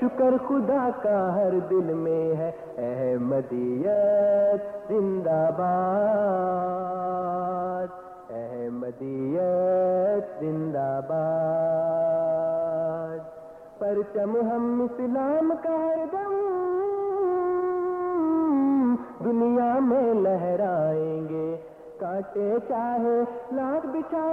شکر خدا کا ہر دل میں ہے۔ احمدیت زندہ باد۔ احمدیت زندہ باد۔ پرچم ہم اسلام کا ہر دم۔ دنیا میں لہرائیں گے۔ کاٹے چاہے لاکھ بچھا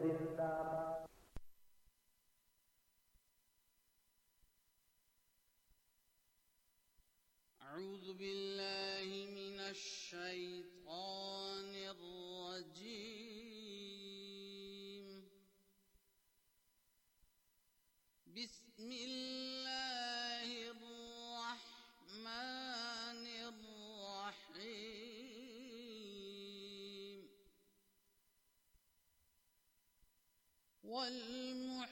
والمحصنات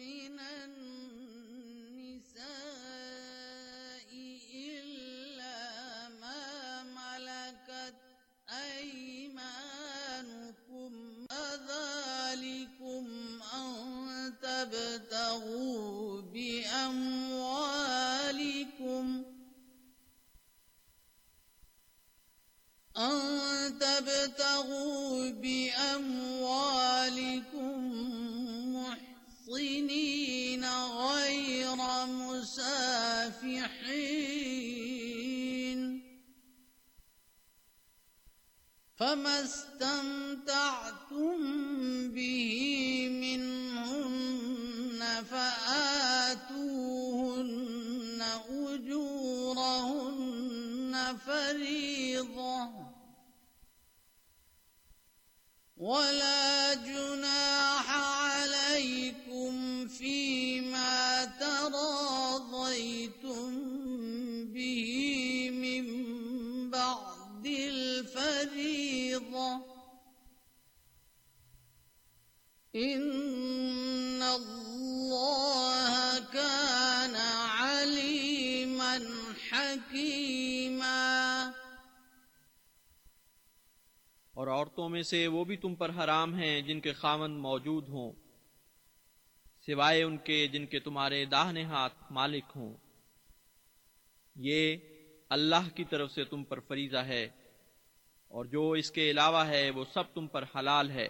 من النساء إلا ما ملكت أيمانكم أذلكم أن تبتغوا بأموالكم أن تبتغوا بأموالكم محصنين غير مسافحين. فما استمتعتم به منهن فآتوهن أجورهن فريضة. ولا جناح عليكم فيما تراضيتم به من بعد الفريضة. إن الله كان عليما حكيما. اور عورتوں میں سے وہ بھی تم پر حرام ہیں جن کے خاوند موجود ہوں۔ سوائے ان کے جن کے تمہارے داہنے ہاتھ مالک ہوں۔ یہ اللہ کی طرف سے تم پر فریضہ ہے، اور جو اس کے علاوہ ہے وہ سب تم پر حلال ہے۔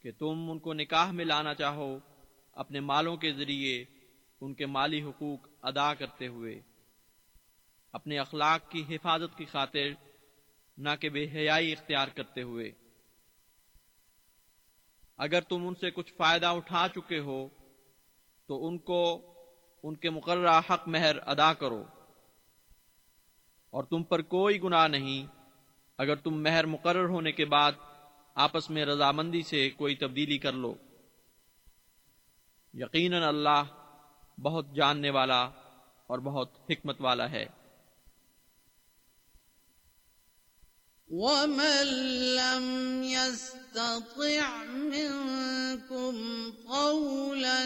کہ تم ان کو نکاح میں لانا چاہو، اپنے مالوں کے ذریعے ان کے مالی حقوق ادا کرتے ہوئے۔ اپنے اخلاق کی حفاظت کی خاطر نہ کہ بے حیائی اختیار کرتے ہوئے۔ اگر تم ان سے کچھ فائدہ اٹھا چکے ہو، تو ان کو ان کے مقررہ حق مہر ادا کرو۔ اور تم پر کوئی گناہ نہیں، اگر تم مہر مقرر ہونے کے بعد آپس میں رضامندی سے کوئی تبدیلی کر لو۔ یقیناً اللہ بہت جاننے والا اور بہت حکمت والا ہے۔ ومن لم يستطع منكم قولا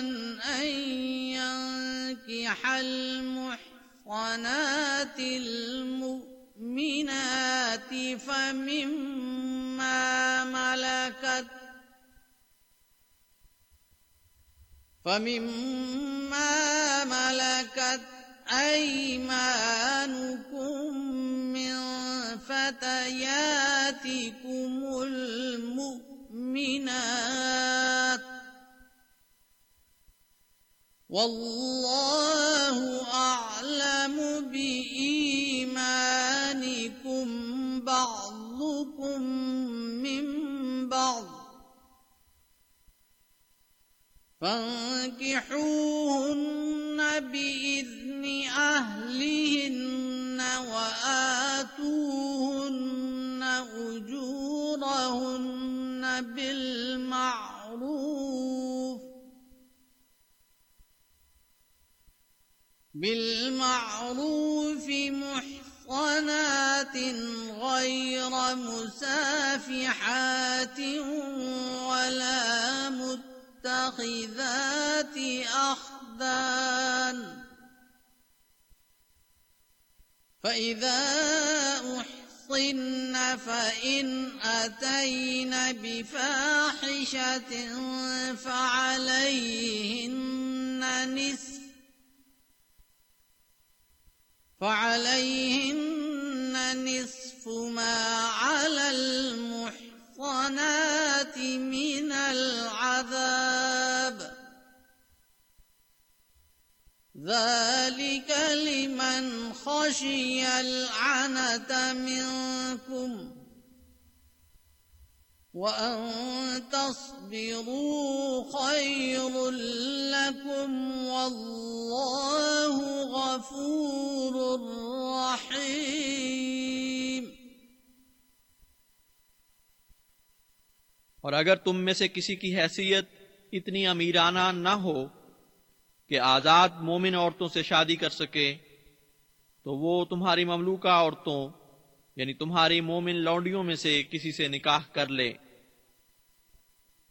أن ينكح المحصنات المؤمنات فمما ملكت فمما ملكت أيمانكم فتياتكم المؤمنات والله أعلم بإيمانكم بعضكم من بعض فانكحوهن بإذن أهلهن وآتوهن أجورهن بالمعروف بالمعروف محصنات غير مسافحات ولا متخذات أخدان فإذا أحصن فإن أتين بفاحشة فعليهن نصف فعليهن نصف ما على المحصنات من العذاب ذلك لمن خشي العنة منكم وأن تصبروا خير لكم والله غفور رحيم اور اگر تم میں سے کسی کی حیثیت اتنی امیرانہ نہ ہو کہ آزاد مومن عورتوں سے شادی کر سکے، تو وہ تمہاری مملوکہ عورتوں یعنی تمہاری مومن لونڈیوں میں سے کسی سے نکاح کر لے۔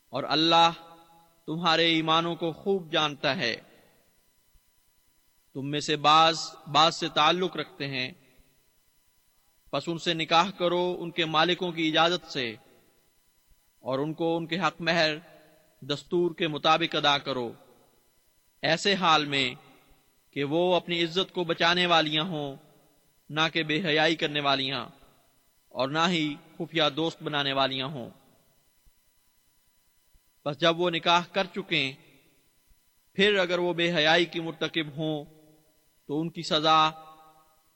اور اللہ تمہارے ایمانوں کو خوب جانتا ہے۔ تم میں سے بعض بعض سے تعلق رکھتے ہیں۔ پس ان سے نکاح کرو ان کے مالکوں کی اجازت سے، اور ان کو ان کے حق مہر دستور کے مطابق ادا کرو۔ ایسے حال میں کہ وہ اپنی عزت کو بچانے والیاں ہوں، نہ کہ بے حیائی کرنے والیاں، اور نہ ہی خفیہ دوست بنانے والیاں ہوں۔ بس جب وہ نکاح کر چکیں پھر اگر وہ بے حیائی کی مرتکب ہوں، تو ان کی سزا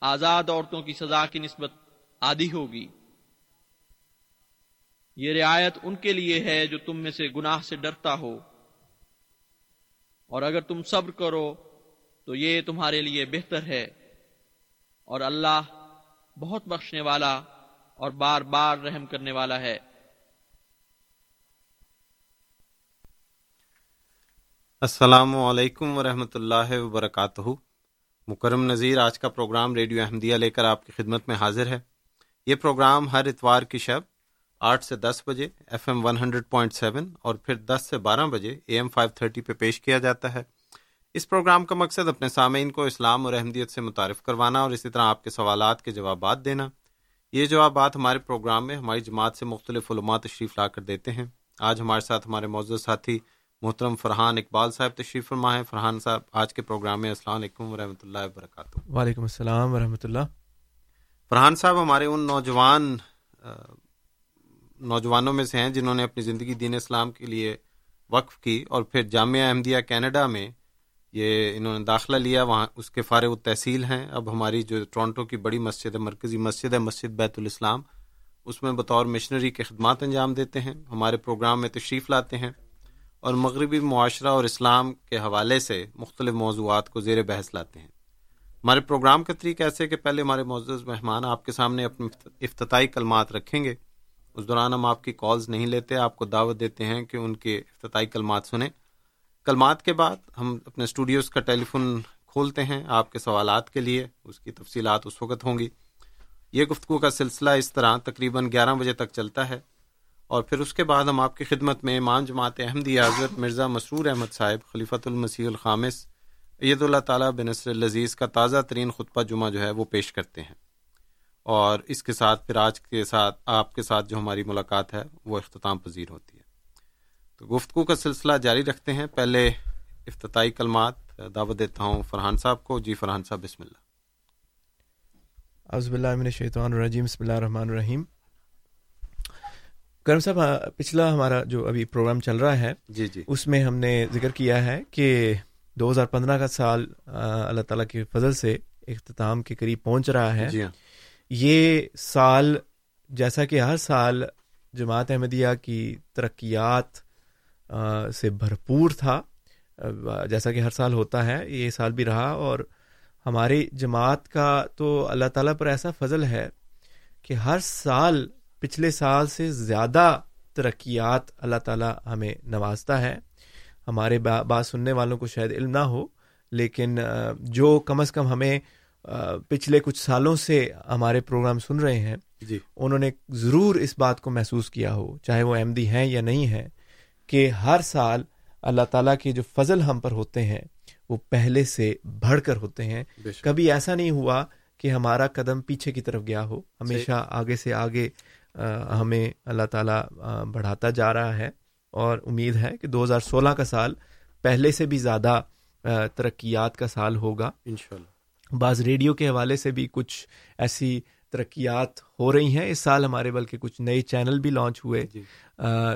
آزاد عورتوں کی سزا کی نسبت آدھی ہوگی۔ یہ رعایت ان کے لیے ہے جو تم میں سے گناہ سے ڈرتا ہو۔ اور اگر تم صبر کرو تو یہ تمہارے لیے بہتر ہے۔ اور اللہ بہت بخشنے والا اور بار بار رحم کرنے والا ہے۔ السلام علیکم ورحمۃ اللہ وبرکاتہ۔ مکرم نذیر، آج کا پروگرام ریڈیو احمدیہ لے کر آپ کی خدمت میں حاضر ہے۔ یہ پروگرام ہر اتوار کی شب آٹھ سے دس بجے F M one hundred point seven اور پھر دس سے بارہ بجے اے ایم فائیو تھرٹی پہ پیش کیا جاتا ہے۔ اس پروگرام کا مقصد اپنے سامعین کو اسلام اور احمدیت سے متعارف کروانا اور اسی طرح آپ کے سوالات کے جوابات دینا۔ یہ جوابات ہمارے پروگرام میں ہماری جماعت سے مختلف علومات تشریف لا کر دیتے ہیں۔ آج ہمارے ساتھ ہمارے معزز ساتھی محترم فرحان اقبال صاحب تشریف فرما ہے فرحان صاحب آج کے پروگرام میں السلام علیکم ورحمۃ اللہ وبرکاتہ۔ وعلیکم السلام ورحمۃ اللہ۔ فرحان صاحب ہمارے ان نوجوان نوجوانوں میں سے ہیں جنہوں نے اپنی زندگی دین اسلام کے لیے وقف کی اور پھر جامعہ احمدیہ کینیڈا میں یہ انہوں نے داخلہ لیا۔ وہاں اس کے فارغ التحصیل ہیں۔ اب ہماری جو ٹورنٹو کی بڑی مسجد ہے، مرکزی مسجد ہے، مسجد بیت الاسلام۔ اس میں بطور مشنری کے خدمات انجام دیتے ہیں۔ ہمارے پروگرام میں تشریف لاتے ہیں۔ اور مغربی معاشرہ اور اسلام کے حوالے سے مختلف موضوعات کو زیر بحث لاتے ہیں۔ ہمارے پروگرام کا طریقہ ایسے کہ پہلے ہمارے معزز مہمان آپ کے سامنے اپنے افتتاحی کلمات رکھیں گے۔ اس دوران ہم آپ کی کالز نہیں لیتے، آپ کو دعوت دیتے ہیں کہ ان کے افتتاحی کلمات سنیں۔ کلمات کے بعد ہم اپنے اسٹوڈیوز کا ٹیلی فون کھولتے ہیں آپ کے سوالات کے لیے، اس کی تفصیلات اس وقت ہوں گی۔ یہ گفتگو کا سلسلہ اس طرح تقریباً گیارہ بجے تک چلتا ہے۔ اور پھر اس کے بعد ہم آپ کی خدمت میں امام جماعت احمدی حضرت مرزا مسرور احمد صاحب، خلیفۃ المسیح الخامس عید اللہ تعالیٰ بنصر العزیز کا تازہ ترین خطبہ جمعہ جو ہے وہ پیش کرتے ہیں۔ اور اس کے ساتھ پھر آج کے ساتھ آپ کے ساتھ جو ہماری ملاقات ہے وہ اختتام پذیر ہوتی ہے۔ تو گفتگو کا سلسلہ جاری رکھتے ہیں۔ پہلے افتتاحی کلمات دعوت دیتا ہوں فرحان صاحب کو۔ جی فرحان صاحب بسم اللہ۔ عزب اللہ الشیطان الرجیم بسم اللہ الرحمن الرحیم۔ کرم صاحب پچھلا ہمارا جو ابھی پروگرام چل رہا ہے جی جی۔ اس میں ہم نے ذکر کیا ہے کہ دو ہزار پندرہ کا سال اللہ تعالیٰ کے فضل سے اختتام کے قریب پہنچ رہا ہے۔ جی ہاں۔ یہ سال جیسا کہ ہر سال جماعت احمدیہ کی ترقیات سے بھرپور تھا۔ جیسا کہ ہر سال ہوتا ہے، یہ سال بھی رہا۔ اور ہماری جماعت کا تو اللہ تعالیٰ پر ایسا فضل ہے کہ ہر سال، پچھلے سال سے زیادہ ترقیات اللہ تعالیٰ ہمیں نوازتا ہے۔ ہمارے بات سننے والوں کو شاید علم نہ ہو، لیکن جو کم از کم ہمیں پچھلے کچھ سالوں سے ہمارے پروگرام سن رہے ہیں۔ جی۔ انہوں نے ضرور اس بات کو محسوس کیا ہو چاہے وہ احمدی ہیں یا نہیں ہیں کہ ہر سال اللہ تعالیٰ کے جو فضل ہم پر ہوتے ہیں وہ پہلے سے بڑھ کر ہوتے ہیں۔ کبھی ایسا نہیں ہوا کہ ہمارا قدم پیچھے کی طرف گیا ہو۔ ہمیشہ آگے سے آگے ہمیں اللہ تعالیٰ بڑھاتا جا رہا ہے۔ اور امید ہے کہ دو ہزار سولہ کا سال پہلے سے بھی زیادہ ترقیات کا سال ہوگا۔ انشاءاللہ۔ بعض ریڈیو کے حوالے سے بھی کچھ ایسی ترقیات ہو رہی ہیں۔ اس سال ہمارے بلکہ کچھ نئے چینل بھی لانچ ہوئے جی۔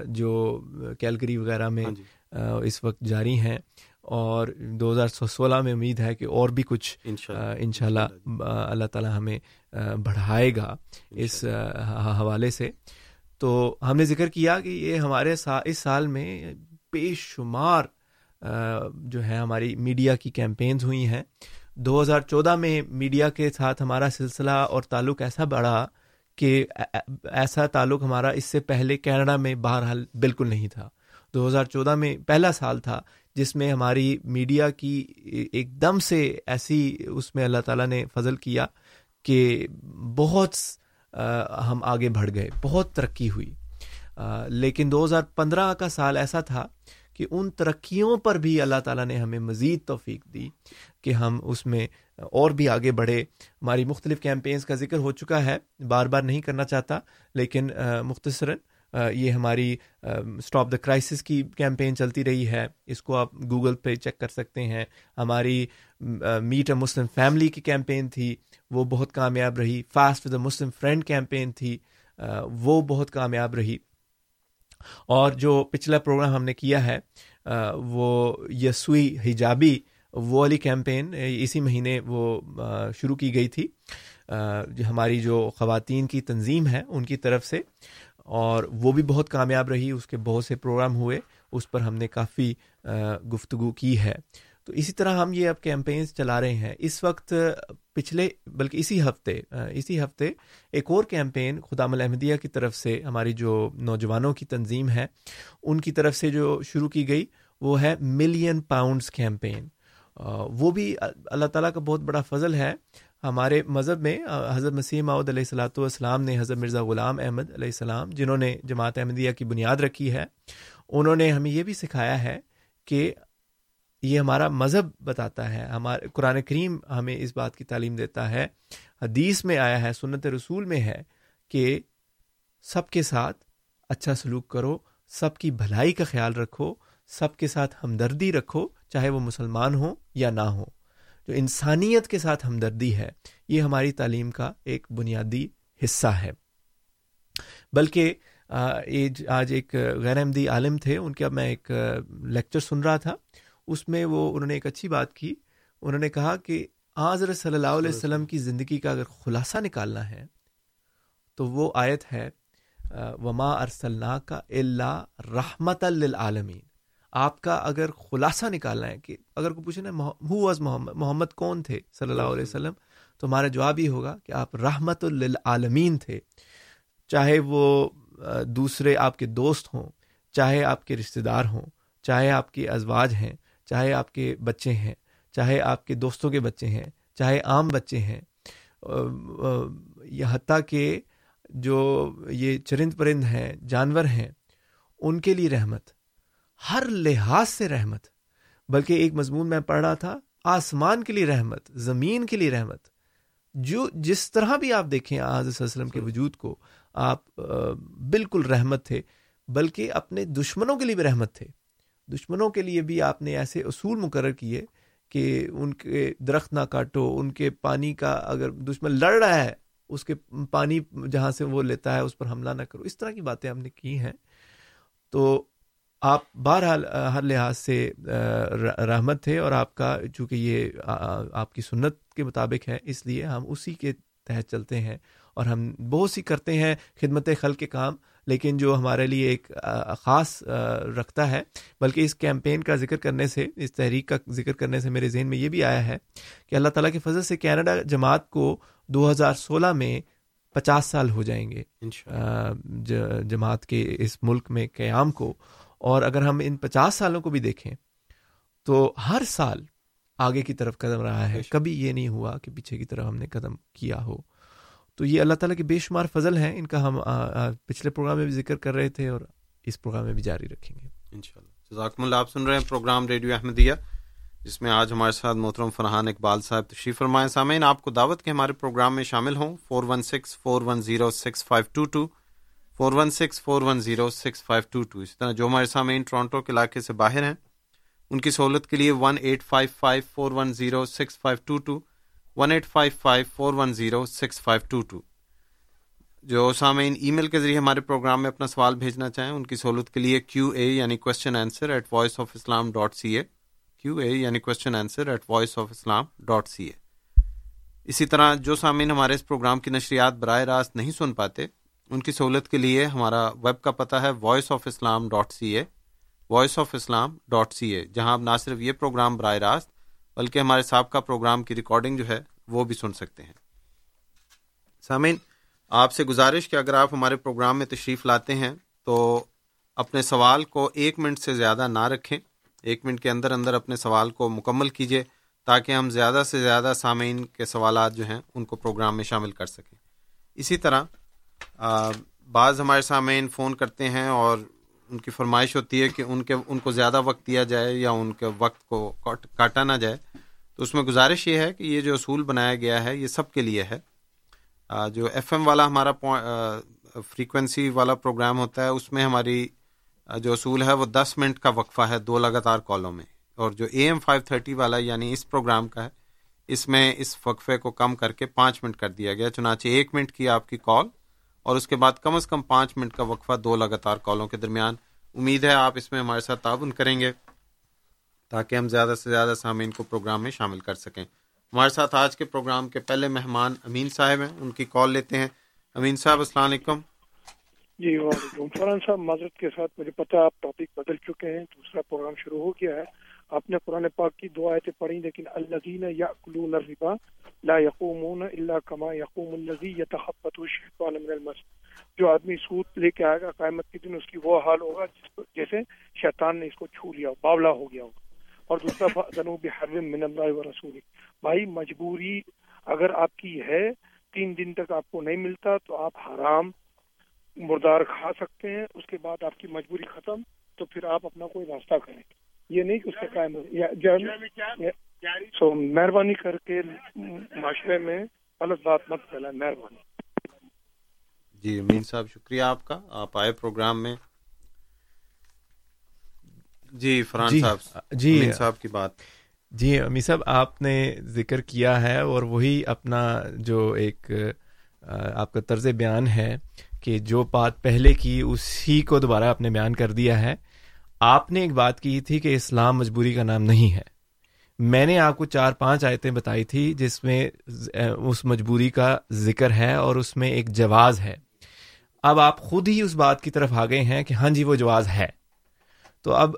جو کیلگری وغیرہ میں ہاں جی۔ اس وقت جاری ہیں۔ اور دو ہزار سولہ میں امید ہے کہ اور بھی کچھ ان شاء اللہ اللہ تعالیٰ ہمیں بڑھائے گا اس حوالے سے۔ تو ہم نے ذکر کیا کہ یہ ہمارے سا اس سال میں بے شمار جو ہے ہماری میڈیا کی کیمپینز ہوئی ہیں۔ دو ہزار چودہ میں میڈیا کے ساتھ ہمارا سلسلہ اور تعلق ایسا بڑھا کہ ایسا تعلق ہمارا اس سے پہلے کینیڈا میں بہرحال بالکل نہیں تھا۔ دو ہزار چودہ میں پہلا سال تھا جس میں ہماری میڈیا کی ایک دم سے ایسی اس میں اللہ تعالیٰ نے فضل کیا کہ بہت ہم آگے بڑھ گئے، بہت ترقی ہوئی۔ لیکن دو ہزار پندرہ کا سال ایسا تھا کہ ان ترقیوں پر بھی اللہ تعالیٰ نے ہمیں مزید توفیق دی۔ کہ ہم اس میں اور بھی آگے بڑھے۔ ہماری مختلف کیمپینز کا ذکر ہو چکا ہے، بار بار نہیں کرنا چاہتا، لیکن مختصراً یہ ہماری اسٹاپ دا کرائسس کی کیمپین چلتی رہی ہے۔ اس کو آپ گوگل پہ چیک کر سکتے ہیں۔ ہماری میٹ اے مسلم فیملی کی کیمپین تھی، وہ بہت کامیاب رہی۔ Fast with a Muslim friend campaign تھی وہ بہت کامیاب رہی۔ اور جو پچھلا پروگرام ہم نے کیا ہے وہ یسوئی حجابی وہ والی کیمپین اسی مہینے وہ شروع کی گئی تھی۔ ہماری جو خواتین کی تنظیم ہے، ان کی طرف سے، اور وہ بھی بہت کامیاب رہی۔ اس کے بہت سے پروگرام ہوئے۔ اس پر ہم نے کافی گفتگو کی ہے۔ تو اسی طرح ہم یہ اب کیمپینز چلا رہے ہیں۔ اس وقت پچھلے، بلکہ اسی ہفتے اسی ہفتے ایک اور کیمپین خدام الحمدیہ کی طرف سے، ہماری جو نوجوانوں کی تنظیم ہے، ان کی طرف سے جو شروع کی گئی، وہ ہے ملین پاؤنڈس کیمپین وہ بھی اللہ تعالیٰ کا بہت بڑا فضل ہے۔ ہمارے مذہب میں حضرت مسیح معود علیہ السلاۃ والسلام نے حضرت مرزا غلام احمد علیہ السلام، جنہوں نے جماعت احمدیہ کی بنیاد رکھی ہے، انہوں نے ہمیں یہ بھی سکھایا ہے کہ یہ ہمارا مذہب بتاتا ہے۔ ہمارے قرآن کریم ہمیں اس بات کی تعلیم دیتا ہے، حدیث میں آیا ہے، سنت رسول میں ہے کہ سب کے ساتھ اچھا سلوک کرو، سب کی بھلائی کا خیال رکھو، سب کے ساتھ ہمدردی رکھو چاہے وہ مسلمان ہوں یا نہ ہوں۔ جو انسانیت کے ساتھ ہمدردی ہے، یہ ہماری تعلیم کا ایک بنیادی حصہ ہے۔ بلکہ آج ایک غیر احمدی عالم تھے، ان کا میں ایک لیکچر سن رہا تھا۔ اس میں وہ، انہوں نے ایک اچھی بات کی۔ انہوں نے کہا کہ آضر صلی اللہ علیہ وسلم کی زندگی کا اگر خلاصہ نکالنا ہے، تو وہ آیت ہے وما ارسلنا کا اللہ رحمت للعالمین آپ کا اگر خلاصہ نکالنا ہے کہ اگر کوئی پوچھے نا ہو واز محمد محمد کون تھے؟ صلی اللہ علیہ وسلم؟ تو ہمارا جواب یہ ہوگا کہ آپ رحمت للعالمین تھے۔ چاہے وہ دوسرے آپ کے دوست ہوں، چاہے آپ کے رشتہ دار ہوں، چاہے آپ کے ازواج ہیں، چاہے آپ کے بچے ہیں، چاہے آپ کے دوستوں کے بچے ہیں، چاہے عام بچے ہیں۔ یہ حتیٰ کہ جو یہ چرند پرند ہیں، جانور ہیں، ان کے لیے رحمت۔ ہر لحاظ سے رحمت، بلکہ ایک مضمون میں پڑھ رہا تھا، آسمان کے لیے رحمت، زمین کے لیے رحمت۔ جو جس طرح بھی آپ دیکھیں آج وسلم کے وجود کو، آپ بالکل رحمت تھے، بلکہ اپنے دشمنوں کے لیے بھی رحمت تھے۔ دشمنوں کے لیے بھی آپ نے ایسے اصول مقرر کیے کہ ان کے درخت نہ کاٹو، ان کے پانی کا اگر دشمن لڑ رہا ہے، اس کے پانی جہاں سے وہ لیتا ہے، اس پر حملہ نہ کرو۔ اس طرح کی باتیں ہم نے کی ہیں۔ تو آپ بہرحال ہر لحاظ سے رحمت تھے اور آپ کا چونکہ یہ آپ کی سنت کے مطابق ہے اس لیے ہم اسی کے تحت چلتے ہیں اور ہم بہت سی کرتے ہیں خدمت خل کے کام لیکن جو ہمارے لیے ایک خاص رکھتا ہے بلکہ اس کیمپین کا ذکر کرنے سے اس تحریک کا ذکر کرنے سے میرے ذہن میں یہ بھی آیا ہے کہ اللہ تعالیٰ کے فضل سے کینیڈا جماعت کو دو ہزار سولہ میں پچاس سال ہو جائیں گے۔ جماعت کے اس ملک میں قیام کو۔ اور اگر ہم ان پچاس سالوں کو بھی دیکھیں تو ہر سال آگے کی طرف قدم رہا ہے۔ کبھی یہ نہیں ہوا کہ پیچھے کی طرف ہم نے قدم کیا ہو۔ تو یہ اللہ تعالیٰ کے بے شمار فضل ہیں ان کا ہم پچھلے پروگرام میں بھی ذکر کر رہے تھے اور اس پروگرام میں بھی جاری رکھیں گے۔ جزاکم اللہ آپ سن رہے ہیں پروگرام ریڈیو احمدیہ جس میں آج ہمارے ساتھ محترم فرحان اقبال صاحب تشریف فرمائے۔ سامعین آپ کو دعوت کے ہمارے پروگرام میں شامل ہوں۔ Four one six four one zero six five two two. Four one six four one zero six five two two اسی طرح جو ہمارے سامعین ٹورانٹو کے علاقے سے باہر ہیں، ان کی سہولت کے لیے one eight five five four one zero six five two two, one eight five five four one zero six five two two. جو سامعین ای میل کے ذریعے ہمارے پروگرام میں اپنا سوال بھیجنا چاہیں، ان کی سہولت کے لیے کیو اے یعنی question answer at voice of Islam dot C A Q A یعنی question answer at voice of Islam dot C A اسی طرح جو سامعین ہمارے اس پروگرام کی نشریات براہ راست نہیں سن پاتے ان کی سہولت کے لیے ہمارا ویب کا پتہ ہے voice of Islam dot C A voice of Islam dot C A جہاں آپ نہ صرف یہ پروگرام براہ راست بلکہ ہمارے سابقہ پروگرام کی ریکارڈنگ جو ہے وہ بھی سن سکتے ہیں۔ سامعین، آپ سے گزارش کہ اگر آپ ہمارے پروگرام میں تشریف لاتے ہیں تو اپنے سوال کو ایک منٹ سے زیادہ نہ رکھیں۔ ایک منٹ کے اندر اندر اپنے سوال کو مکمل کیجیے تاکہ ہم زیادہ سے زیادہ سامعین کے سوالات جو ہیں ان کو پروگرام میں شامل کر سکیں۔ اسی طرح بعض ہمارے سامعین فون کرتے ہیں اور ان کی فرمائش ہوتی ہے کہ ان کے، ان کو زیادہ وقت دیا جائے یا ان کے وقت کو کاٹا نہ جائے۔ تو اس میں گزارش یہ ہے کہ یہ جو اصول بنایا گیا ہے، یہ سب کے لیے ہے۔ جو ایف ایم والا ہمارا فریکوینسی والا پروگرام ہوتا ہے، اس میں ہماری جو اصول ہے، وہ دس منٹ کا وقفہ ہے دو لگاتار کالوں میں۔ اور جو اے ایم فائیو تھرٹی والا یعنی اس پروگرام کا ہے، اس میں اس وقفے کو کم کر کے پانچ منٹ کر دیا گیا، چنانچہ ایک منٹ کی آپ کی کال اور اس کے بعد کم از کم پانچ منٹ کا وقفہ دو لگاتار کالوں کے درمیان۔ امید ہے آپ اس میں ہمارے ساتھ تعاون کریں گے تاکہ ہم زیادہ سے زیادہ سامعین کو پروگرام میں شامل کر سکیں۔ ہمارے ساتھ آج کے پروگرام کے پہلے مہمان امین صاحب ہیں، ان کی کال لیتے ہیں۔ امین صاحب، السلام علیکم۔ جی وعلیکم فرحان صاحب۔ معذرت کے ساتھ مجھے پتا آپ ٹاپک بدل چکے ہیں، دوسرا پروگرام شروع ہو گیا ہے۔ آپ نے قرآن پاک کی دو آیتیں پڑھی لیکن الذین یاکلون الربا لا یقومون الا کما یقوم الذی یتخبط الشیطان من المس۔ جو آدمی سود لے کے آئے گا قیامت کے دن اس کی وہ حال ہوگا جیسے شیطان نے اس کو چھو لیا باولا ہو گیا ہوگا۔ اور دوسرا جنوب حرم من اللہ و رسول بھائی مجبوری اگر آپ کی ہے تین دن تک آپ کو نہیں ملتا تو آپ حرام مردار کھا سکتے ہیں۔ اس کے بعد آپ کی مجبوری ختم تو پھر آپ اپنا کوئی راستہ کریں۔ یہ نہیں کہ اس کا قائم سو مہربانی کر کے معاشرے میں غلط بات مت پھیلائیں مہربانی۔ جی امین صاحب شکریہ آپ کا۔ آپ آئے پروگرام میں۔ جی فرحان جی صاحب جی۔ امین صاحب کی بات۔ جی امی صاحب آپ نے ذکر کیا ہے اور وہی اپنا جو ایک آپ کا طرز بیان ہے کہ جو بات پہلے کی اسی کو دوبارہ آپ نے بیان کر دیا ہے۔ آپ نے ایک بات کی تھی کہ اسلام مجبوری کا نام نہیں ہے۔ میں نے آپ کو چار پانچ آیتیں بتائی تھی جس میں اس مجبوری کا ذکر ہے اور اس میں ایک جواز ہے۔ اب آپ خود ہی اس بات کی طرف آ گئے ہیں کہ ہاں جی وہ جواز ہے۔ تو اب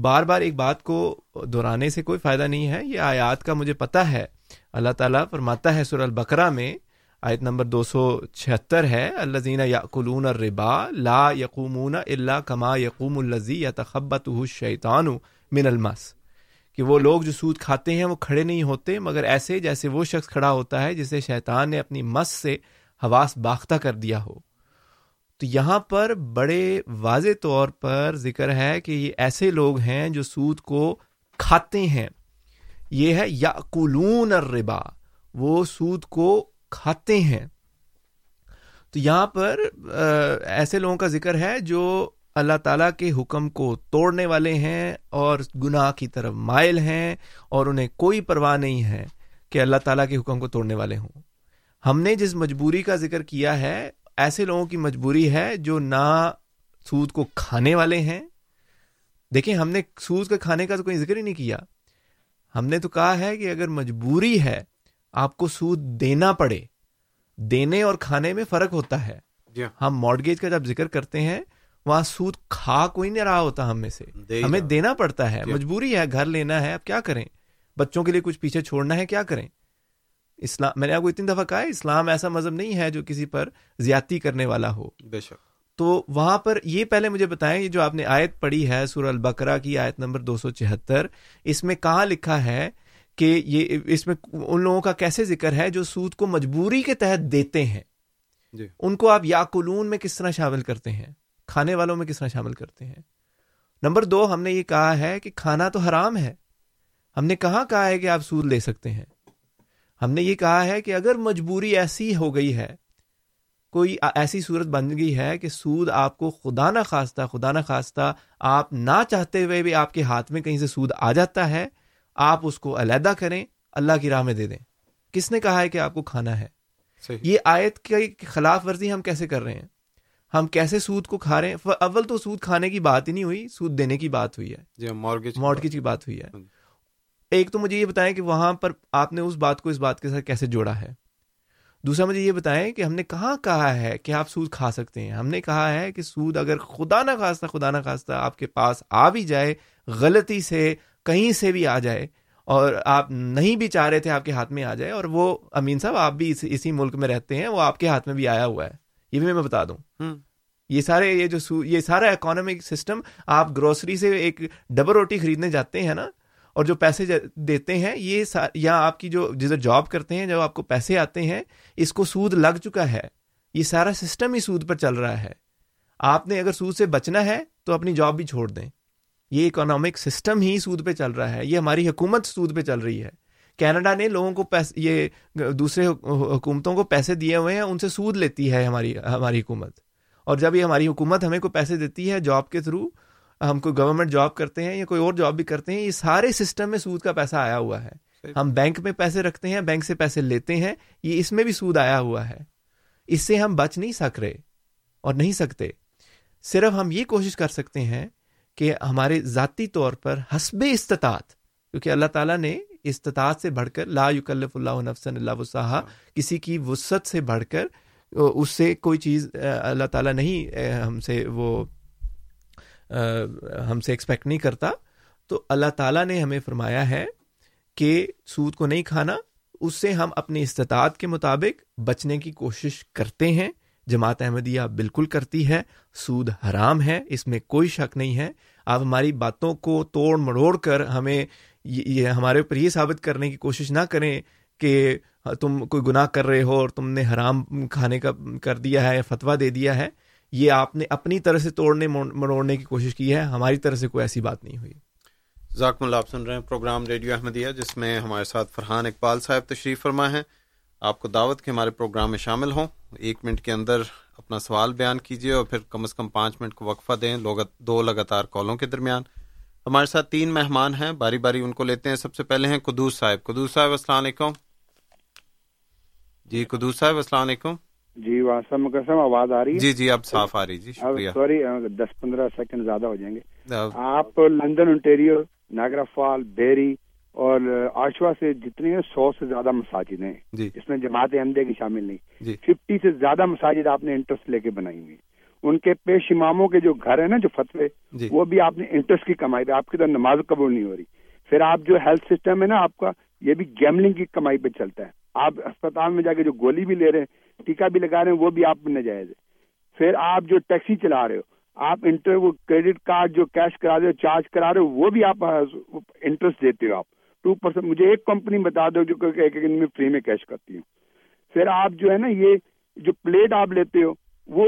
بار بار ایک بات کو دہرانے سے کوئی فائدہ نہیں ہے۔ یہ آیات کا مجھے پتہ ہے۔ اللہ تعالیٰ فرماتا ہے سر البقرہ میں آیت نمبر دو سو چھہتر ہے اللہ زین یقلون الربا لا یقومون اللہ کما یقوم الزی یا تخبت شیطان من المس۔ کہ وہ لوگ جو سود کھاتے ہیں وہ کھڑے نہیں ہوتے، مگر ایسے جیسے وہ شخص کھڑا ہوتا ہے جسے شیطان نے اپنی مس سے حواس باختہ کر دیا ہو۔ تو یہاں پر بڑے واضح طور پر ذکر ہے کہ یہ ایسے لوگ ہیں جو سود کو کھاتے ہیں۔ یہ ہے یا الربا، وہ سود کو کھاتے ہیں۔ تو یہاں پر ایسے لوگوں کا ذکر ہے جو اللہ تعالیٰ کے حکم کو توڑنے والے ہیں اور گناہ کی طرف مائل ہیں اور انہیں کوئی پرواہ نہیں ہے کہ اللہ تعالیٰ کے حکم کو توڑنے والے ہوں۔ ہم نے جس مجبوری کا ذکر کیا ہے، ایسے لوگوں کی مجبوری ہے جو نہ سود کو کھانے والے ہیں۔ دیکھیں، ہم نے سود کے کھانے کا تو کوئی ذکر ہی نہیں کیا۔ ہم نے تو کہا ہے کہ اگر مجبوری ہے آپ کو سود دینا پڑے دینے اور کھانے میں فرق ہوتا ہے۔ ہم مارگیج کا جب ذکر کرتے ہیں وہاں سود کھا کوئی نہیں رہا ہوتا ہم میں سے۔ ہمیں۔ دینا پڑتا ہے۔ مجبوری ہے گھر لینا ہے اب کیا کریں؟ بچوں کے لیے کچھ پیچھے چھوڑنا ہے کیا کریں؟ اسلام میں نے آپ کو اتنی دفعہ کہا ہے اسلام ایسا مذہب نہیں ہے جو کسی پر زیادتی کرنے والا ہو۔ بے شک۔ تو وہاں پر یہ پہلے مجھے بتائیں یہ جو آپ نے آیت پڑھی ہے سورہ البقرہ کی آیت نمبر دو سو چہتر اس میں کہاں لکھا ہے کہ یہ اس میں ان لوگوں کا کیسے ذکر ہے جو سود کو مجبوری کے تحت دیتے ہیں؟ جی۔ ان کو آپ یاقلون میں کس طرح شامل کرتے ہیں؟ کھانے والوں میں کس طرح شامل کرتے ہیں؟ نمبر دو ہم نے یہ کہا ہے کہ کھانا تو حرام ہے۔ ہم نے کہاں کہا ہے کہ آپ سود لے سکتے ہیں؟ ہم نے یہ کہا ہے کہ اگر مجبوری ایسی ہو گئی ہے کوئی ایسی صورت بن گئی ہے کہ سود آپ کو خدا نہ خواستہ خدا نہ خواستہ آپ نہ چاہتے ہوئے بھی آپ کے ہاتھ میں کہیں سے سود آ جاتا ہے آپ اس کو علیحدہ کریں اللہ کی راہ میں دے دیں۔ کس نے کہا ہے کہ آپ کو کھانا ہے؟ صحیح۔ یہ آیت کی خلاف ورزی ہم کیسے کر رہے ہیں؟ ہم کیسے سود کو کھا رہے ہیں؟ اول تو سود کھانے کی بات ہی نہیں ہوئی سود دینے کی بات ہوئی ہے۔ جی مارگیج مارگیج کی بات ہوئی ہے۔ ہاں جی۔ ایک تو مجھے یہ بتائیں کہ وہاں پر آپ نے اس بات کو اس بات کے ساتھ کیسے جوڑا ہے؟ دوسرا مجھے یہ بتائیں کہ ہم نے کہاں کہا ہے کہ آپ سود کھا سکتے ہیں؟ ہم نے کہا ہے کہ سود اگر خدا نہ خواستہ خدا نہ خواستہ آپ کے پاس آ بھی جائے غلطی سے کہیں سے بھی آ جائے اور آپ نہیں بھی چاہ رہے تھے آپ کے ہاتھ میں آ جائے اور وہ امین صاحب آپ بھی اس, اسی ملک میں رہتے ہیں وہ آپ کے ہاتھ میں بھی آیا ہوا ہے یہ بھی میں بتا دوں یہ سارے یہ جو سو- یہ سارا اکانومک سسٹم آپ گروسری سے ایک ڈبل روٹی خریدنے جاتے ہیں نا اور جو پیسے دیتے ہیں یہ سا- یا آپ کی جو جدھر جاب کرتے ہیں جب آپ کو پیسے آتے ہیں اس کو سود لگ چکا ہے یہ سارا سسٹم ہی سود پر چل رہا ہے آپ نے اگر سود سے بچنا ہے تو اپنی جاب بھی چھوڑ دیں یہ اکنامک سسٹم ہی سود پہ چل رہا ہے یہ ہماری حکومت سود پہ چل رہی ہے۔ کینیڈا نے لوگوں کو پیسے یہ دوسرے حک- حکومتوں کو پیسے دیے ہوئے ہیں ان سے سود لیتی ہے ہماری ہماری حکومت۔ اور جب یہ ہماری حکومت ہمیں کوئی پیسے دیتی ہے جاب کے تھرو ہم کوئی گورنمنٹ جاب کرتے ہیں یا کوئی اور جاب بھی کرتے ہیں یہ سارے سسٹم میں سود کا پیسہ آیا ہوا ہے۔ ہم بینک میں پیسے رکھتے ہیں بینک سے پیسے لیتے ہیں یہ اس میں بھی سود آیا ہوا ہے۔ اس سے ہم بچ نہیں سک رہے اور نہیں سکتے۔ صرف ہم یہ کوشش کر سکتے ہیں کہ ہمارے ذاتی طور پر حسب استطاعت، کیونکہ اللہ تعالیٰ نے استطاعت سے بڑھ کر لا یکلف اللہ نفسن اللہ وسعہ کسی کی وسعت سے بڑھ کر، اس سے کوئی چیز اللہ تعالیٰ نہیں ہم سے وہ ہم سے ایکسپیکٹ نہیں کرتا۔ تو اللہ تعالیٰ نے ہمیں فرمایا ہے کہ سود کو نہیں کھانا، اس سے ہم اپنی استطاعت کے مطابق بچنے کی کوشش کرتے ہیں۔ جماعت احمدیہ بالکل کرتی ہے، سود حرام ہے، اس میں کوئی شک نہیں ہے۔ آپ ہماری باتوں کو توڑ مڑوڑ کر ہمیں یہ ہمارے اوپر یہ ثابت کرنے کی کوشش نہ کریں کہ تم کوئی گناہ کر رہے ہو اور تم نے حرام کھانے کا کر دیا ہے فتویٰ دے دیا ہے۔ یہ آپ نے اپنی طرح سے توڑنے مڑوڑنے کی کوشش کی ہے۔ ہماری طرف سے کوئی ایسی بات نہیں ہوئی۔ ذاکم اللہ، آپ سن رہے ہیں پروگرام ریڈیو احمدیہ، جس میں ہمارے ساتھ فرحان اقبال صاحب تشریف فرما ہے آپ کو دعوت کے ہمارے پروگرام میں شامل ہوں۔ ایک منٹ کے اندر اپنا سوال بیان کیجیے اور پھر کم از کم پانچ منٹ کو وقفہ دیں لوگ دو لگاتار کالوں کے درمیان۔ ہمارے ساتھ تین مہمان ہیں باری باری ان کو لیتے ہیں۔ سب سے پہلے ہیں قدوس صاحب۔ قدوس صاحب السلام علیکم۔ جی قدوس صاحب السلام علیکم۔ جی واسطہ مقسم آواز آ رہی ہے؟ جی جی اب صاف آ رہی جی شکریہ۔ سوری دس پندرہ سیکنڈ زیادہ ہو جائیں گے۔ آپ لندن انٹیریو ناگرا فال بیری اور آشوا سے جتنے سو سے زیادہ مساجد ہیں۔ جی۔ اس میں جماعت احمدیہ کی شامل نہیں۔ جی۔ ففٹی سے زیادہ مساجد آپ نے انٹرسٹ لے کے بنائی ہوئی۔ ان کے پیش اماموں کے جو گھر ہیں نا جو فتوے جی۔ وہ بھی آپ نے انٹرسٹ کی کمائی پہ۔ آپ کی تو نماز قبول نہیں ہو رہی۔ پھر آپ جو ہیلتھ سسٹم ہے نا آپ کا یہ بھی گیملنگ کی کمائی پہ چلتا ہے۔ آپ اسپتال میں جا کے جو گولی بھی لے رہے ہیں ٹیکا بھی لگا رہے ہیں وہ بھی آپ نجائز ہے پھر آپ جو ٹیکسی چلا رہے ہو آپ انٹر وہ کریڈٹ کارڈ جو کیش کرا رہے ہو چارج کرا رہے ہو وہ بھی آپ انٹرسٹ دیتے ہو آپ۔ ٹو پرسینٹ مجھے ایک کمپنی بتا دو جو ایک ایک دن میں فری میں کیش کرتی ہوں۔ پھر آپ جو ہے نا یہ جو پلیٹ آپ لیتے ہو وہ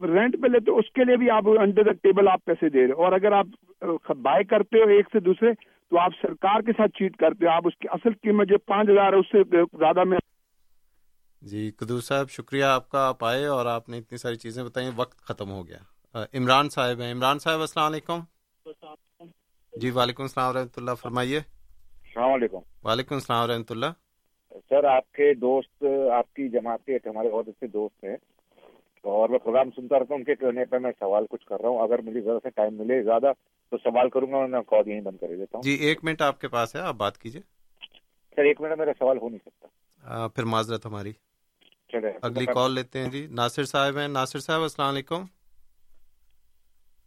رینٹ پہ لیتے ہو اس کے لیے بھی آپ انڈر دا ٹیبل آپ پیسے دے رہے ہو۔ اور اگر آپ بائی کرتے ہو ایک سے دوسرے تو آپ سرکار کے ساتھ چیٹ کرتے ہو۔ آپ اس کی اصل قیمت جو پانچ ہزار ہے اس سے زیادہ میں جی قدور صاحب شکریہ آپ کا آپ آئے اور آپ نے اتنی ساری چیزیں بتائیں۔ وقت ختم ہو گیا۔ عمران صاحب ہیں۔ عمران صاحب السلام علیکم۔ جی وعلیکم السلام ورحمۃ اللہ۔ فرمائیے۔ السلام علیکم۔ وعلیکم السلام ورحمۃ اللہ۔ سر آپ کے دوست آپ کی جماعت کے ایک ہمارے بہت اچھے دوست ہیں۔ اور میں پروگرام سنتا رہتا ہوں ان کے کہنے پہ میں سوال کچھ کر رہا ہوں۔ اگر مجھے ذرا سے ٹائم ملے زیادہ تو سوال کروں گا میں کال یہیں بند کر دیتا ہوں۔ جی ایک منٹ آپ کے پاس ہے آپ بات کیجیے۔ سر ایک منٹ میرا سوال ہو نہیں سکتا۔ پھر معذرت ہماری۔ چلے اگلی کال لیتے ہیں۔ جی ناصر صاحب ہیں۔ ناصر صاحب السلام علیکم۔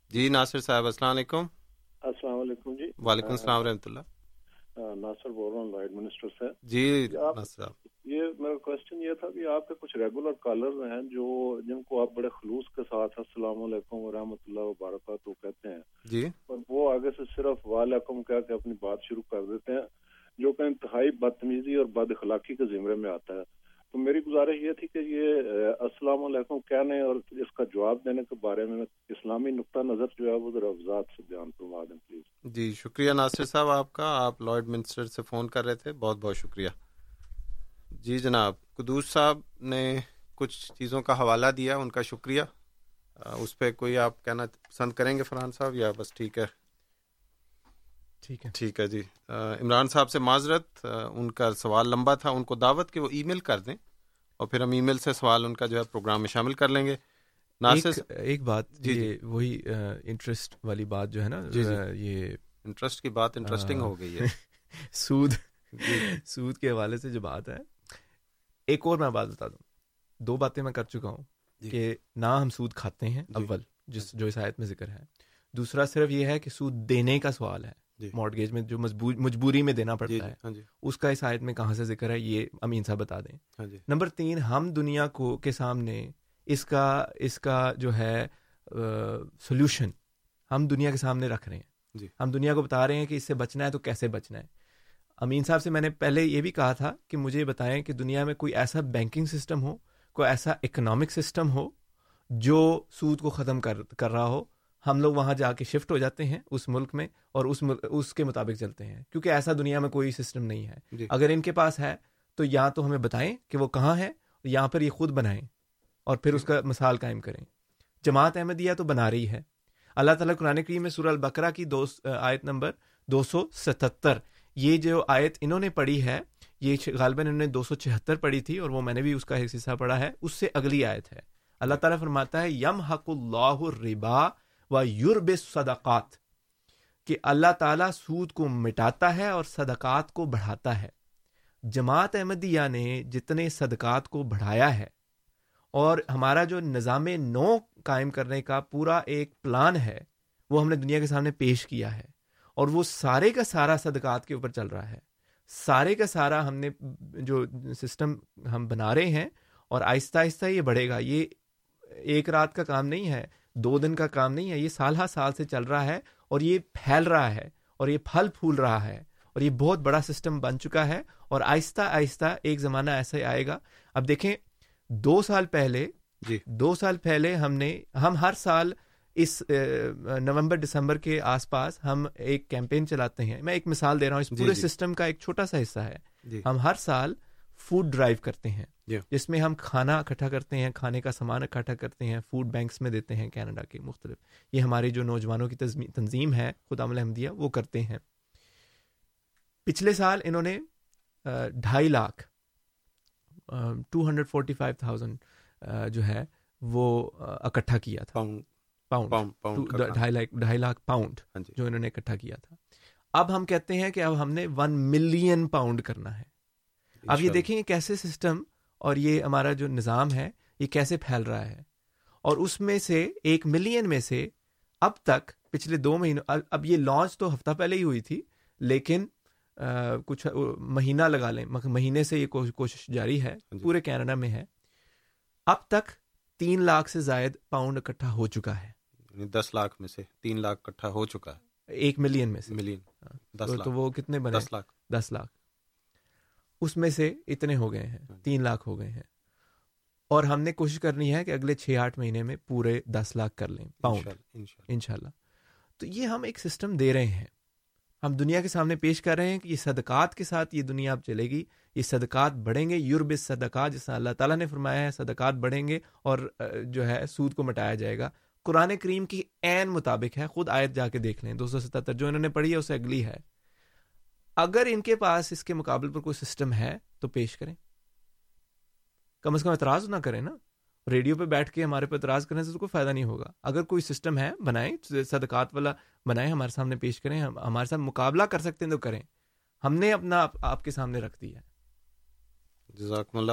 جی ناصر صاحب السلام علیکم۔ السلام علیکم جی۔ وعلیکم السلام ورحمۃ اللہ۔ ناصر بول رہا ہوں لائٹ منسٹر سے۔ جی یہ میرا کوشچن یہ تھا کہ آپ کے کچھ ریگولر کالر ہیں جو جن کو آپ بڑے خلوص کے ساتھ السلام علیکم ورحمۃ اللہ وبرکاتہ کہتے ہیں۔ جی۔ اور وہ آگے سے صرف وعلیکم کہہ کے اپنی بات شروع کر دیتے ہیں جو کہ انتہائی بدتمیزی اور بد اخلاقی کے زمرے میں آتا ہے۔ تو میری گزارش یہ تھی کہ یہ السلام علیکم کہنے اور اس کا جواب دینے کے بارے میں اسلامی نقطہ نظر جو ہے وہ ذرا افزاد سے بیان کروا دیں، پلیز۔ جی شکریہ ناصر صاحب آپ کا۔ آپ لارڈ منسٹر سے فون کر رہے تھے۔ بہت بہت شکریہ۔ جی جناب، قدوس صاحب نے کچھ چیزوں کا حوالہ دیا، ان کا شکریہ۔ اس پہ کوئی آپ کہنا پسند کریں گے فرحان صاحب یا بس ٹھیک ہے؟ ٹھیک ہے۔ ٹھیک ہے جی۔ عمران صاحب سے معذرت ان کا سوال لمبا تھا ان کو دعوت کہ وہ ای میل کر دیں اور پھر ہم ای میل سے سوال ان کا جو ہے پروگرام میں شامل کر لیں گے۔ ناصر ایک, ایک بات جی، یہ وہی انٹرسٹ والی بات جو ہے نا جی، جی۔ یہ انٹرسٹ کی بات انٹرسٹنگ ہو گئی ہے۔ سود جی۔ سود کے حوالے سے جو بات ہے ایک اور میں بات بتا دوں۔ دو باتیں میں کر چکا ہوں جی۔ کہ نہ ہم سود کھاتے ہیں جی۔ اول جس جو اس آیت میں ذکر ہے۔ دوسرا صرف یہ ہے کہ سود دینے کا سوال ہے۔ جی۔ مارٹگیج میں جو مجبور- مجبوری میں دینا جی پڑتا جی ہے۔ ہاں جی۔ اس کا اس آیت میں کہاں سے ذکر ہے؟ یہ امین صاحب بتا دیں۔ ہاں جی۔ نمبر تین ہم دنیا کو کے سامنے اس کا اس کا جو ہے سولوشن ہم دنیا کے سامنے رکھ رہے ہیں۔ جی۔ ہم دنیا کو بتا رہے ہیں کہ اس سے بچنا ہے تو کیسے بچنا ہے؟ امین صاحب سے میں نے پہلے یہ بھی کہا تھا کہ مجھے بتائیں کہ دنیا میں کوئی ایسا بینکنگ سسٹم ہو کوئی ایسا اکنامک سسٹم ہو جو سود کو ختم کر کر رہا ہو ہم لوگ وہاں جا کے شفٹ ہو جاتے ہیں اس ملک میں اور اس مل- اس کے مطابق چلتے ہیں۔ کیونکہ ایسا دنیا میں کوئی سسٹم نہیں ہے۔ جی۔ اگر ان کے پاس ہے تو یا تو ہمیں بتائیں کہ وہ کہاں ہے یہاں پر یہ خود بنائیں اور پھر اس کا مثال قائم کریں۔ جماعت احمدیہ تو بنا رہی ہے۔ اللہ تعالیٰ قرآن کریم میں سورہ البقرہ کی دو آیت نمبر دو سو ستہتر یہ جو آیت انہوں نے پڑھی ہے یہ غالباً انہوں نے دو سو چہتر پڑھی تھی اور وہ میں نے بھی اس کا ایک حصہ پڑھا ہے۔ اس سے اگلی آیت ہے۔ اللہ تعالیٰ فرماتا ہے یم حق اللہ ربا و یورب صدقات، کہ اللہ تعالیٰ سود کو مٹاتا ہے اور صدقات کو بڑھاتا ہے۔ جماعت احمدیہ نے جتنے صدقات کو بڑھایا ہے، اور ہمارا جو نظام نو قائم کرنے کا پورا ایک پلان ہے، وہ ہم نے دنیا کے سامنے پیش کیا ہے۔ اور وہ سارے کا سارا صدقات کے اوپر چل رہا ہے۔ سارے کا سارا ہم نے جو سسٹم ہم بنا رہے ہیں، اور آہستہ آہستہ یہ بڑھے گا۔ یہ ایک رات کا کام نہیں ہے دو دن کا کام نہیں ہے یہ سال ہر سال سے چل رہا ہے اور یہ پھیل رہا ہے اور یہ پھل پھول رہا ہے اور یہ بہت بڑا سسٹم بن چکا ہے اور آہستہ آہستہ ایک زمانہ ایسا ہی آئے گا۔ اب دیکھیں دو سال پہلے جی۔ دو سال پہلے ہم نے ہم ہر سال اس نومبر دسمبر کے آس پاس ہم ایک کیمپین چلاتے ہیں۔ میں ایک مثال دے رہا ہوں اس جی، پورے جی۔ سسٹم کا ایک چھوٹا سا حصہ ہے۔ جی۔ ہم ہر سال فوڈ ڈرائیو کرتے ہیں۔ جس میں ہم کھانا اکٹھا کرتے ہیں کھانے کا سامان اکٹھا کرتے ہیں فوڈ بینکس میں دیتے ہیں کینیڈا کے مختلف۔ یہ ہماری جو نوجوانوں کی تنظیم- ہے خدا احمدیہ وہ کرتے ہیں۔ پچھلے سال انہوں نے ڈھائی lakh two hundred forty five thousand جو ہے وہ اکٹھا کیا تھا۔ پاؤنڈ۔ ڈھائی لاکھ ڈھائی لاکھ پاؤنڈ ہاں جی۔ جو انہوں نے اکٹھا کیا تھا۔ اب ہم کہتے ہیں کہ اب ہم نے ون ملین پاؤنڈ کرنا ہے۔ اب یہ۔ دیکھیں کیسے سسٹم اور یہ ہمارا جو نظام ہے یہ کیسے پھیل رہا ہے؟ اور اس میں سے ایک ملین میں سے اب تک پچھلے دو مہینوں اب- یہ لانچ تو ہفتہ پہلے ہی ہوئی تھی لیکن آ، کچھ مہینہ لگا لیں مہینے سے یہ کوش- کوشش جاری ہے جی۔ پورے کینیڈا میں ہے۔ اب تک تین لاکھ سے زائد پاؤنڈ اکٹھا ہو چکا ہے۔ یعنی دس لاکھ میں سے تین لاکھ اکٹھا ہو چکا ہے۔ ایک ملین میں سے۔ ملین۔ دس تو- لاکھ۔ تو وہ کتنے بنے؟ دس لاکھ۔ دس لاکھ۔ اس میں سے اتنے ہو گئے ہیں۔ تین لاکھ ہو گئے ہیں۔ اور ہم نے کوشش کرنی ہے کہ اگلے چھ آٹھ مہینے میں پورے دس لاکھ کر لیں پاؤنڈ انشاءاللہ، انشاءاللہ۔ انشاءاللہ۔ تو یہ ہم ایک سسٹم دے رہے ہیں۔ ہم دنیا کے سامنے پیش کر رہے ہیں کہ یہ صدقات کے ساتھ یہ دنیا اب چلے گی یہ صدقات بڑھیں گے۔ یورب صدقات جس طرح اللہ تعالیٰ نے فرمایا ہے صدقات بڑھیں گے اور جو ہے سود کو مٹایا جائے گا۔ قرآن کریم کی عین مطابق ہے خود آیت جا کے دیکھ لیں۔ دو سو ستہتر جو انہوں نے پڑھی ہے اسے اگلی ہے۔ اگر ان کے پاس اس کے مقابل پر کوئی سسٹم ہے تو پیش کریں۔ کم از کم اعتراض نہ کریں نا۔ ریڈیو پہ بیٹھ کے ہمارے پہ اعتراض کرنے سے تو کوئی فائدہ نہیں ہوگا۔ اگر کوئی سسٹم ہے، بنائیں، صدقات والا بنائیں، ہمارے سامنے پیش کریں ہمارے ساتھ مقابلہ کر سکتے ہیں تو کریں۔ ہم نے اپنا آپ کے سامنے رکھ دیا جزاکم اللہ۔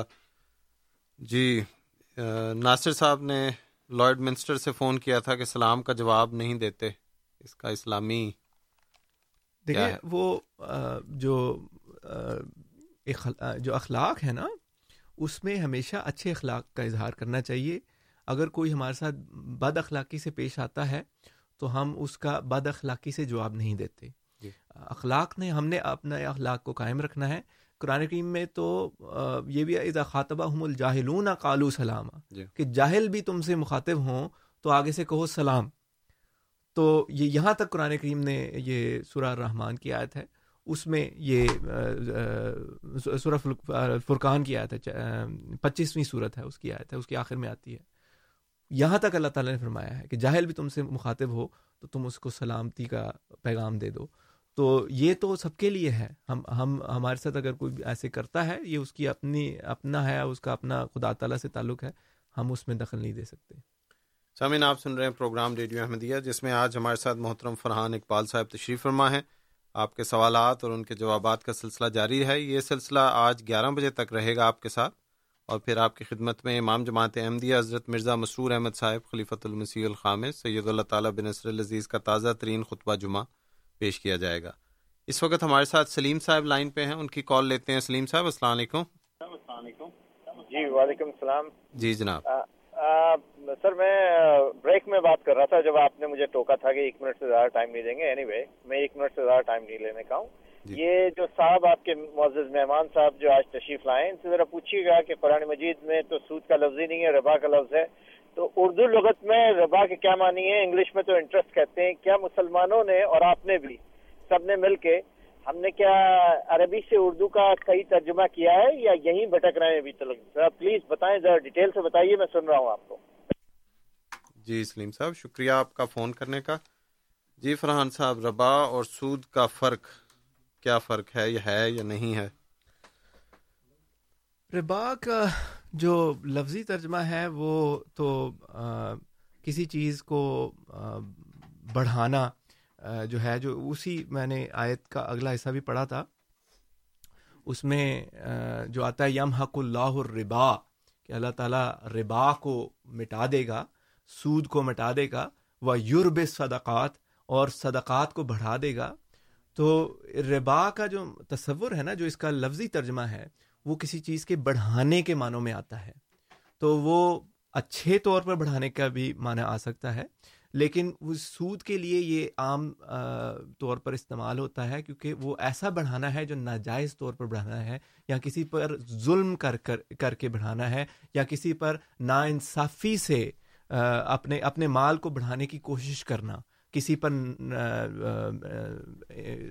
جی ناصر صاحب نے لارڈ منسٹر سے فون کیا تھا کہ سلام کا جواب نہیں دیتے۔ اس کا اسلامی دیکھیں وہ جو جو اخلاق ہے نا اس میں ہمیشہ اچھے اخلاق کا اظہار کرنا چاہیے۔ اگر کوئی ہمارے ساتھ بد اخلاقی سے پیش آتا ہے تو ہم اس کا بد اخلاقی سے جواب نہیں دیتے۔ جی۔ اخلاق نے ہم نے اپنا اخلاق کو قائم رکھنا ہے۔ قرآن کریم میں تو یہ بھی اذا خاطبہ ہم الجاہلون کالو سلام جی۔ کہ جاہل بھی تم سے مخاطب ہوں تو آگے سے کہو سلام۔ تو یہ یہاں تک قرآن کریم نے یہ سورہ رحمان کی آیت ہے، اس میں یہ سورہ فرقان کی آیت ہے پچیسویں صورت ہے، اس کی آیت ہے، اس کی آخر میں آتی ہے۔ یہاں تک اللہ تعالیٰ نے فرمایا ہے کہ جاہل بھی تم سے مخاطب ہو تو تم اس کو سلامتی کا پیغام دے دو۔ تو یہ تو سب کے لیے ہے۔ ہم ہم، ہمارے ساتھ اگر کوئی ایسے کرتا ہے، یہ اس کی اپنی، اپنا ہے، اس کا اپنا خدا تعالیٰ سے تعلق ہے، ہم اس میں دخل نہیں دے سکتے۔ سامعین آپ سن رہے ہیں پروگرام ریڈیو احمدیہ جس میں آج ہمارے ساتھ محترم فرحان اقبال صاحب تشریف فرما ہے آپ کے سوالات اور ان کے جوابات کا سلسلہ جاری ہے۔ یہ سلسلہ آج گیارہ بجے تک رہے گا آپ کے ساتھ۔ اور پھر آپ کی خدمت میں امام جماعت احمدیہ حضرت مرزا مسرور احمد صاحب خلیفۃ المسیح الخام سید اللہ تعالیٰ بن نصر العزیز کا تازہ ترین خطبہ جمعہ پیش کیا جائے گا۔ اس وقت ہمارے ساتھ سلیم صاحب لائن پہ ہیں۔ ان کی کال لیتے ہیں۔ سلیم صاحب السلام علیکم۔ جی وعلیکم السلام۔ جی جناب۔ سر میں بریک میں بات کر رہا تھا جب آپ نے مجھے ٹوکا تھا کہ ایک منٹ سے زیادہ ٹائم نہیں دیں گے۔ اینی anyway, میں ایک منٹ سے زیادہ ٹائم نہیں لینے کا ہوں۔ جی. یہ جو صاحب آپ کے معزز مہمان صاحب جو آج تشریف لائے ان سے ذرا پوچھیے گا کہ قرآن مجید میں تو سود کا لفظ ہی نہیں ہے ربا کا لفظ ہے۔ تو اردو لغت میں ربا کے کیا معنی ہے انگلش میں تو انٹرسٹ کہتے ہیں۔ کیا مسلمانوں نے اور آپ نے بھی سب نے مل کے ہم نے کیا عربی سے اردو کا صحیح ترجمہ کیا ہے یا یہیں بھٹک رہے ہیں ابھی تک پلیز بتائیں ذرا ڈیٹیل سے بتائیے میں سن رہا ہوں آپ کو۔ جی سلیم صاحب شکریہ آپ کا فون کرنے کا۔ جی فرحان صاحب ربا اور سود کا فرق کیا فرق ہے؟ یہ ہے یا نہیں ہے؟ ربا کا جو لفظی ترجمہ ہے وہ تو آ, کسی چیز کو آ, بڑھانا جو ہے جو اسی میں نے آیت کا اگلا حصہ بھی پڑھا تھا۔ اس میں جو آتا ہے یم حق اللہ الربا کہ اللہ تعالیٰ ربا کو مٹا دے گا۔ سود کو مٹا دے گا وہ یورب صدقات اور صدقات کو بڑھا دے گا۔ تو ربا کا جو تصور ہے نا، جو اس کا لفظی ترجمہ ہے، وہ کسی چیز کے بڑھانے کے معنوں میں آتا ہے۔ تو وہ اچھے طور پر بڑھانے کا بھی معنی آ سکتا ہے۔ لیکن اس سود کے لیے یہ عام طور پر استعمال ہوتا ہے، کیونکہ وہ ایسا بڑھانا ہے جو ناجائز طور پر بڑھانا ہے، یا کسی پر ظلم کر کر کر کے بڑھانا ہے، یا کسی پر ناانصافی سے اپنے اپنے مال کو بڑھانے کی کوشش کرنا، کسی پر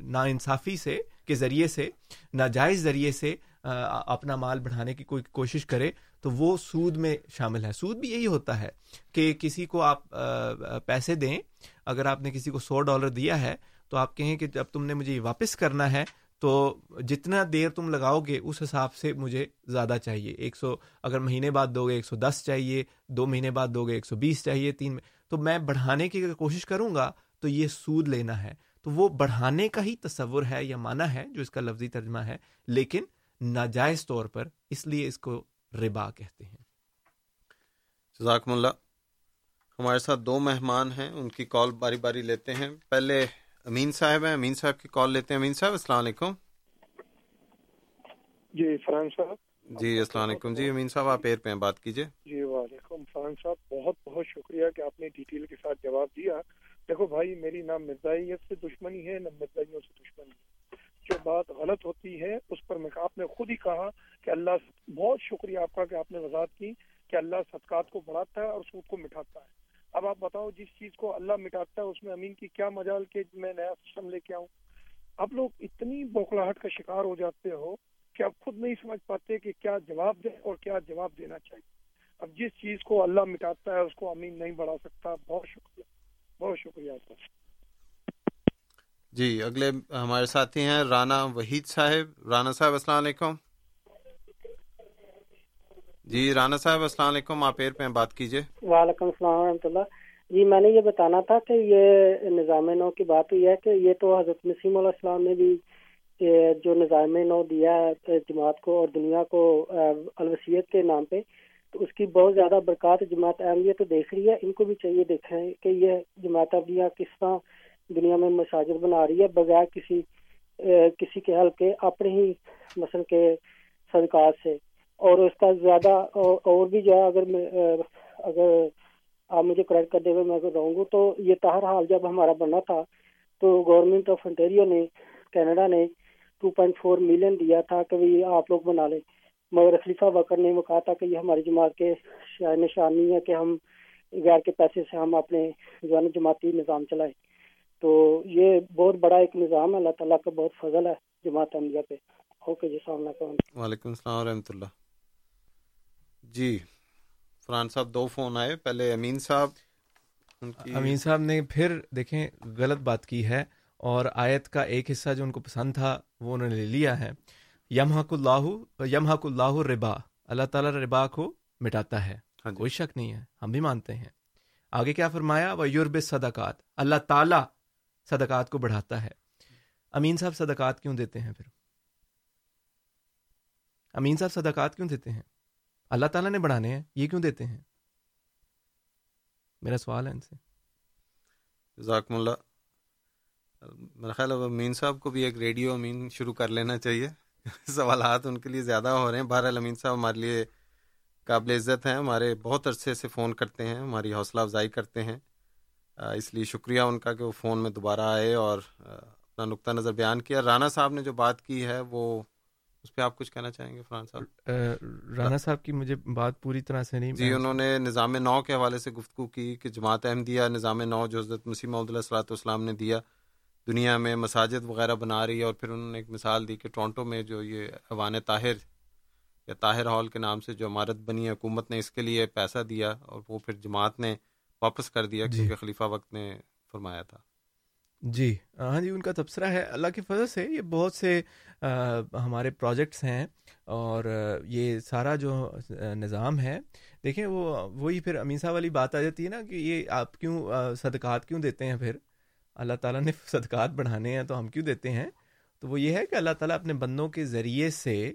ناانصافی سے، کے ذریعے سے، ناجائز ذریعے سے اپنا مال بڑھانے کی کوئی کوشش کرے، تو وہ سود میں شامل ہے۔ سود بھی یہی ہوتا ہے کہ کسی کو آپ پیسے دیں، اگر آپ نے کسی کو سو ڈالر دیا ہے، تو آپ کہیں کہ جب تم نے مجھے یہ واپس کرنا ہے تو جتنا دیر تم لگاؤ گے اس حساب سے مجھے زیادہ چاہیے۔ ایک سو اگر مہینے بعد دو گے، ایک سو دس چاہیے، دو مہینے بعد دو گے، ایک سو بیس چاہیے، تین تو میں بڑھانے کی اگر کوشش کروں گا تو یہ سود لینا ہے۔ تو وہ بڑھانے کا ہی تصور ہے یا مانا ہے جو اس کا لفظی ترجمہ ہے، لیکن ناجائز طور پر اس لیے اس کو ربا کہتے ہیں۔ جزاکم اللہ۔ ہمارے ساتھ دو مہمان ہیں، ان کی کال باری باری لیتے ہیں۔ پہلے امین صاحب ہیں۔ امین صاحب کی کال لیتے ہیں۔ امین صاحب السلام علیکم۔ جی فرحان صاحب۔ جی السلام علیکم۔ جی امین صاحب آپ ایر پہ ہیں بات کیجیے۔ جی وعلیکم فرحان صاحب۔ بہت بہت شکریہ کہ آپ نے ڈیٹیل کے ساتھ جواب دیا۔ دیکھو بھائی میری نہ مرزائیت سے دشمنی ہے نہ مرزائیوں سے دشمنی جو بات غلط ہوتی ہے اس پر میں آپ نے خود ہی کہا کہ اللہ بہت شکریہ آپ کا کہ آپ نے وضاحت کی کہ اللہ صدقات کو بڑھاتا ہے اور سود کو مٹھاتا ہے۔ اب آپ بتاؤ جس چیز کو اللہ مٹاتا ہے، اس میں امین کی کیا مجال کے میں نیا سسٹم لے کے آؤں؟ اب لوگ اتنی بوکھلاہٹ کا شکار ہو جاتے ہو کہ آپ خود نہیں سمجھ پاتے کہ کیا جواب دیں اور کیا جواب دینا چاہیے۔ اب جس چیز کو اللہ مٹاتا ہے، اس کو امین نہیں بڑھا سکتا۔ بہت شکریہ۔ بہت شکریہ آپ کا۔ جی اگلے ہمارے ساتھی ہیں رانا وحید صاحب۔ رانا صاحب، السلام علیکم۔ جی رانا صاحب، السلام علیکم، آپ ایر پہ بات کیجیے وعلیکم السلام ورحمۃ اللہ۔ جی میں نے یہ بتانا تھا کہ یہ نظام نو کی بات ہوئی ہے کہ یہ تو حضرت نسیم علیہ السلام نے بھی جو نظام نو دیا ہے جماعت کو اور دنیا کو الوسیت کے نام پہ، تو اس کی بہت زیادہ برکات جماعت اہمیت تو دیکھ رہی ہے۔ ان کو بھی چاہیے دیکھیں کہ یہ جماعت ابلیہ کس طرح دنیا میں مساجد بنا رہی ہے، بغیر کسی کسی کے حل کے اپنے ہی مثلا کے صدقات سے۔ اور اس کا زیادہ اور بھی جو ہے اگر میں، اگر آپ مجھے کریکٹ کر دے ہوئے، میں رہوں گا، تو یہ تہر حال جب ہمارا بنا تھا، تو گورنمنٹ آف انٹیریو نے کینیڈا نے ٹو پوائنٹ فور ملین دیا تھا کہ آپ لوگ بنا لیں۔ مگر خلیفہ بکر نے وہ کہا تھا کہ یہ ہماری جماعت کے نشانی ہے کہ ہم غیر کے پیسے سے ہم اپنے جو ہے جماعتی نظام چلائیں۔ تو یہ بہت بڑا ایک نظام ہے، اللہ تعالیٰ کا بہت فضل ہے جماعت عملیہ پہ۔ اوکے جی السلام علیکم۔ وعلیکم السلام ورحمۃ اللہ۔ جی فرحان صاحب دو فون آئے۔ پہلے امین صاحب امین صاحب نے پھر دیکھیں غلط بات کی ہے اور آیت کا ایک حصہ جو ان کو پسند تھا وہ انہوں نے لے لیا ہے۔ یم حق اللہ یم حق اللہ ربا اللہ تعالیٰ ربا کو مٹاتا ہے۔ ہاں جی۔ کوئی شک نہیں ہے ہم بھی مانتے ہیں۔ آگے کیا فرمایا؟ وہ یورب صدقات اللہ تعالیٰ صدقات کو بڑھاتا ہے۔ امین صاحب صدقات کیوں دیتے ہیں پھر؟ امین صاحب صدقات کیوں دیتے ہیں؟ اللہ تعالیٰ نے بڑھانے ہیں، یہ کیوں دیتے ہیں؟ میرا سوال ہے ان سے۔ ذاکم اللہ۔ میرا خیال ہے امین صاحب کو بھی ایک ریڈیو امین شروع کر لینا چاہیے۔ سوالات ان کے لیے زیادہ ہو رہے ہیں۔ بہر امین صاحب ہمارے لیے قابل عزت ہیں، ہمارے بہت عرصے سے فون کرتے ہیں، ہماری حوصلہ افزائی کرتے ہیں۔ اس لیے شکریہ ان کا کہ وہ فون میں دوبارہ آئے اور اپنا نقطہ نظر بیان کیا۔ رانا صاحب نے جو بات کی ہے، وہ اس پہ آپ کچھ کہنا چاہیں گے فرحان صاحب؟ رانا صاحب کی مجھے بات پوری طرح سے نہیں جی انہوں نے نظام نو کے حوالے سے گفتگو کی کہ جماعت احمدیہ نظام نو جو حضرت مسیم عبداللہ صلاحت والسلام نے دیا دنیا میں مساجد وغیرہ بنا رہی ہے اور پھر انہوں نے ایک مثال دی کہ ٹورنٹو میں جو یہ اوان طاہر یا طاہر ہال کے نام سے جو عمارت بنی ہے حکومت نے اس کے لیے پیسہ دیا اور وہ پھر جماعت نے واپس کر دیا جی۔ کیونکہ خلیفہ وقت نے فرمایا تھا۔ جی ہاں جی ان کا تبصرہ ہے۔ اللہ کی فضل سے یہ بہت سے ہمارے پروجیکٹس ہیں اور یہ سارا جو نظام ہے، دیکھیں وہ، وہی پھر امین صاحب والی بات آ جاتی ہے نا کہ یہ آپ کیوں صدقات کیوں دیتے ہیں پھر؟ اللہ تعالیٰ نے صدقات بڑھانے ہیں تو ہم کیوں دیتے ہیں؟ تو وہ یہ ہے کہ اللہ تعالیٰ اپنے بندوں کے ذریعے سے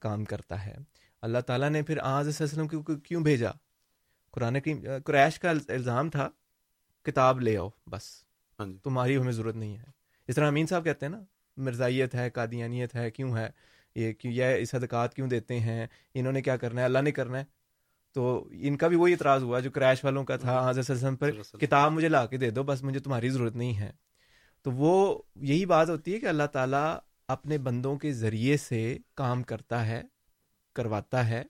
کام کرتا ہے۔ اللہ تعالیٰ نے پھر آج وسلم کیوں بھیجا؟ قرآن کی قریش کا الزام تھا، کتاب لے آؤ، بس۔ تمہاری ہمیں ضرورت نہیں ہے۔ اس طرح امین صاحب کہتے ہیں نا مرزائیت ہے قادیانیت ہے کیوں ہے؟ یہ کیوں یہ صدقات کیوں دیتے ہیں؟ انہوں نے کیا کرنا ہے؟ اللہ نے کرنا ہے۔ تو ان کا بھی وہی اعتراض ہوا جو کریش والوں کا تھا حضرت وسلم پر کتاب مجھے لا کے دے دو بس مجھے تمہاری ضرورت نہیں ہے۔ تو وہ یہی بات ہوتی ہے کہ اللہ تعالیٰ اپنے بندوں کے ذریعے سے کام کرتا ہے کرواتا ہے۔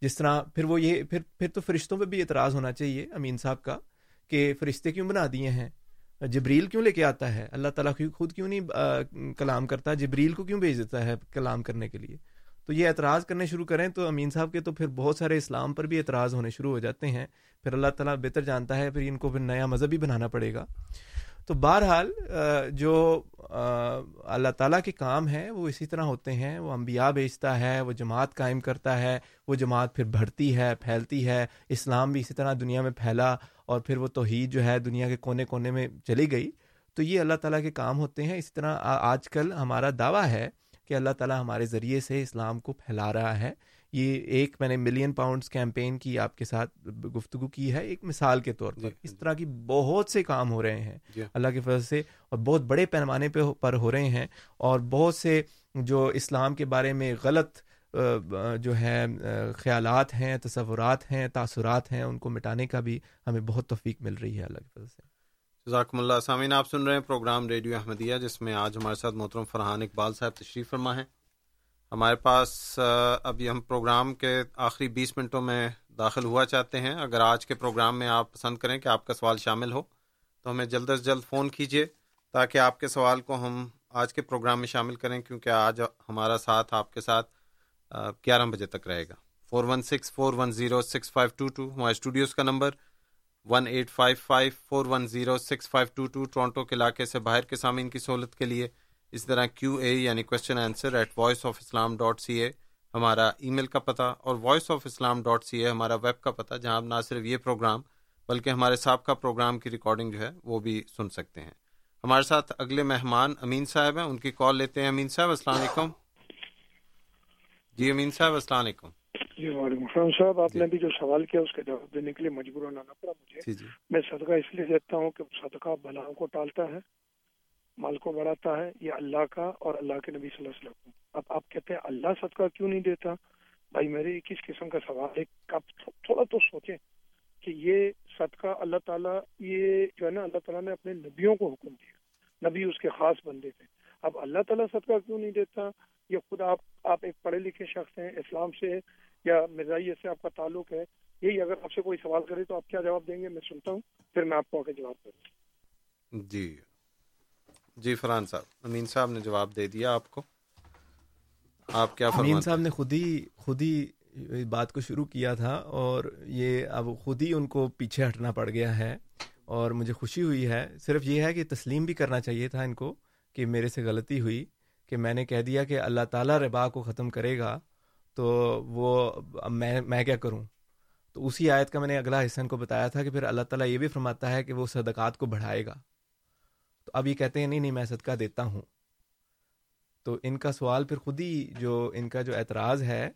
جس طرح پھر وہ یہ پھر پھر تو فرشتوں پہ بھی اعتراض ہونا چاہیے امین صاحب کا کہ فرشتے کیوں بنا دیے ہیں؟ جبریل کیوں لے کے آتا ہے؟ اللہ تعالیٰ خود کیوں نہیں کلام کرتا؟ جبریل کو کیوں بھیج دیتا ہے کلام کرنے کے لیے؟ تو یہ اعتراض کرنے شروع کریں تو امین صاحب کے تو پھر بہت سارے اسلام پر بھی اعتراض ہونے شروع ہو جاتے ہیں۔ پھر اللہ تعالیٰ بہتر جانتا ہے، پھر ان کو پھر نیا مذہب بھی بنانا پڑے گا۔ تو بہرحال جو اللہ تعالیٰ کے کام ہیں وہ اسی طرح ہوتے ہیں۔ وہ انبیاء بیچتا ہے، وہ جماعت قائم کرتا ہے، وہ جماعت پھر بڑھتی ہے، پھیلتی ہے۔ اسلام بھی اسی طرح دنیا میں پھیلا۔ اور پھر وہ توحید جو ہے دنیا کے کونے کونے میں چلی گئی۔ تو یہ اللہ تعالیٰ کے کام ہوتے ہیں۔ اسی طرح آج کل ہمارا دعویٰ ہے کہ اللہ تعالیٰ ہمارے ذریعے سے اسلام کو پھیلا رہا ہے۔ یہ ایک میں نے ملین پاؤنڈس کیمپین کی آپ کے ساتھ گفتگو کی ہے ایک مثال کے طور پر۔ جی، اس طرح کی بہت سے کام ہو رہے ہیں۔ جی۔ اللہ کے فضل سے اور بہت بڑے پیمانے پہ پر ہو رہے ہیں۔ اور بہت سے جو اسلام کے بارے میں غلط جو ہے خیالات ہیں، تصورات ہیں، تاثرات ہیں، ان کو مٹانے کا بھی ہمیں بہت توفیق مل رہی ہے اللہ کے فضل سے۔ ذاکم اللہ، سامعین، آپ سن رہے ہیں پروگرام ریڈیو احمدیہ، جس میں آج ہمارے ساتھ محترم فرحان اقبال صاحب تشریف فرما ہیں۔ ہمارے پاس ابھی ہم پروگرام کے آخری بیس منٹوں میں داخل ہوا چاہتے ہیں۔ اگر آج کے پروگرام میں آپ پسند کریں کہ آپ کا سوال شامل ہو، تو ہمیں جلد از جلد فون کیجیے تاکہ آپ کے سوال کو ہم آج کے پروگرام میں شامل کریں، کیونکہ آج ہمارا ساتھ آپ کے ساتھ گیارہ بجے تک رہے گا۔ Four one six four one zero six five two two ہمارے اسٹوڈیوز کا number one eight five five four one zero six five two two Toronto کے علاقے سے باہر کے سامعین کی سہولت کے لیے اس طرح کیو اے یعنی question answer at voice of Islam dot C A ہمارا ای میل کا پتہ اور voice of Islam dot C A ہمارا ویب کا پتہ، جہاں آپ نہ صرف یہ پروگرام بلکہ ہمارے سابقہ پروگرام کی ریکارڈنگ جو ہے وہ بھی سن سکتے ہیں۔ ہمارے ساتھ اگلے مہمان امین صاحب ہیں، ان کی کال لیتے ہیں۔ امین صاحب، السلام علیکم۔ جی امین صاحب السلام علیکم۔ جی وعلیکم السلام صاحب۔ آپ نے بھی جو سوال کیا اس کا جواب دینے کے لیے مجبور ہونا پڑا مجھے۔ جی جی۔ میں صدقہ اس لیے دیتا ہوں کہ صدقہ بلاؤں کو ٹالتا ہے مال کو بڑھاتا ہے یہ اللہ کا اور اللہ کے نبی صلی اللہ علیہ وسلم اب آپ کہتے ہیں اللہ صدقہ کیوں نہیں دیتا؟ بھائی میرے کس قسم کا سوال ہے آپ تھوڑا تو سوچیں کہ یہ صدقہ اللہ تعالیٰ یہ جو ہے نا اللہ تعالیٰ نے اپنے نبیوں کو حکم دیا۔ نبی اس کے خاص بندے تھے۔ اب اللہ تعالیٰ صدقہ کیوں نہیں دیتا؟ یہ خود آپ آپ ایک پڑھے لکھے شخص ہیں اسلام سے یا مرزائیے سے آپ کا تعلق ہے یہی اگر آپ سے کوئی سوال کرے تو آپ کیا جواب دیں گے؟ میں سنتا ہوں پھر میں آپ کو آگے جواب کروں جی۔ جی فرحان صاحب امین صاحب نے جواب دے دیا آپ کو۔ آپ کیا امین صاحب نے خود ہی خود ہی بات کو شروع کیا تھا اور یہ اب خود ہی ان کو پیچھے ہٹنا پڑ گیا ہے اور مجھے خوشی ہوئی ہے۔ صرف یہ ہے کہ تسلیم بھی کرنا چاہیے تھا ان کو کہ میرے سے غلطی ہوئی۔ کہ میں نے کہہ دیا کہ اللہ تعالیٰ ربا کو ختم کرے گا، تو وہ میں میں کیا کروں؟ تو اسی آیت کا میں نے اگلا حصہ کو بتایا تھا کہ پھر اللہ تعالیٰ یہ بھی فرماتا ہے کہ وہ صدقات کو بڑھائے گا۔ تو اب یہ کہتے ہیں، نہیں نہیں، میں صدقہ دیتا ہوں۔ تو ان کا سوال پھر خود ہی جو ان کا جو اعتراض ہے،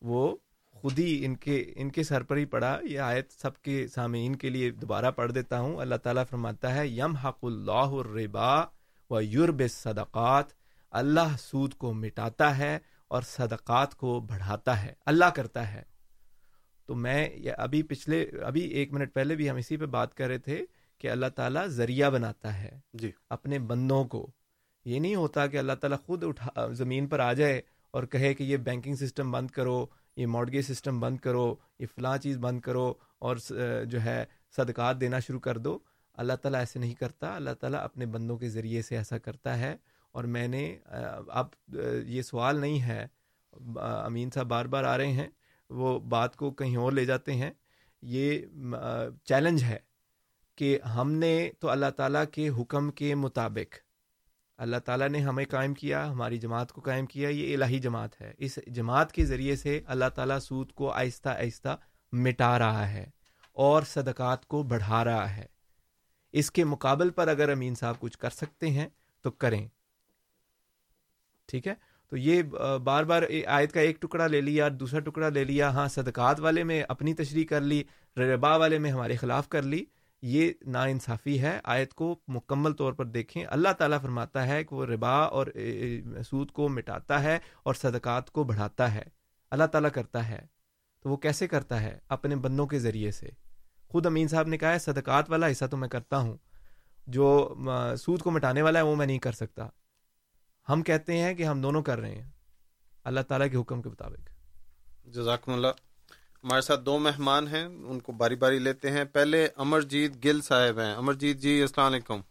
وہ خود ہی ان کے ان کے سر پر ہی پڑا۔ یہ آیت سب کے سامعین کے لیے دوبارہ پڑھ دیتا ہوں۔ اللہ تعالیٰ فرماتا ہے یم حق اللہ الربا و یورب صدقات اللہ سود کو مٹاتا ہے اور صدقات کو بڑھاتا ہے اللہ کرتا ہے۔ تو میں ابھی پچھلے ابھی ایک منٹ پہلے بھی ہم اسی پہ بات کر رہے تھے کہ اللہ تعالیٰ ذریعہ بناتا ہے جی۔ اپنے بندوں کو۔ یہ نہیں ہوتا کہ اللہ تعالیٰ خود اٹھا زمین پر آ جائے اور کہے کہ یہ بینکنگ سسٹم بند کرو یہ ماڈگیج سسٹم بند کرو یہ فلاں چیز بند کرو اور جو ہے صدقات دینا شروع کر دو۔ اللہ تعالیٰ ایسے نہیں کرتا اللہ تعالیٰ اپنے بندوں کے ذریعے سے ایسا کرتا ہے۔ اور میں نے اب یہ سوال نہیں ہے امین صاحب بار بار آ رہے ہیں، وہ بات کو کہیں اور لے جاتے ہیں۔ یہ چیلنج ہے کہ ہم نے تو اللہ تعالیٰ کے حکم کے مطابق، اللہ تعالیٰ نے ہمیں قائم کیا، ہماری جماعت کو قائم کیا، یہ الہی جماعت ہے۔ اس جماعت کے ذریعے سے اللہ تعالیٰ سود کو آہستہ آہستہ مٹا رہا ہے اور صدقات کو بڑھا رہا ہے۔ اس کے مقابل پر اگر امین صاحب کچھ کر سکتے ہیں تو کریں۔ ٹھیک ہے؟ تو یہ بار بار آیت کا ایک ٹکڑا لے لیا، دوسرا ٹکڑا لے لیا ہاں صدقات والے میں اپنی تشریح کر لی، ربا والے میں ہمارے خلاف کر لی، یہ نا انصافی ہے۔ آیت کو مکمل طور پر دیکھیں، اللہ تعالیٰ فرماتا ہے کہ وہ ربا اور سود کو مٹاتا ہے اور صدقات کو بڑھاتا ہے۔ اللہ تعالیٰ کرتا ہے۔ تو وہ کیسے کرتا ہے؟ اپنے بندوں کے ذریعے سے۔ خود امین صاحب نے کہا ہے، صدقات والا حصہ تو میں کرتا ہوں، جو سود کو مٹانے والا ہے وہ میں نہیں کر سکتا۔ ہم کہتے ہیں کہ ہم دونوں کر رہے ہیں اللہ تعالیٰ کے حکم کے مطابق جزاکم اللہ ہمارے ساتھ دو مہمان ہیں ان کو باری باری لیتے ہیں پہلے امرجیت گل صاحب ہیں امرجیت جی السلام علیکم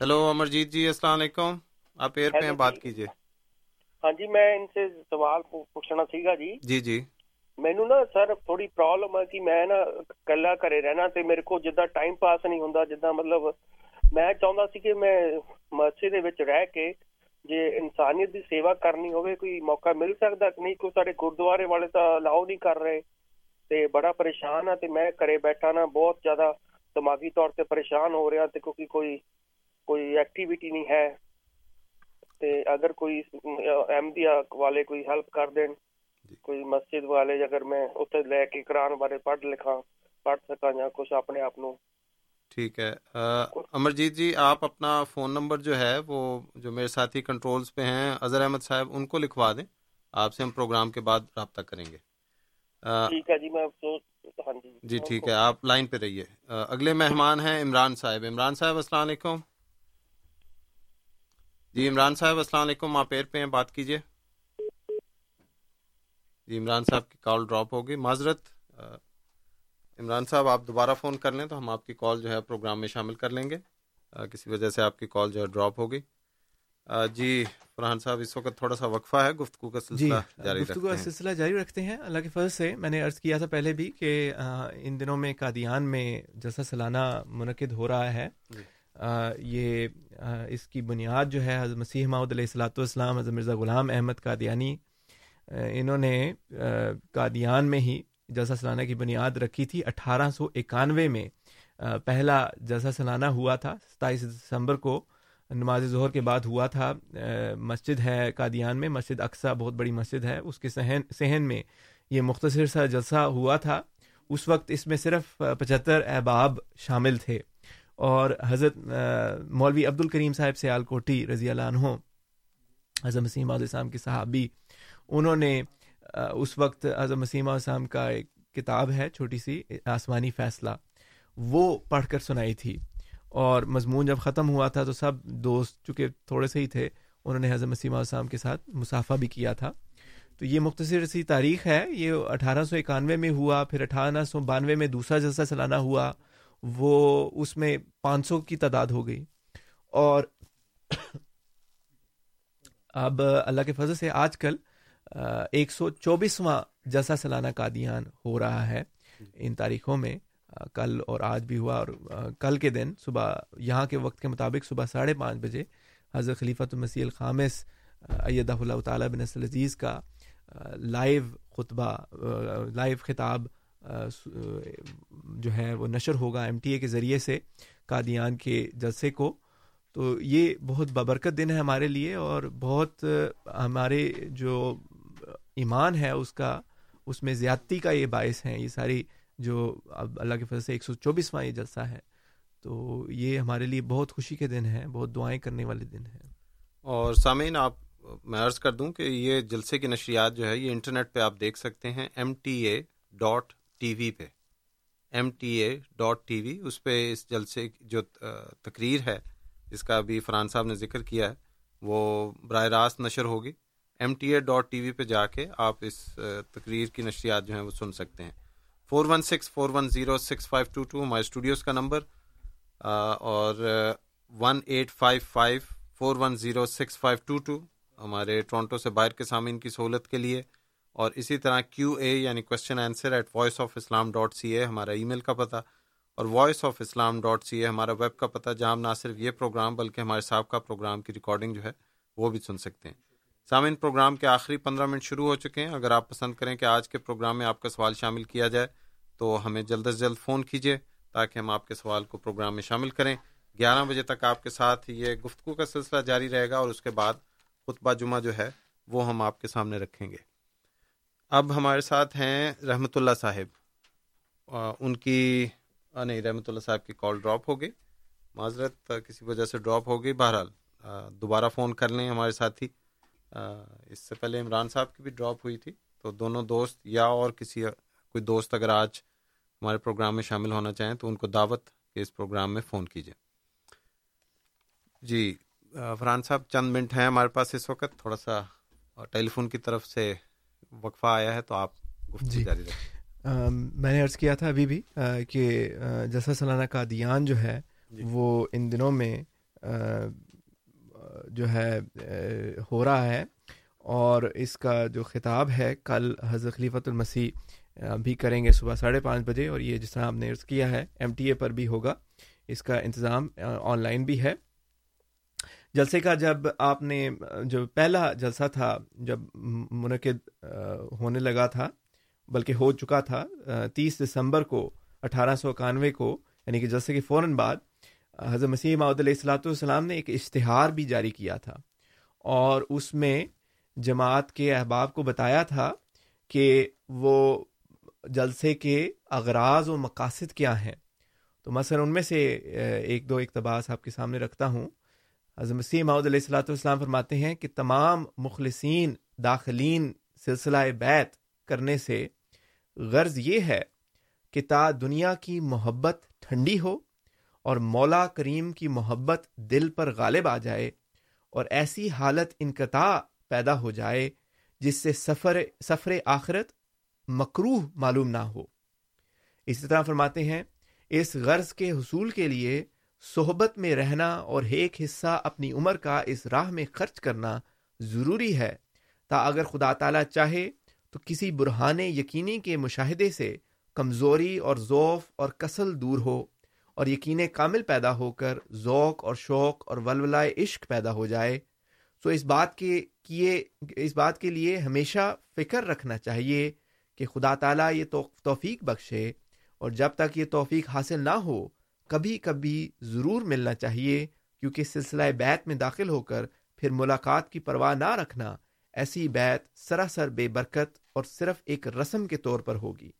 ہیلو امرجیت جی السلام علیکم آپ ایئر پہ ہیں بات کیجیے ہاں جی میں ان سے سوال پوچھنا سیگا جی جی جی ਮੈਨੂੰ ਨਾ ਸਰ ਥੋੜੀ ਪ੍ਰੋਬਲਮ ਹੈ ਕਿ ਮੈਂ ਨਾ ਇਕੱਲਾ ਘਰੇ ਰਹਿਣਾ ਤੇ ਮੇਰੇ ਕੋਲ ਜਿੱਦਾਂ ਟਾਈਮ ਪਾਸ ਨਹੀਂ ਹੁੰਦਾ ਜਿੱਦਾਂ ਮਤਲਬ ਮੈਂ ਚਾਹੁੰਦਾ ਸੀ ਕਿ ਮੈਂ والے کوئی ہیلپ کر دین کو مسجد والے میں آپ نو ٹھیک ہے۔ امرجیت جی آپ اپنا فون نمبر جو ہے وہ جو میرے ساتھی کنٹرولز پہ ہیں اظہر احمد صاحب ان کو لکھوا دیں۔ آپ سے ہم پروگرام کے بعد رابطہ کریں گے۔ ٹھیک ہے جی میں ہاں جی۔ جی ٹھیک ہے آپ لائن پہ رہیے۔ اگلے مہمان ہیں عمران صاحب۔ عمران صاحب السلام علیکم۔ جی عمران صاحب السلام علیکم۔ آپ ایئر پہ ہیں بات کیجیے۔ جی عمران صاحب کی کال ڈراپ ہوگی معذرت عمران صاحب آپ دوبارہ فون کر لیں تو ہم آپ کی کال جو ہے پروگرام میں شامل کر لیں گے۔ کسی وجہ سے آپ کی کال جو ہے ڈراپ ہوگی جی فرحان صاحب اس وقت تھوڑا سا وقفہ ہے گفتگو کا سلسلہ جی جاری گفتگو کا سلسلہ جاری رکھتے ہیں۔ اللہ کے فضل سے میں نے عرض کیا تھا پہلے بھی کہ آ، ان دنوں میں قادیان میں جلسہ سالانہ منعقد ہو رہا ہے۔ جی۔ آ، یہ آ، اس کی بنیاد جو ہے حضرت مسیح ماؤد علیہ السلاۃ والسلام حضرت مرزا غلام احمد قادیانی آ، انہوں نے آ، قادیان میں ہی جلسہ سالانہ کی بنیاد رکھی تھی اٹھارہ سو اکانوے میں۔ پہلا جلسہ سالانہ ہوا تھا، ستائیس دسمبر کو نماز ظہر کے بعد ہوا تھا۔ مسجد ہے قادیان میں، مسجد اقسا بہت بڑی مسجد ہے۔ اس کے صحن صحن میں یہ مختصر سا جلسہ ہوا تھا۔ اس وقت اس میں صرف پچہتر احباب شامل تھے۔ اور حضرت مولوی عبد الکریم صاحب سیال کوٹی رضی اللہ عنہ، حضرت مسیم علیہ السلام کے صحابی، انہوں نے اس وقت حضرت مسیم علیہ کا ایک کتاب ہے، چھوٹی سی، آسمانی فیصلہ۔ وہ پڑھ کر سنائی تھی۔ اور مضمون جب ختم ہوا تھا تو سب دوست چونکہ تھوڑے سے ہی تھے، انہوں نے حضرت مسیم علیہ السلام کے ساتھ مسافہ بھی کیا تھا۔ تو یہ مختصر سی تاریخ ہے۔ یہ اٹھارہ سو اکانوے میں ہوا، پھر اٹھارہ سو بانوے میں دوسرا جلسہ سالانہ ہوا۔ وہ اس میں پانچ سو کی تعداد ہو گئی۔ اور اب اللہ کے فضل سے آج کل ایک سو چوبیسواں جلسہ سالانہ قادیان ہو رہا ہے۔ ان تاریخوں میں کل اور آج بھی ہوا اور کل کے دن صبح، یہاں کے وقت کے مطابق صبح ساڑھے پانچ بجے حضرت خلیفۃ المسیح الخامس ایدہ اللہ تعالیٰ بن نسل عزیز کا لائیو خطبہ لائیو خطاب جو ہے وہ نشر ہوگا ایم ٹی اے کے ذریعے سے قادیان کے جلسے کو۔ تو یہ بہت بابرکت دن ہے ہمارے لیے اور بہت ہمارے جو ایمان ہے، اس کا، اس میں زیادتی کا یہ باعث ہیں، یہ ساری جو اب اللہ کے فضل سے ایک سو چوبیسواں یہ جلسہ ہے۔ تو یہ ہمارے لیے بہت خوشی کے دن ہیں، بہت دعائیں کرنے والے دن ہیں۔ اور سامعین، آپ، میں عرض کر دوں کہ یہ جلسے کی نشریات جو ہے، یہ انٹرنیٹ پہ آپ دیکھ سکتے ہیں M T A dot T V پہ۔ M T A dot T V اس پہ اس جلسے کی جو تقریر ہے، جس کا ابھی فرحان صاحب نے ذکر کیا ہے، وہ براہ راست نشر ہوگی۔ M T A dot T V پہ جا کے آپ اس تقریر کی نشریات جو ہیں وہ سن سکتے ہیں۔ Four one six four one zero six five two two ہمارے اسٹوڈیوز کا نمبر اور one eight five five four one zero six five two two ہمارے ٹورانٹو سے باہر کے سامعین کی سہولت کے لیے۔ اور اسی طرح کیو اے یعنی question answer at voice of Islam dot C A ہمارا ای میل کا پتہ۔ اور voice of Islam dot C A ہمارا ویب کا پتہ، جہاں ہم نہ صرف یہ پروگرام بلکہ ہمارے سابقہ پروگرام کی ریکارڈنگ جو ہے وہ بھی سن سکتے ہیں۔ سامعین پروگرام کے آخری پندرہ منٹ شروع ہو چکے ہیں۔ اگر آپ پسند کریں کہ آج کے پروگرام میں آپ کا سوال شامل کیا جائے تو ہمیں جلد از جلد فون کیجیے تاکہ ہم آپ کے سوال کو پروگرام میں شامل کریں۔ گیارہ بجے تک آپ کے ساتھ یہ گفتگو کا سلسلہ جاری رہے گا اور اس کے بعد خطبہ جمعہ جو ہے وہ ہم آپ کے سامنے رکھیں گے۔ اب ہمارے ساتھ ہیں رحمت اللہ صاحب۔ آ، ان کی آ، نہیں رحمت اللہ صاحب کی کال ڈراپ ہو گئی۔ معذرت آ، کسی وجہ سے ڈراپ ہو گئی۔ بہرحال دوبارہ فون کر لیں ہمارے ساتھی۔ اس سے پہلے عمران صاحب کی بھی ڈراپ ہوئی تھی تو دونوں دوست یا اور کسی کوئی دوست اگر آج ہمارے پروگرام میں شامل ہونا چاہیں تو ان کو دعوت کہ اس پروگرام میں فون کیجیے جی فرحان صاحب چند منٹ ہیں ہمارے پاس اس وقت تھوڑا سا ٹیلی فون کی طرف سے وقفہ آیا ہے تو آپ گفتگو جی۔ جاری رکھیں۔ میں نے عرض کیا تھا ابھی بھی کہ جلسہ سالانہ قادیان جو ہے جی۔ وہ ان دنوں میں جو ہے ہو رہا ہے۔ اور اس کا جو خطاب ہے، کل حضرت خلیفۃ المسیح بھی کریں گے صبح ساڑھے پانچ بجے۔ اور یہ جس طرح آپ نے عرض کیا ہے، ایم ٹی اے پر بھی ہوگا۔ اس کا انتظام آن لائن بھی ہے۔ جلسے کا جب آپ نے، جو پہلا جلسہ تھا، جب منعقد ہونے لگا تھا، بلکہ ہو چکا تھا تیس دسمبر کو، اٹھارہ سو اکانوے کو یعنی کہ جلسے کے فوراً بعد حضرت مسیح معود علیہ السلاۃ والسلام نے ایک اشتہار بھی جاری کیا تھا اور اس میں جماعت کے احباب کو بتایا تھا کہ وہ جلسے کے اغراض و مقاصد کیا ہیں۔ تو مثلا ان میں سے ایک دو اقتباس آپ کے سامنے رکھتا ہوں۔ حضرت مسیح معود علیہ السلاۃ والسلام فرماتے ہیں کہ تمام مخلصین داخلین سلسلہ بیت کرنے سے غرض یہ ہے کہ تا دنیا کی محبت ٹھنڈی ہو اور مولا کریم کی محبت دل پر غالب آ جائے اور ایسی حالت انقطاع پیدا ہو جائے جس سے سفر سفر آخرت مکروح معلوم نہ ہو۔ اسی طرح فرماتے ہیں، اس غرض کے حصول کے لیے صحبت میں رہنا اور ایک حصہ اپنی عمر کا اس راہ میں خرچ کرنا ضروری ہے تا اگر خدا تعالیٰ چاہے تو کسی برہان یقینی کے مشاہدے سے کمزوری اور ذوف اور کسل دور ہو۔ اور یقین کامل پیدا ہو کر ذوق اور شوق اور ولولائے عشق پیدا ہو جائے سو اس بات کے کیے، اس بات کے لیے ہمیشہ فکر رکھنا چاہیے کہ خدا تعالیٰ یہ توفیق بخشے اور جب تک یہ توفیق حاصل نہ ہو، کبھی کبھی ضرور ملنا چاہیے، کیونکہ سلسلہ بیت میں داخل ہو کر پھر ملاقات کی پرواہ نہ رکھنا ایسی بیت سراسر بے برکت اور صرف ایک رسم کے طور پر ہوگی۔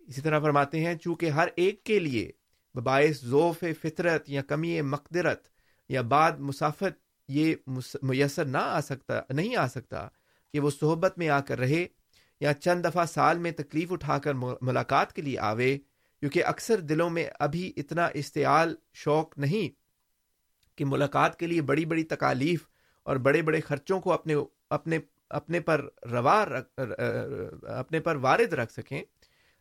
اسی طرح فرماتے ہیں، چونکہ ہر ایک کے لیے باعث ذوف فطرت یا کمی مقدرت یا بعد مسافت، یہ میسر نہ آ سکتا، نہیں آ سکتا کہ وہ صحبت میں آ کر رہے یا چند دفعہ سال میں تکلیف اٹھا کر ملاقات کے لیے آوے، کیونکہ اکثر دلوں میں ابھی اتنا اشتعال شوق نہیں کہ ملاقات کے لیے بڑی بڑی تکالیف اور بڑے بڑے خرچوں کو اپنے اپنے اپنے پر روا اپنے پر وارد رکھ سکیں۔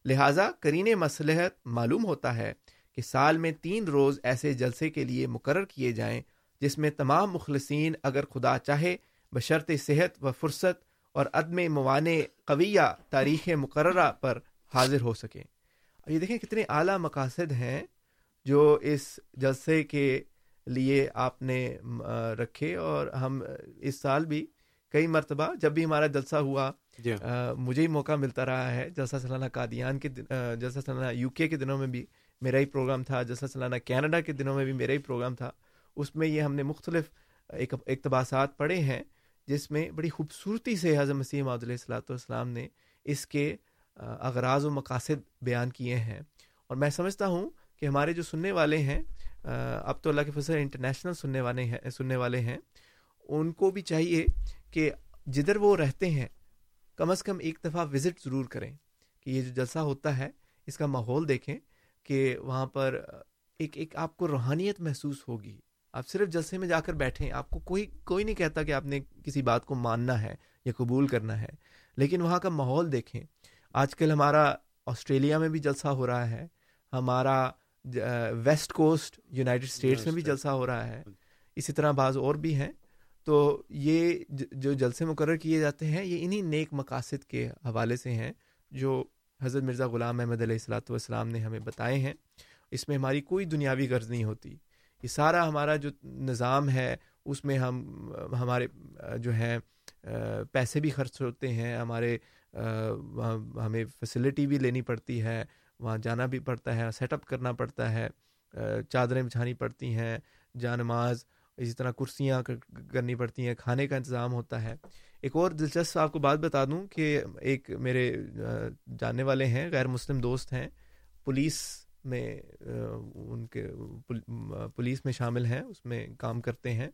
لہٰذا کرین مصلحت معلوم ہوتا ہے کہ سال میں تین روز ایسے جلسے کے لیے مقرر کیے جائیں جس میں تمام مخلصین اگر خدا چاہے بشرط صحت و فرصت اور عدم موانع قویہ تاریخ مقررہ پر حاضر ہو سکیں۔ یہ دیکھیں کتنے اعلیٰ مقاصد ہیں جو اس جلسے کے لیے آپ نے رکھے اور ہم اس سال بھی کئی مرتبہ جب بھی ہمارا جلسہ ہوا جی مجھے ہی موقع ملتا رہا ہے۔ جلسہ سالانہ قادیان کے جلسہ سالانہ یو کے کے دنوں میں بھی میرا ہی پروگرام تھا جلسہ سالانہ کینیڈا کے دنوں میں بھی میرا ہی پروگرام تھا، اس میں یہ ہم نے مختلف اقتباسات پڑھے ہیں، جس میں بڑی خوبصورتی سے حضرت مسیح محدود علیہ السلاۃ والسلام نے اس کے اغراض و مقاصد بیان کیے ہیں۔ اور میں سمجھتا ہوں کہ ہمارے جو سننے والے ہیں اب تو اللہ کے فصل انٹرنیشنل سننے والے ہیں، سننے والے ہیں، ان کو بھی چاہیے کہ جدھر وہ رہتے ہیں، کم از کم ایک دفعہ وزٹ ضرور کریں کہ یہ جو جلسہ ہوتا ہے، اس کا ماحول دیکھیں۔ کہ وہاں پر ایک ایک آپ کو روحانیت محسوس ہوگی۔ آپ صرف جلسے میں جا کر بیٹھیں آپ کو کوئی کوئی نہیں کہتا کہ آپ نے کسی بات کو ماننا ہے یا قبول کرنا ہے لیکن وہاں کا ماحول دیکھیں۔ آج کل ہمارا آسٹریلیا میں بھی جلسہ ہو رہا ہے ہمارا ویسٹ کوسٹ یونائٹڈ اسٹیٹس میں بھی جلسہ ہو رہا ہے۔ اسی طرح بعض اور بھی ہیں۔ تو یہ جو جلسے مقرر کیے جاتے ہیں یہ انہی نیک مقاصد کے حوالے سے ہیں جو حضرت مرزا غلام احمد علیہ السلاۃ والسلام نے ہمیں بتائے ہیں، اس میں ہماری کوئی دنیاوی غرض نہیں ہوتی۔ یہ سارا ہمارا جو نظام ہے، اس میں ہم، ہمارے، جو ہیں پیسے بھی خرچ ہوتے ہیں، ہمارے ہمیں فیسلٹی بھی لینی پڑتی ہے، وہاں جانا بھی پڑتا ہے سیٹ اپ کرنا پڑتا ہے چادریں بچھانی پڑتی ہیں جا نماز اسی طرح کرسیاں کرنی پڑتی ہیں، کھانے کا انتظام ہوتا ہے۔ ایک اور دلچسپ آپ کو بات بتا دوں کہ ایک میرے جاننے والے ہیں، غیر مسلم دوست ہیں، پولیس میں ان کے پولیس میں شامل ہیں، اس میں کام کرتے ہیں۔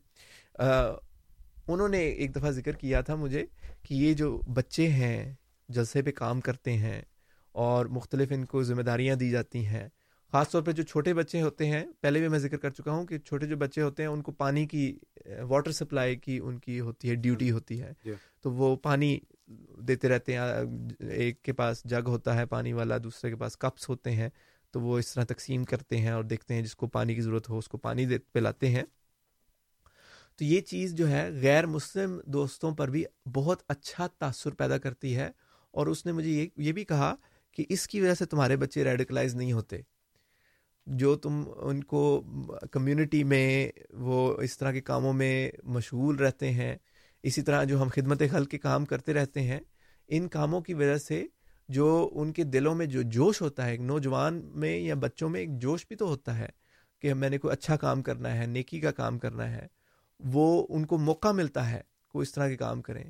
انہوں نے ایک دفعہ ذکر کیا تھا مجھے کہ یہ جو بچے ہیں، جلسے پہ کام کرتے ہیں اور مختلف ان کو ذمہ داریاں دی جاتی ہیں خاص طور پہ جو چھوٹے بچے ہوتے ہیں پہلے بھی میں ذکر کر چکا ہوں کہ چھوٹے جو بچے ہوتے ہیں ان کو پانی کی واٹر سپلائی کی ان کی ہوتی ہے ڈیوٹی ہوتی ہے۔ تو وہ پانی دیتے رہتے ہیں ایک کے پاس جگ ہوتا ہے پانی والا دوسرے کے پاس کپس ہوتے ہیں۔ تو وہ اس طرح تقسیم کرتے ہیں اور دیکھتے ہیں جس کو پانی کی ضرورت ہو اس کو پانی پلاتے ہیں۔ تو یہ چیز جو ہے غیر مسلم دوستوں پر بھی بہت اچھا تاثر پیدا کرتی ہے۔ اور اس نے مجھے یہ یہ بھی کہا کہ اس کی وجہ سے تمہارے بچے ریڈیکلائز نہیں ہوتے۔ جو تم ان کو کمیونٹی میں وہ اس طرح کے کاموں میں مشغول رہتے ہیں، اسی طرح جو ہم خدمت خل کے کام کرتے رہتے ہیں، ان کاموں کی وجہ سے جو ان کے دلوں میں جو جوش ہوتا ہے، ایک نوجوان میں یا بچوں میں ایک جوش بھی تو ہوتا ہے کہ میں نے کوئی اچھا کام کرنا ہے، نیکی کا کام کرنا ہے، وہ ان کو موقع ملتا ہے کوئی اس طرح کے کام کریں۔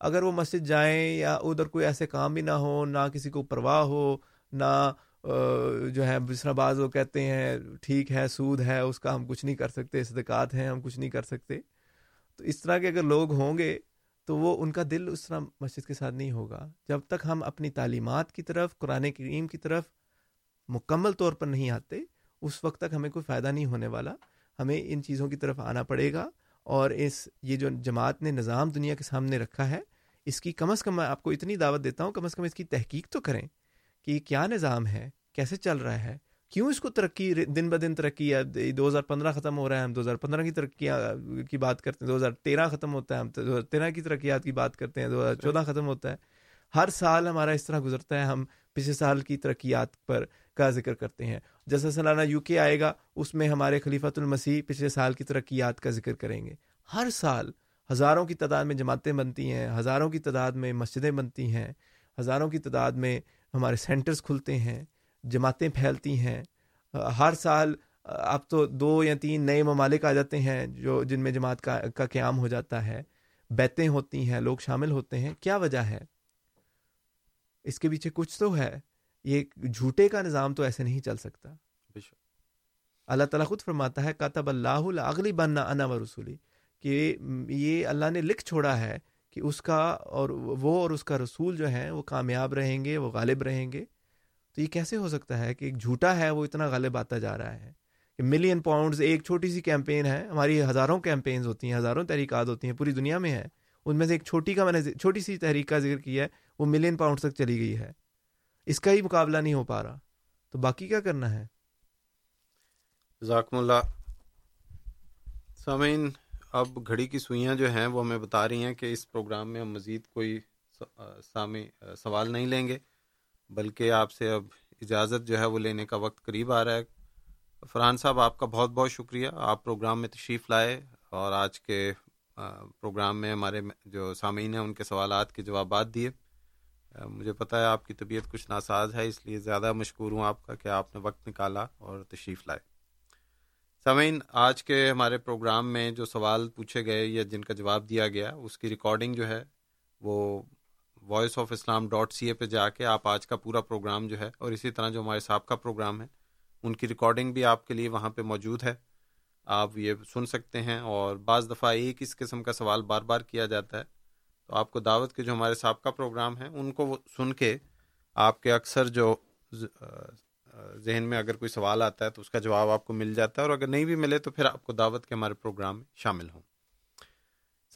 اگر وہ مسجد جائیں یا ادھر کوئی ایسے کام بھی نہ ہو، نہ کسی کو پرواہ ہو، نہ جو ہے بسرا باز وہ کہتے ہیں، ٹھیک ہے، سود ہے، اس کا ہم کچھ نہیں کر سکتے، صدقات ہیں، ہم کچھ نہیں کر سکتے۔ تو اس طرح کے اگر لوگ ہوں گے، تو وہ ان کا دل اس طرح مسجد کے ساتھ نہیں ہوگا۔ جب تک ہم اپنی تعلیمات کی طرف، قرآن کریم کی طرف مکمل طور پر نہیں آتے، اس وقت تک ہمیں کوئی فائدہ نہیں ہونے والا۔ ہمیں ان چیزوں کی طرف آنا پڑے گا۔ اور اس، یہ جو جماعت نے نظام دنیا کے سامنے رکھا ہے، اس کی کم از کم میں آپ کو اتنی دعوت دیتا ہوں، کم از کم اس کی تحقیق تو کریں کہ یہ کیا نظام ہے۔ کیسے چل رہا ہے؟ کیوں اس کو ترقی دن بدن ترقی ہے دو ہزار پندرہ ختم ہو رہا ہے؟ ہم دو ہزار پندرہ کی ترقیاں کی بات کرتے ہیں دو ہزار تیرہ ختم ہوتا ہے ہم دو ہزار تیرہ کی ترقیات کی بات کرتے ہیں دو ہزار چودہ ختم ہوتا ہے۔ ہر سال ہمارا اس طرح گزرتا ہے ہم پچھلے سال کی ترقیات پر کا ذکر کرتے ہیں۔ جیسا سالانہ یو کے آئے گا اس میں ہمارے خلیفۃ المسیح پچھلے سال کی ترقیات کا ذکر کریں گے۔ ہر سال ہزاروں کی تعداد میں جماعتیں بنتی ہیں ہزاروں کی تعداد میں مسجدیں بنتی ہیں ہزاروں کی تعداد میں ہمارے سینٹرز کھلتے ہیں۔ جماعتیں پھیلتی ہیں۔ ہر سال اب تو دو یا تین نئے ممالک آ جاتے ہیں جو جن میں جماعت کا کا قیام ہو جاتا ہے۔ بیتیں ہوتی ہیں لوگ شامل ہوتے ہیں۔ کیا وجہ ہے؟ اس کے پیچھے کچھ تو ہے۔ یہ جھوٹے کا نظام تو ایسے نہیں چل سکتا۔ اللہ تعالیٰ خود فرماتا ہے کاتب اللہ اغلی بننا انا و رسولی کہ یہ اللہ نے لکھ چھوڑا ہے کہ اس کا اور وہ اور اس کا رسول جو ہے وہ کامیاب رہیں گے وہ غالب رہیں گے۔ تو یہ کیسے ہو سکتا ہے کہ ایک جھوٹا ہے وہ اتنا غالب آتا جا رہا ہے کہ ملین پاؤنڈز ایک چھوٹی سی کیمپین ہے، ہماری ہزاروں کیمپینز ہوتی ہیں، ہزاروں تحریکات ہوتی ہیں، پوری دنیا میں ہے۔ ان میں سے ایک چھوٹی کا میں نے چھوٹی سی تحریک کا ذکر کیا ہے، وہ ملین پاؤنڈ تک چلی گئی ہے۔ اس کا ہی مقابلہ نہیں ہو پا رہا۔ تو باقی کیا کرنا ہے؟ ذاکم اللہ۔ سامعین، اب گھڑی کی سوئیاں جو ہیں وہ ہمیں بتا رہی ہیں کہ اس پروگرام میں ہم مزید کوئی سامع سوال نہیں لیں گے۔ بلکہ آپ سے اب اجازت جو ہے وہ لینے کا وقت قریب آ رہا ہے۔ فرحان صاحب، آپ کا بہت بہت شکریہ۔ آپ پروگرام میں تشریف لائے اور آج کے پروگرام میں ہمارے جو سامعین ہیں، ان کے سوالات کے جوابات دیے۔ مجھے پتہ ہے آپ کی طبیعت کچھ ناساز ہے، اس لیے زیادہ مشکور ہوں آپ کا کہ آپ نے وقت نکالا اور تشریف لائے۔ سامعین، آج کے ہمارے پروگرام میں جو سوال پوچھے گئے یا جن کا جواب دیا گیا، اس کی ریکارڈنگ جو ہے وہ voice of Islam dot C A پہ جا کے آپ آج کا پورا پروگرام جو ہے اور اسی طرح جو ہمارے صاحب کا پروگرام ہے ان کی ریکارڈنگ بھی آپ کے لیے وہاں پہ موجود ہے۔ آپ یہ سن سکتے ہیں اور بعض دفعہ ایک اس قسم کا سوال بار بار کیا جاتا ہے۔ تو آپ کو دعوت کے جو ہمارے صاحب کا پروگرام ہے ان کو سن کے آپ کے اکثر جو ذہن میں اگر کوئی سوال آتا ہے تو اس کا جواب آپ کو مل جاتا ہے اور اگر نہیں بھی ملے تو پھر آپ کو دعوت کے ہمارے پروگرام میں شامل ہوں۔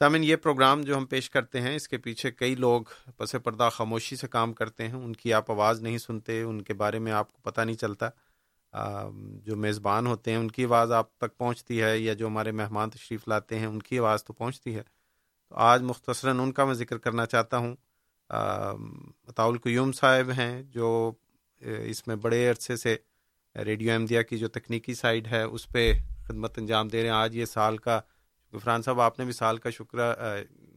سامن یہ پروگرام جو ہم پیش کرتے ہیں، اس کے پیچھے کئی لوگ پس پردہ خاموشی سے کام کرتے ہیں۔ ان کی آپ آواز نہیں سنتے، ان کے بارے میں آپ کو پتہ نہیں چلتا۔ جو میزبان ہوتے ہیں، ان کی آواز آپ تک پہنچتی ہے یا جو ہمارے مہمان تشریف لاتے ہیں، ان کی آواز تو پہنچتی ہے۔ تو آج مختصراً ان کا میں ذکر کرنا چاہتا ہوں۔ عطاء القیوم صاحب ہیں، جو اس میں بڑے عرصے سے ریڈیو احمدیہ کی جو تکنیکی سائڈ ہے، اس پہ خدمت انجام دے رہے ہیں۔ آج یہ سال کا فرحان صاحب، آپ نے بھی سال کا شکر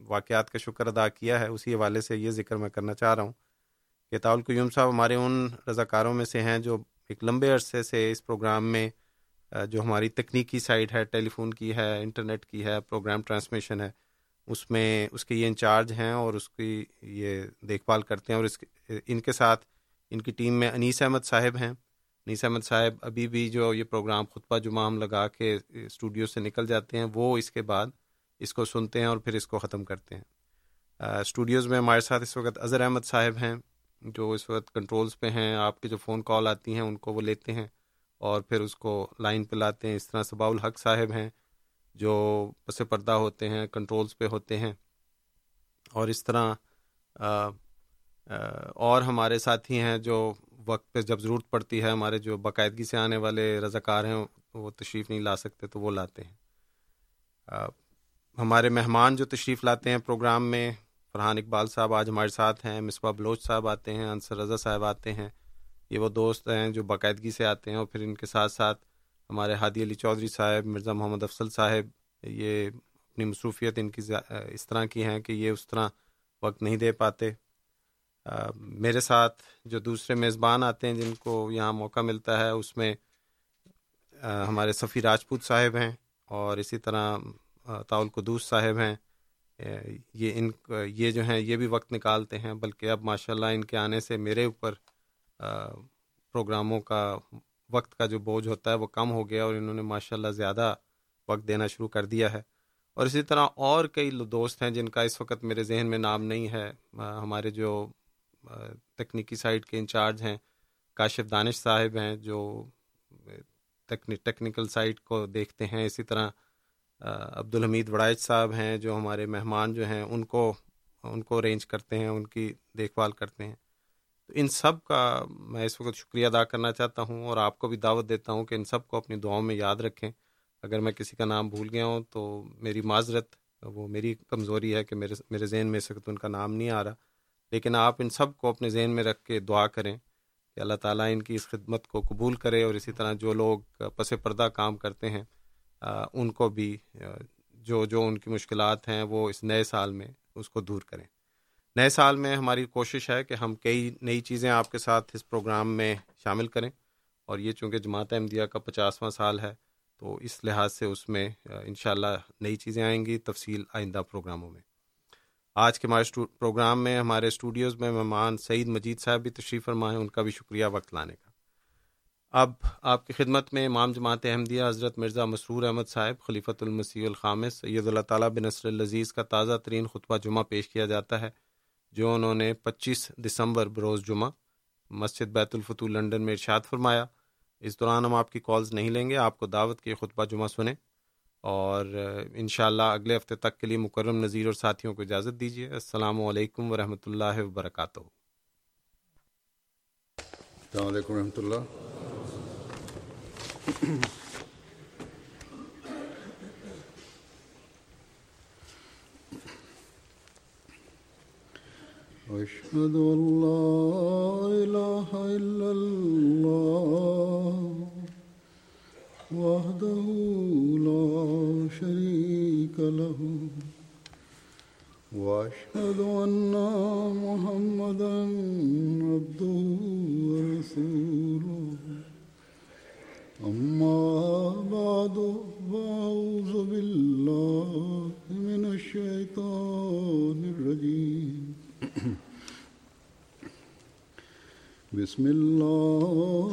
واقعات کا شکر ادا کیا ہے۔ اسی حوالے سے یہ ذکر میں کرنا چاہ رہا ہوں کہ تاول قیوم صاحب ہمارے ان رضاکاروں میں سے ہیں جو ایک لمبے عرصے سے اس پروگرام میں جو ہماری تکنیکی سائٹ ہے ٹیلی فون کی ہے، انٹرنیٹ کی ہے، پروگرام ٹرانسمیشن ہے، اس میں اس کے یہ انچارج ہیں اور اس کی یہ دیکھ بھال کرتے ہیں اور اس ان کے ساتھ ان کی ٹیم میں انیس احمد صاحب ہیں۔ انیس احمد صاحب ابھی بھی جو یہ پروگرام خطبہ جمعہ ہم لگا کے اسٹوڈیو سے نکل جاتے ہیں، وہ اس کے بعد اس کو سنتے ہیں اور پھر اس کو ختم کرتے ہیں۔ اسٹوڈیوز میں ہمارے ساتھ اس وقت اظہر احمد صاحب ہیں، جو اس وقت کنٹرولز پہ ہیں۔ آپ کی جو فون کال آتی ہیں، ان کو وہ لیتے ہیں اور پھر اس کو لائن پہ لاتے ہیں۔ اس طرح صبا الحق صاحب ہیں، جو پس پردہ ہوتے ہیں، کنٹرولز پہ ہوتے ہیں۔ اور اس طرح اور ہمارے ساتھی ہیں جو وقت پہ جب ضرورت پڑتی ہے، ہمارے جو باقاعدگی سے آنے والے رضاکار ہیں، وہ تشریف نہیں لا سکتے، تو وہ لاتے ہیں۔ ہمارے مہمان جو تشریف لاتے ہیں پروگرام میں، فرحان اقبال صاحب آج ہمارے ساتھ ہیں، مصباح بلوچ صاحب آتے ہیں، انصر رضا صاحب آتے ہیں۔ یہ وہ دوست ہیں جو باقاعدگی سے آتے ہیں، اور پھر ان کے ساتھ ساتھ ہمارے ہادی علی چودھری صاحب، مرزا محمد افضل صاحب، یہ اپنی مصروفیت ان کی اس طرح کی ہیں کہ یہ اس طرح وقت نہیں دے پاتے۔ میرے ساتھ جو دوسرے میزبان آتے ہیں جن کو یہاں موقع ملتا ہے، اس میں ہمارے صفی راجپوت صاحب ہیں اور اسی طرح تاول قدوس صاحب ہیں۔ یہ ان یہ جو ہیں، یہ بھی وقت نکالتے ہیں، بلکہ اب ماشاء اللہ ان کے آنے سے میرے اوپر پروگراموں کا وقت کا جو بوجھ ہوتا ہے، وہ کم ہو گیا اور انہوں نے ماشاء اللہ زیادہ وقت دینا شروع کر دیا ہے۔ اور اسی طرح اور کئی دوست ہیں جن کا اس وقت میرے ذہن میں نام نہیں ہے۔ ہمارے جو تکنیکی سائٹ کے انچارج ہیں۔ کاشف دانش صاحب ہیں جو ٹیکنیکل سائٹ کو دیکھتے ہیں۔ اسی طرح عبد الحمید وڑائج صاحب ہیں جو ہمارے مہمان جو ہیں، ان کو ان کو ارینج کرتے ہیں، ان کی دیکھ بھال کرتے ہیں۔ تو ان سب کا میں اس وقت شکریہ ادا کرنا چاہتا ہوں اور آپ کو بھی دعوت دیتا ہوں کہ ان سب کو اپنی دعاؤں میں یاد رکھیں۔ اگر میں کسی کا نام بھول گیا ہوں تو میری معذرت، وہ میری کمزوری ہے کہ میرے میرے ذہن میں اس وقت ان کا نام نہیں آ رہا۔ لیکن آپ ان سب کو اپنے ذہن میں رکھ کے دعا کریں کہ اللہ تعالیٰ ان کی اس خدمت کو قبول کرے اور اسی طرح جو لوگ پس پردہ کام کرتے ہیں ان کو بھی جو جو ان کی مشکلات ہیں وہ اس نئے سال میں اس کو دور کریں۔ نئے سال میں ہماری کوشش ہے کہ ہم کئی نئی چیزیں آپ کے ساتھ اس پروگرام میں شامل کریں۔ اور یہ چونکہ جماعت احمدیہ کا پچاسواں سال ہے، تو اس لحاظ سے اس میں انشاءاللہ نئی چیزیں آئیں گی تفصیل آئندہ پروگراموں میں۔ آج کے ہمارے پروگرام میں، ہمارے اسٹوڈیوز میں مہمان سعید مجید صاحب بھی تشریف فرما ہیں ان کا بھی شکریہ وقت لانے کا۔ اب آپ کی خدمت میں امام جماعت احمدیہ حضرت مرزا مسرور احمد صاحب، خلیفۃ المسیح الخامس، سید اللہ تعالیٰ بن نصر العزیز کا تازہ ترین خطبہ جمعہ پیش کیا جاتا ہے، جو انہوں نے پچیس دسمبر بروز جمعہ مسجد بیت الفتو لنڈن میں ارشاد فرمایا۔ اس دوران ہم آپ کی کالز نہیں لیں گے، آپ کو دعوت کے خطبہ جمعہ سنیں۔ اور انشاءاللہ اگلے ہفتے تک کے لیے مکرم نذیر اور ساتھیوں کو اجازت دیجیے۔ السلام علیکم ورحمۃ اللہ وبرکاتہ۔ السلام علیکم ورحمۃ اللہ۔ أشهد أن لا إله إلا الله وحده لا شريك له، وأشهد أن محمدا عبده ورسوله. أما بعد، فأعوذ بالله من الشيطان الرجيم. بسم الله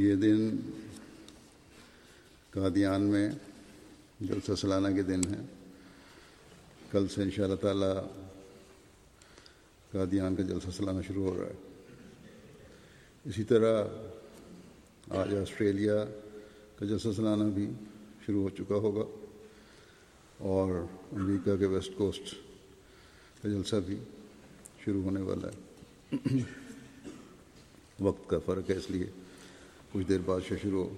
یہ دن قادیان میں جلسہ سالانہ کے دن ہے کل سے ان شاء اللہ تعالیٰ قادیان کا جلسہ سالانہ شروع ہو رہا ہے۔ اسی طرح آج آسٹریلیا کا جلسہ سالانہ بھی شروع ہو چکا ہوگا اور امریکہ کے ویسٹ کوسٹ کا جلسہ بھی شروع ہونے والا ہے۔ وقت کا فرق ہے اس لیے۔ کچھ دیر بعد سے شروع۔ ہو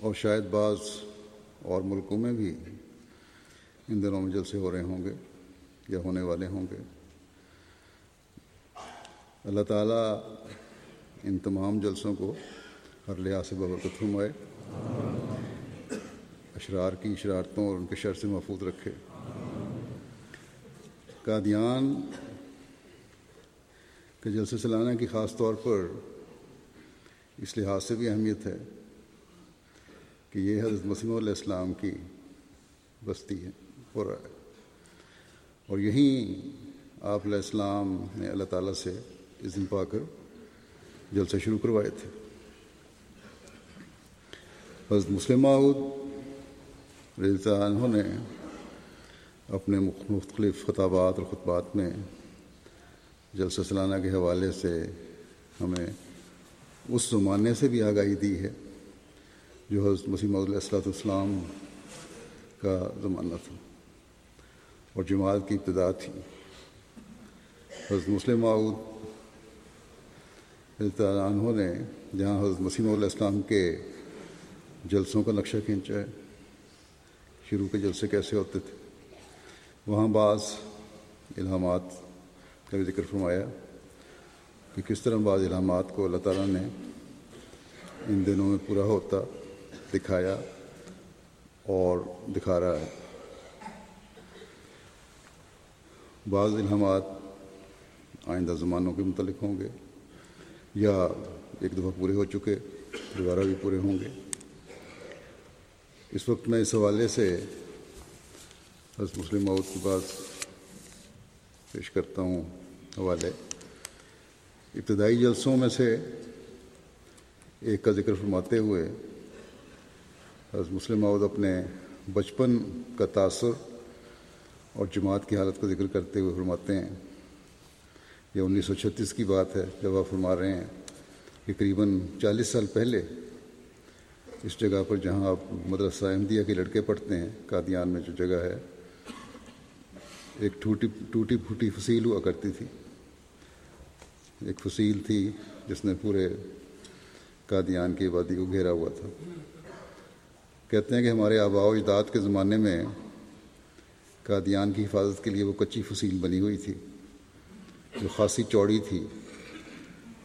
اور شاید بعض اور ملکوں میں بھی ان دنوں میں جلسے ہو رہے ہوں گے یا ہونے والے ہوں گے۔ اللہ تعالیٰ ان تمام جلسوں کو ہر لحاظ سے ببرکت فرمائے، اشرار کی شرارتوں اور ان کے شر سے محفوظ رکھے۔ قادیان کے جلسے سلانہ کی خاص طور پر اس لحاظ سے بھی اہمیت ہے کہ یہ حضرت مسیم علیہ السلام کی بستی ہے ہو رہا ہے۔ اور یہیں آپ علیہ السلام نے اللہ تعالیٰ سے اذن پا کر جلسہ شروع کروائے تھے۔ حضرت مسلم معود رضی عنہ نے اپنے مختلف خطابات اور خطبات میں جلسہ سلانہ کے حوالے سے ہمیں اس زمانے سے بھی آگاہی دی ہے جو حضرت مسیم علیہ السلۃ والسلام کا زمانہ تھا اور جماعت کی ابتدا تھی۔ حضرت مسلم معود عنہ نے جہاں حضرت مسیم علیہ السلام کے جلسوں کا نقشہ کھینچا ہے، شروع کے جلسے کیسے ہوتے تھے، وہاں بعض الہامات کا بھی ذکر فرمایا۔ کہ کس طرح بعض الہامات کو اللہ تعالیٰ نے ان دنوں میں پورا ہوتا دکھایا اور دکھا رہا ہے۔ بعض الہامات آئندہ زمانوں کے متعلق ہوں گے یا ایک دفعہ پورے ہو چکے، دوبارہ بھی پورے ہوں گے۔ اس وقت میں اس حوالے سے حضرت مسلم موت کی بات پیش کرتا ہوں۔ حوالے ابتدائی جلسوں میں سے ایک کا ذکر فرماتے ہوئے حضرت مسلم مود اپنے بچپن کا تاثر اور جماعت کی حالت کا ذکر کرتے ہوئے فرماتے ہیں۔ یہ انیس سو چھتیس کی بات ہے، جب آپ فرما رہے ہیں کہ قریباً چالیس سال پہلے اس جگہ پر جہاں آپ مدرسہ احمدیہ کے لڑکے پڑھتے ہیں، قادیان میں جو جگہ ہے، ایک ٹوٹی ٹوٹی پھوٹی فصیل ہوا کرتی تھی۔ ایک فصیل تھی جس نے پورے قادیان کی آبادی کو گھیرا ہوا تھا۔ کہتے ہیں کہ ہمارے آبا و اجداد کے زمانے میں قادیان کی حفاظت کے لیے وہ کچی فصیل بنی ہوئی تھی، جو خاصی چوڑی تھی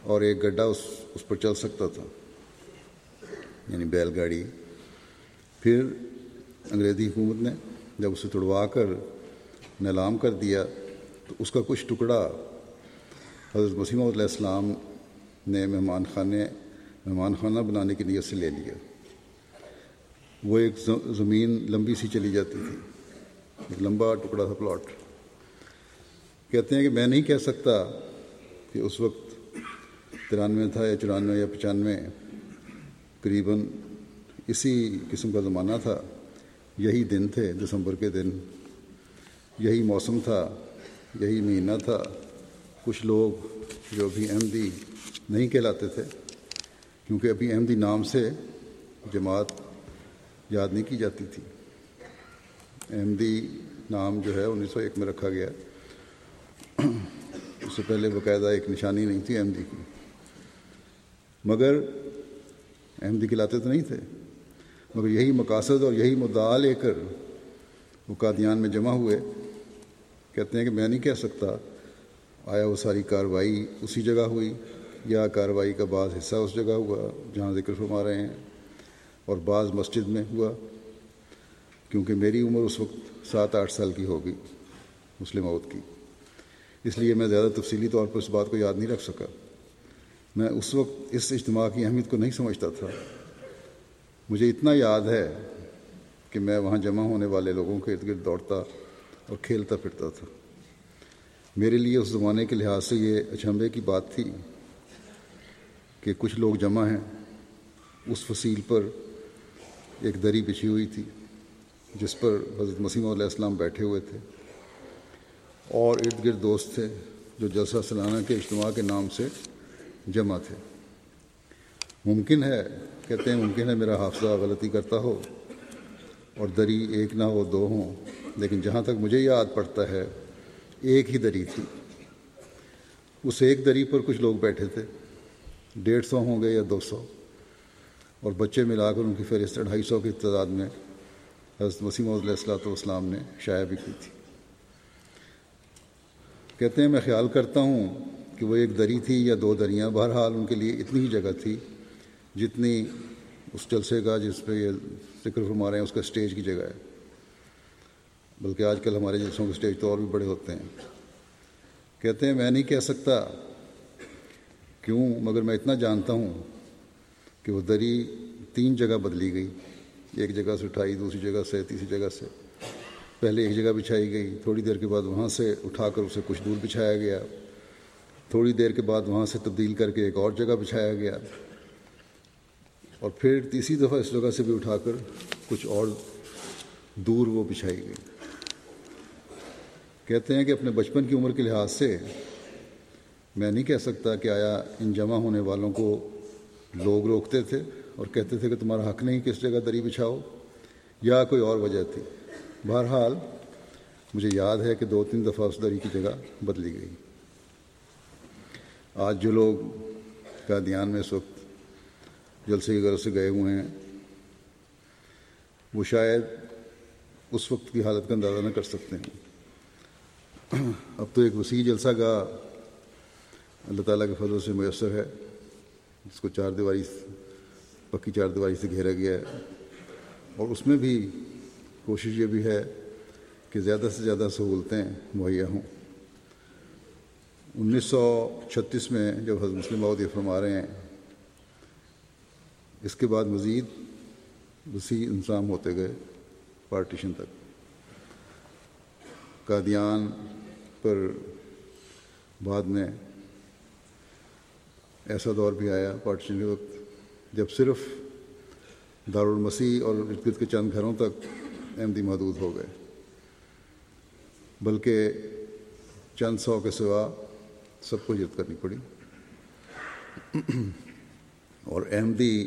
اور ایک گڈھا اس اس پر چل سکتا تھا یعنی بیل گاڑی۔ پھر انگریزی حکومت نے جب اسے توڑوا کر نیلام کر دیا تو اس کا کچھ ٹکڑا حضرت وسیم علیہ السلام نے مہمان خانے، مہمان خانہ بنانے کی نیت سے لے لیا۔ وہ ایک زمین لمبی سی چلی جاتی تھی۔ ایک لمبا ٹکڑا تھا پلاٹ۔ کہتے ہیں کہ میں نہیں کہہ سکتا کہ اس وقت ترانوے تھا یا چورانوے یا پچانوے، قریباً اسی قسم کا زمانہ تھا۔ یہی دن تھے، دسمبر کے دن۔ یہی موسم تھا، یہی مہینہ تھا۔ کچھ لوگ جو ابھی احمدی نہیں کہلاتے تھے، کیونکہ ابھی احمدی نام سے جماعت یاد نہیں کی جاتی تھی۔ احمدی نام جو ہے انیس سو ایک میں رکھا گیا۔ اس سے پہلے باقاعدہ ایک نشانی نہیں تھی احمدی کی۔ مگر احمدی کھلاتے تو نہیں تھے، مگر یہی مقاصد اور یہی مدعا لے کر وہ قادیان میں جمع ہوئے۔ کہتے ہیں کہ میں نہیں کہہ سکتا آیا وہ ساری کارروائی اسی جگہ ہوئی یا کارروائی کا بعض حصہ اس جگہ ہوا جہاں ذکر فرما رہے ہیں اور بعض مسجد میں ہوا؟ کیونکہ میری عمر اس وقت سات آٹھ سال کی ہوگی مسلم عود کی۔ اس لیے میں زیادہ تفصیلی طور پر اس بات کو یاد نہیں رکھ سکا۔ میں اس وقت اس اجتماع کی اہمیت کو نہیں سمجھتا تھا۔ مجھے اتنا یاد ہے کہ میں وہاں جمع ہونے والے لوگوں کے ارد گرد دوڑتا اور کھیلتا پھرتا تھا۔ میرے لیے اس زمانے کے لحاظ سے یہ اچھمبے کی بات تھی کہ کچھ لوگ جمع ہیں اس فصیل پر ایک دری بچھی ہوئی تھی جس پر حضرت مسیم علیہ السلام بیٹھے ہوئے تھے اور ارد گرد دوست تھے جو جلسہ سلانہ کے اجتماع کے نام سے جمع تھے۔ ممکن ہے، کہتے ہیں ممکن ہے میرا حافظہ غلطی کرتا ہو اور دری ایک نہ ہو، دو ہوں، لیکن جہاں تک مجھے یاد پڑتا ہے ایک ہی دری تھی۔ اس ایک دری پر کچھ لوگ بیٹھے تھے۔ ڈیڑھ سو ہوں گے یا دو سو۔ اور بچے ملا کر ان کی فہرست ڈھائی سو کی تعداد میں حضرت وسیم علیہ السلاۃ والسلام نے شائع بھی کی تھی۔ کہتے ہیں، میں خیال کرتا ہوں کہ وہ ایک دری تھی یا دو دریاں۔ بہرحال ان کے لیے اتنی ہی جگہ تھی جتنی اس جلسے کا جس پہ یہ ذکر فرما رہے ہیں، اس کا اسٹیج کی جگہ ہے۔ بلکہ آج کل ہمارے جلسوں کے اسٹیج تو اور بھی بڑے ہوتے ہیں۔ کہتے ہیں، میں نہیں کہہ سکتا کیوں، مگر میں اتنا جانتا ہوں کہ وہ دری تین جگہ بدلی گئی۔ ایک جگہ سے اٹھائی، دوسری جگہ سے، تیسری جگہ سے۔ پہلے ایک جگہ بچھائی گئی، تھوڑی دیر کے بعد وہاں سے اٹھا کر اسے کچھ دور بچھایا گیا۔ تھوڑی دیر کے بعد وہاں سے تبدیل کر کے ایک اور جگہ بچھایا گیا۔ اور پھر تیسری دفعہ اس جگہ سے بھی اٹھا کر کچھ اور دور وہ بچھائی گئی۔ کہتے ہیں کہ اپنے بچپن کی عمر کے لحاظ سے میں نہیں کہہ سکتا کہ آیا ان جمع ہونے والوں کو لوگ روکتے تھے اور کہتے تھے کہ تمہارا حق نہیں کس جگہ دری بچھاؤ، یا کوئی اور وجہ تھی۔ بہرحال، مجھے یاد ہے کہ دو تین دفعہ اس دری کی جگہ بدلی گئی۔ آج جو لوگ کا دھیان میں اس وقت جلسے کی غرض سے گئے ہوئے ہیں، وہ شاید اس وقت کی حالت کا اندازہ نہ کر سکتے ہیں۔ اب تو ایک وسیع جلسہ کا اللہ تعالیٰ کے فضل سے میسر ہے۔ جس کو چار دیواری پکی چار دیواری سے گھیرا گیا ہے۔ اور اس میں بھی کوشش یہ بھی ہے کہ زیادہ سے زیادہ سہولتیں مہیا ہوں۔ انیس سو چھتیس میں جب حضرت مسلم بہت یہ فرما رہے ہیں، اس کے بعد مزید وسیع انتظام ہوتے گئے پارٹیشن تک۔ قادیان پر بعد میں ایسا دور بھی آیا پارٹیشن کے وقت، جب صرف دارالمسیح اور ارد گرد کے چند گھروں تک احمدی محدود ہو گئے، بلکہ چند سو کے سوا سب کو ہجرت کرنی پڑی۔ اور احمدی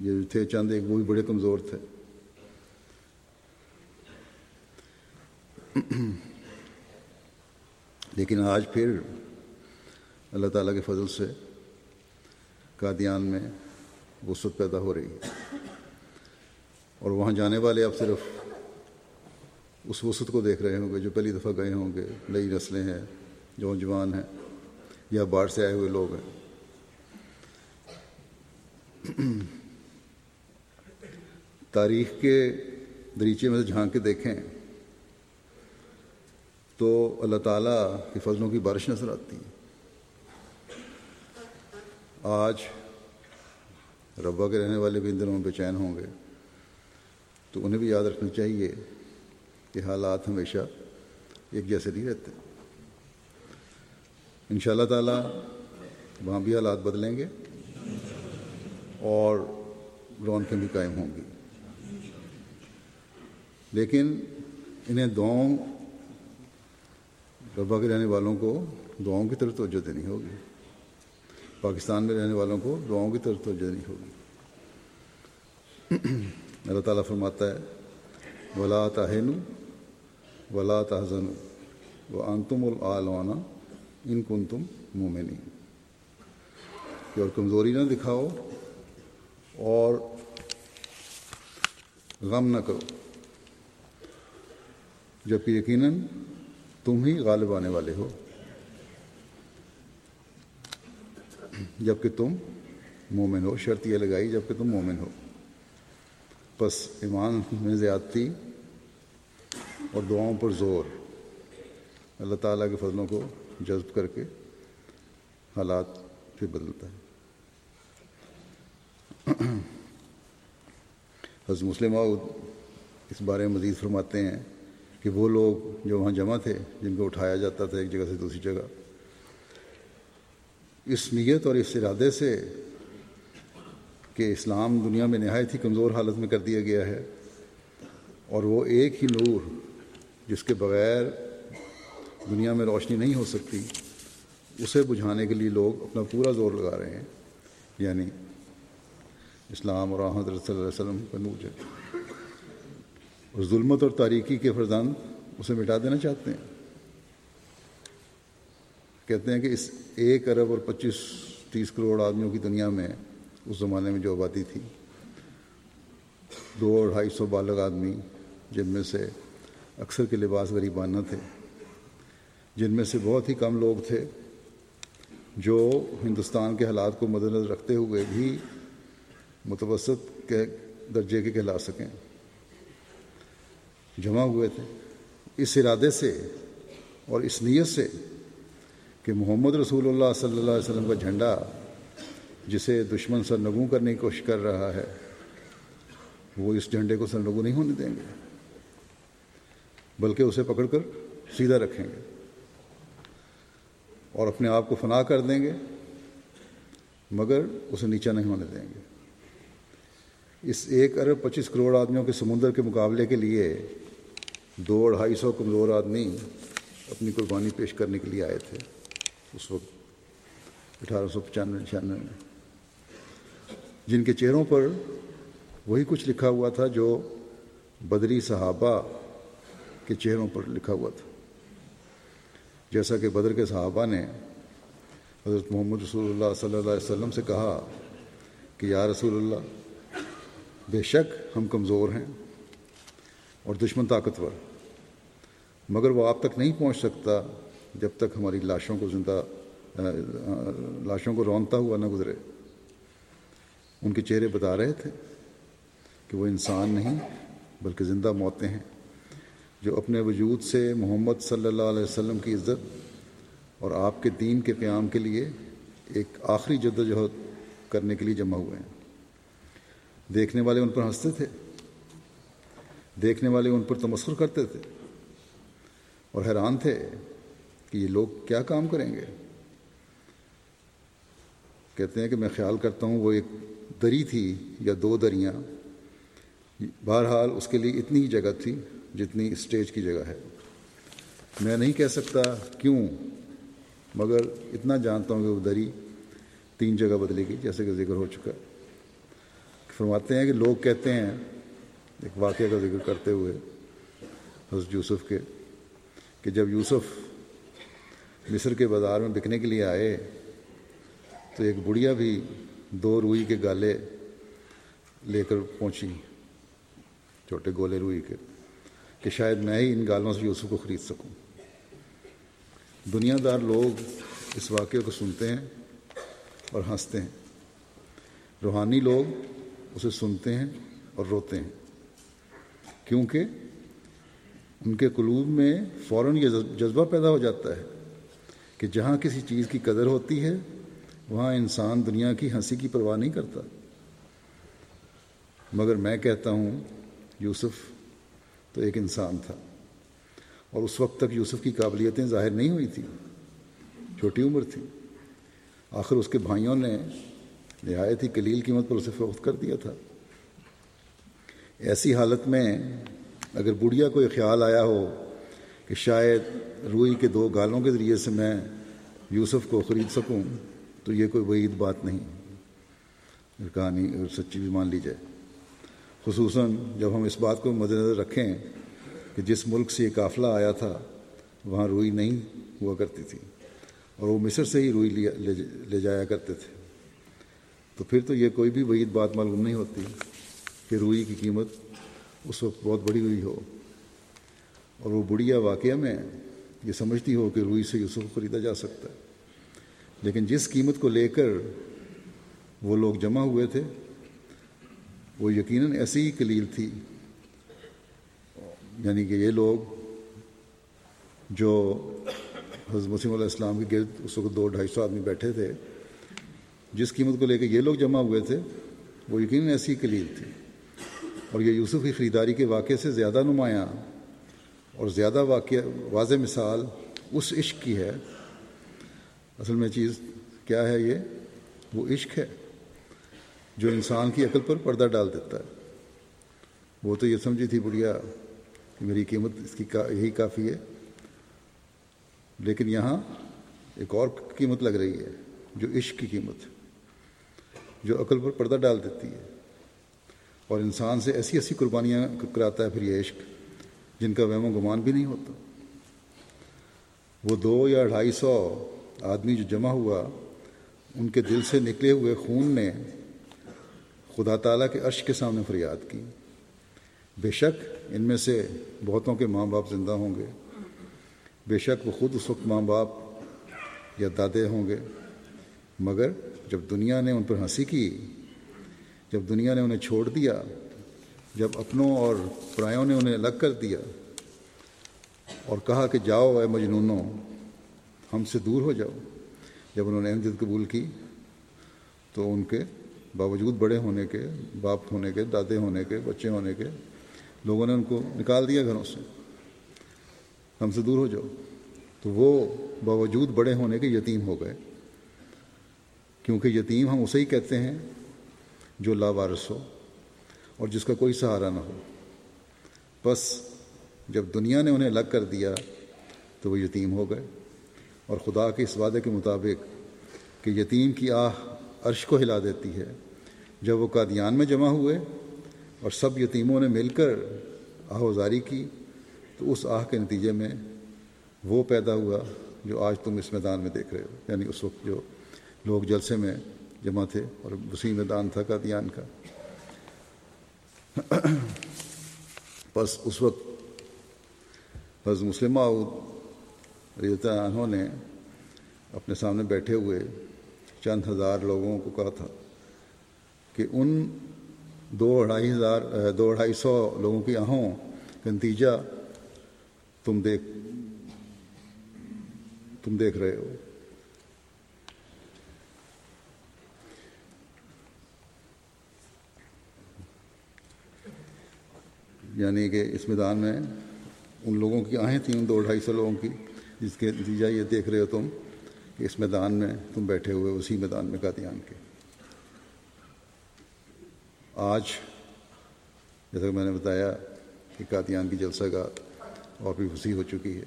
یہ تھے چند، ایک وہ بھی بڑے کمزور تھے۔ لیکن آج پھر اللہ تعالیٰ کے فضل سے قادیان میں وسعت پیدا ہو رہی ہے۔ اور وہاں جانے والے اب صرف اس وسعت کو دیکھ رہے ہوں گے جو پہلی دفعہ گئے ہوں گے۔ نئی نسلیں ہیں، نوجوان ہیں یا باہر سے آئے ہوئے لوگ ہیں۔ تاریخ کے دریچے میں سے جھانک کے دیکھیں۔ تو اللہ تعالیٰ کی فضلوں کی بارش نظر آتی ہے آج ربا کے رہنے والے بھی ان دنوں میں بے چین ہوں گے۔ تو انہیں بھی یاد رکھنا چاہیے کہ حالات ہمیشہ ایک جیسے نہیں رہتے۔ ان شاء اللہ تعالیٰ وہاں بھی حالات بدلیں گے اور رونقیں بھی قائم ہوں گی۔ لیکن انہیں دعاؤں ربا کے رہنے والوں کو دعاؤں کی طرف توجہ دینی ہوگی۔ پاکستان میں رہنے والوں کو دعاؤں کی طرف توجہ دینی ہوگی۔ اللہ تعالیٰ فرماتا ہے، ولا تاہن ولا تحزن و انتم العلوانہ ان کن تم مومنی کہ اور کمزوری نہ دکھاؤ اور غم نہ کرو۔ جبکہ یقیناً تم ہی غالب آنے والے ہو۔ جبکہ تم مومن ہو، شرط یہ لگائی جبکہ تم مومن ہو۔ بس ایمان میں زیادتی اور دعاؤں پر زور۔ اللہ تعالیٰ کے فضلوں کو جذب کر کے حالات پھر بدلتا ہے۔ حضرت مسلم اس بارے میں مزید فرماتے ہیں۔ کہ وہ لوگ جو وہاں جمع تھے، جن کو اٹھایا جاتا تھا ایک جگہ سے دوسری جگہ، اس نیت اور اس ارادے سے کہ اسلام دنیا میں نہایت ہی کمزور حالت میں کر دیا گیا ہے، اور وہ ایک ہی نور جس کے بغیر دنیا میں روشنی نہیں ہو سکتی، اسے بجھانے کے لیے لوگ اپنا پورا زور لگا رہے ہیں یعنی اسلام اور حضرت صلی اللہ علیہ وسلم کا نور ہے اور ظلمت اور تاریکی کے فرزند اسے مٹا دینا چاہتے ہیں۔ کہتے ہیں کہ اس ایک ارب اور پچیس تیس کروڑ آدمیوں کی دنیا میں اس زمانے میں جو آبادی تھی، دو اور ڈھائی سو بالغ آدمی جن میں سے اکثر کے لباس غریبانہ تھے، جن میں سے بہت ہی کم لوگ تھے جو ہندوستان کے حالات کو مد نظر رکھتے ہوئے بھی متوسط کے درجے کے کہلا سکیں۔ جمع ہوئے تھے۔ اس ارادے سے اور اس نیت سے کہ محمد رسول اللہ صلی اللہ علیہ وسلم کا جھنڈا، جسے دشمن سرنگوں کرنے کی کوشش کر رہا ہے، وہ اس جھنڈے کو سرنگوں نہیں ہونے دیں گے، بلکہ اسے پکڑ کر سیدھا رکھیں گے اور اپنے آپ کو فنا کر دیں گے، مگر اسے نیچا نہیں ہونے دیں گے۔ اس ایک ارب پچیس کروڑ آدمیوں کے سمندر کے مقابلے کے لیے دو ڈھائی سو کمزور آدمی اپنی قربانی پیش کرنے کے لیے آئے تھے، اس وقت اٹھارہ سو پچانوے، چھیانوے میں۔ جن کے چہروں پر وہی کچھ لکھا ہوا تھا جو بدری صحابہ کے چہروں پر لکھا ہوا تھا۔ جیسا کہ بدر کے صحابہ نے حضرت محمد رسول اللہ صلی اللہ علیہ وسلم سے کہا کہ یا رسول اللہ، بے شک ہم کمزور ہیں اور دشمن طاقتور۔ مگر وہ آپ تک نہیں پہنچ سکتا جب تک ہماری لاشوں کو زندہ لاشوں کو رونتا ہوا نہ گزرے۔ ان کے چہرے بتا رہے تھے کہ وہ انسان نہیں، بلکہ زندہ موتیں ہیں، جو اپنے وجود سے محمد صلی اللہ علیہ وسلم کی عزت اور آپ کے دین کے قیام کے لیے ایک آخری جد وجہد کرنے کے لیے جمع ہوئے ہیں۔ دیکھنے والے ان پر ہنستے تھے، دیکھنے والے ان پر تمسخر کرتے تھے۔ اور حیران تھے کہ یہ لوگ کیا کام کریں گے۔ کہتے ہیں کہ میں خیال کرتا ہوں وہ ایک دری تھی یا دو دریاں۔ بہرحال اس کے لیے اتنی ہی جگہ تھی جتنی اسٹیج کی جگہ ہے۔ میں نہیں کہہ سکتا کیوں، مگر اتنا جانتا ہوں کہ وہ دری تین جگہ بدلے گی، جیسے کہ ذکر ہو چکا۔ ہے فرماتے ہیں کہ لوگ کہتے ہیں، ایک واقعہ کا ذکر کرتے ہوئے حضرت یوسف کے کہ جب یوسف مصر کے بازار میں بکنے کے لیے آئے، تو ایک بڑھیا بھی دو روئی کے گالے لے کر پہنچی، چھوٹے گولے روئی کے، کہ شاید میں ہی ان گالوں سے یوسف کو خرید سکوں۔ دنیا دار لوگ اس واقعے کو سنتے ہیں اور ہنستے ہیں۔ روحانی لوگ اسے سنتے ہیں اور روتے ہیں۔ کیونکہ ان کے قلوب میں فوراً یہ جذبہ پیدا ہو جاتا ہے کہ جہاں کسی چیز کی قدر ہوتی ہے، وہاں انسان دنیا کی ہنسی کی پرواہ نہیں کرتا۔ مگر میں کہتا ہوں، یوسف تو ایک انسان تھا۔ اور اس وقت تک یوسف کی قابلیتیں ظاہر نہیں ہوئی تھیں۔ چھوٹی عمر تھی۔ آخر اس کے بھائیوں نے نہایت ہی کلیل قیمت پر اسے فروخت کر دیا تھا۔ ایسی حالت میں اگر بڑھیا کوئی خیال آیا ہو کہ شاید روئی کے دو گالوں کے ذریعے سے میں یوسف کو خرید سکوں، تو یہ کوئی وعید بات نہیں۔ کہانی اور سچی بھی مان لی جائے خصوصاً جب ہم اس بات کو مد نظر رکھیں کہ جس ملک سے یہ قافلہ آیا تھا، وہاں روئی نہیں ہوا کرتی تھی اور وہ مصر سے ہی روئی لیا لے جایا کرتے تھے۔ تو پھر تو یہ کوئی بھی وعید بات معلوم نہیں ہوتی کہ روئی کی قیمت اس وقت بہت بڑی ہوئی ہو۔ اور وہ بڑھیا واقعہ میں یہ سمجھتی ہو کہ روئی سے یوسف خریدا جا سکتا ہے۔ لیکن جس قیمت کو لے کر وہ لوگ جمع ہوئے تھے، وہ یقیناً ایسی ہی کلیل تھی۔ یعنی کہ یہ لوگ جو حضرت مسیم علیہ السلام کے گرد اس وقت دو ڈھائی سو آدمی بیٹھے تھے، جس قیمت کو لے کے یہ لوگ جمع ہوئے تھے، وہ یقیناً ایسی کلیل تھی۔ اور یہ یوسف کی خریداری کے واقعے سے زیادہ نمایاں اور زیادہ واقعہ، واضح مثال اس عشق کی ہے۔ اصل میں چیز کیا ہے یہ؟ وہ عشق ہے جو انسان کی عقل پر پردہ ڈال دیتا ہے۔ وہ تو یہ سمجھی تھی بڑھیا کہ میری قیمت اس کی کا، یہی کافی ہے۔ لیکن یہاں ایک اور قیمت لگ رہی ہے، جو عشق کی قیمت، جو عقل پر پردہ ڈال دیتی ہے۔ اور انسان سے ایسی ایسی قربانیاں کراتا ہے پھر یہ عشق، جن کا وہم و گمان بھی نہیں ہوتا۔ وہ دو یا ڈھائی سو آدمی جو جمع ہوا، ان کے دل سے نکلے ہوئے خون نے خدا تعالیٰ کے عرش کے سامنے فریاد کی۔ بے شک ان میں سے بہتوں کے ماں باپ زندہ ہوں گے۔ بے شک وہ خود اس وقت ماں باپ یا دادے ہوں گے۔ مگر جب دنیا نے ان پر ہنسی کی جب دنیا نے انہیں چھوڑ دیا، جب اپنوں اور پرایوں نے انہیں الگ کر دیا اور کہا کہ جاؤ اے مجنونوں، ہم سے دور ہو جاؤ۔ جب انہوں نے احمد قبول کی تو ان کے باوجود بڑے ہونے کے، باپ ہونے کے، دادے ہونے کے، بچے ہونے کے، لوگوں نے ان کو نکال دیا گھروں سے۔ ہم سے دور ہو جاؤ۔ تو وہ باوجود بڑے ہونے کے یتیم ہو گئے۔ کیونکہ یتیم ہم اسے ہی کہتے ہیں جو لاوارس ہو اور جس کا کوئی سہارا نہ ہو۔ بس جب دنیا نے انہیں الگ کر دیا تو وہ یتیم ہو گئے اور خدا کے اس وعدے کے مطابق کہ یتیم کی آہ عرش کو ہلا دیتی ہے۔ جب وہ قادیان میں جمع ہوئے اور سب یتیموں نے مل کر آہوزاری کی تو اس آہ کے نتیجے میں وہ پیدا ہوا جو آج تم اس میدان میں دیکھ رہے ہو یعنی اس وقت جو لوگ جلسے میں جمع تھے اور وسیع میدان تھا قادیان کا۔ بس اس وقت حضرت مسلم ریتا انہوں نے اپنے سامنے بیٹھے ہوئے چند ہزار لوگوں کو کہا تھا کہ ان دو اڑھائی ہزار، دو اڑھائی سو لوگوں کی آہوں کا نتیجہ تم دیکھ تم دیکھ رہے ہو۔ یعنی کہ اس میدان میں ان لوگوں کی آہیں تھیں، ان دو ڈھائی سو لوگوں کی، جس کے نتیجہ یہ دیکھ رہے ہو تم کہ اس میدان میں تم بیٹھے ہوئے اسی میدان میں قادیان کے۔ آج جیسا کہ میں نے بتایا کہ قادیان کی جلسہ کا اور بھی وسیع ہو چکی ہے۔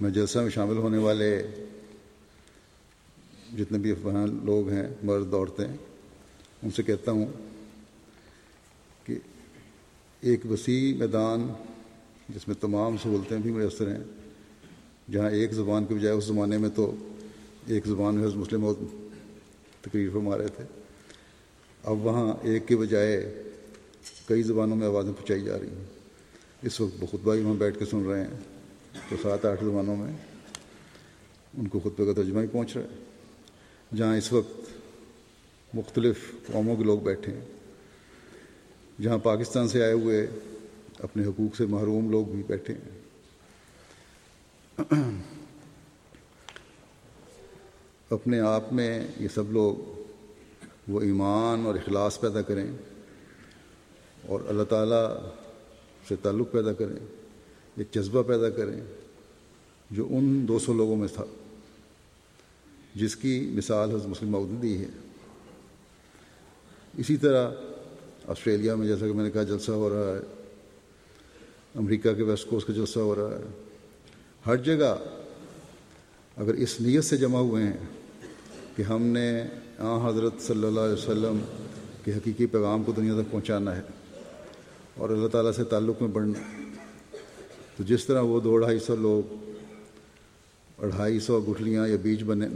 میں جلسہ میں شامل ہونے والے جتنے بھی وہاں لوگ ہیں، مرد، عورتیں، ان سے کہتا ہوں ایک وسیع میدان جس میں تمام سہولتیں بھی میسر ہیں۔ جہاں ایک زبان کے بجائے اس زمانے میں تو ایک زبان میں حضرت مسلم تقریر فرما رہے تھے۔ اب وہاں ایک کے بجائے کئی زبانوں میں آوازیں پہنچائی جا رہی ہیں۔ اس وقت بخود بھائی وہاں بیٹھ کے سن رہے ہیں۔ تو سات آٹھ زبانوں میں ان کو خطبے کا ترجمہ ہی پہنچ رہا ہے۔ جہاں اس وقت مختلف قوموں کے لوگ بیٹھے ہیں۔ جہاں پاکستان سے آئے ہوئے اپنے حقوق سے محروم لوگ بھی بیٹھے ہیں۔ اپنے آپ میں یہ سب لوگ وہ ایمان اور اخلاص پیدا کریں اور اللہ تعالیٰ سے تعلق پیدا کریں ایک جذبہ پیدا کریں جو ان دو سو لوگوں میں تھا، جس کی مثال حضرت مسلم دی ہے۔ اسی طرح آسٹریلیا میں، جیسا کہ میں نے کہا، جلسہ ہو رہا ہے۔ امریکہ کے ویسٹ کوسٹ کا جلسہ ہو رہا ہے۔ ہر جگہ اگر اس نیت سے جمع ہوئے ہیں کہ ہم نے آ حضرت صلی اللہ علیہ وسلم کے حقیقی پیغام کو دنیا تک پہنچانا ہے اور اللہ تعالیٰ سے تعلق میں بڑھنا تو جس طرح وہ دو ڈھائی سو لوگ، اڑھائی سو گٹھلیاں یا بیج بنے،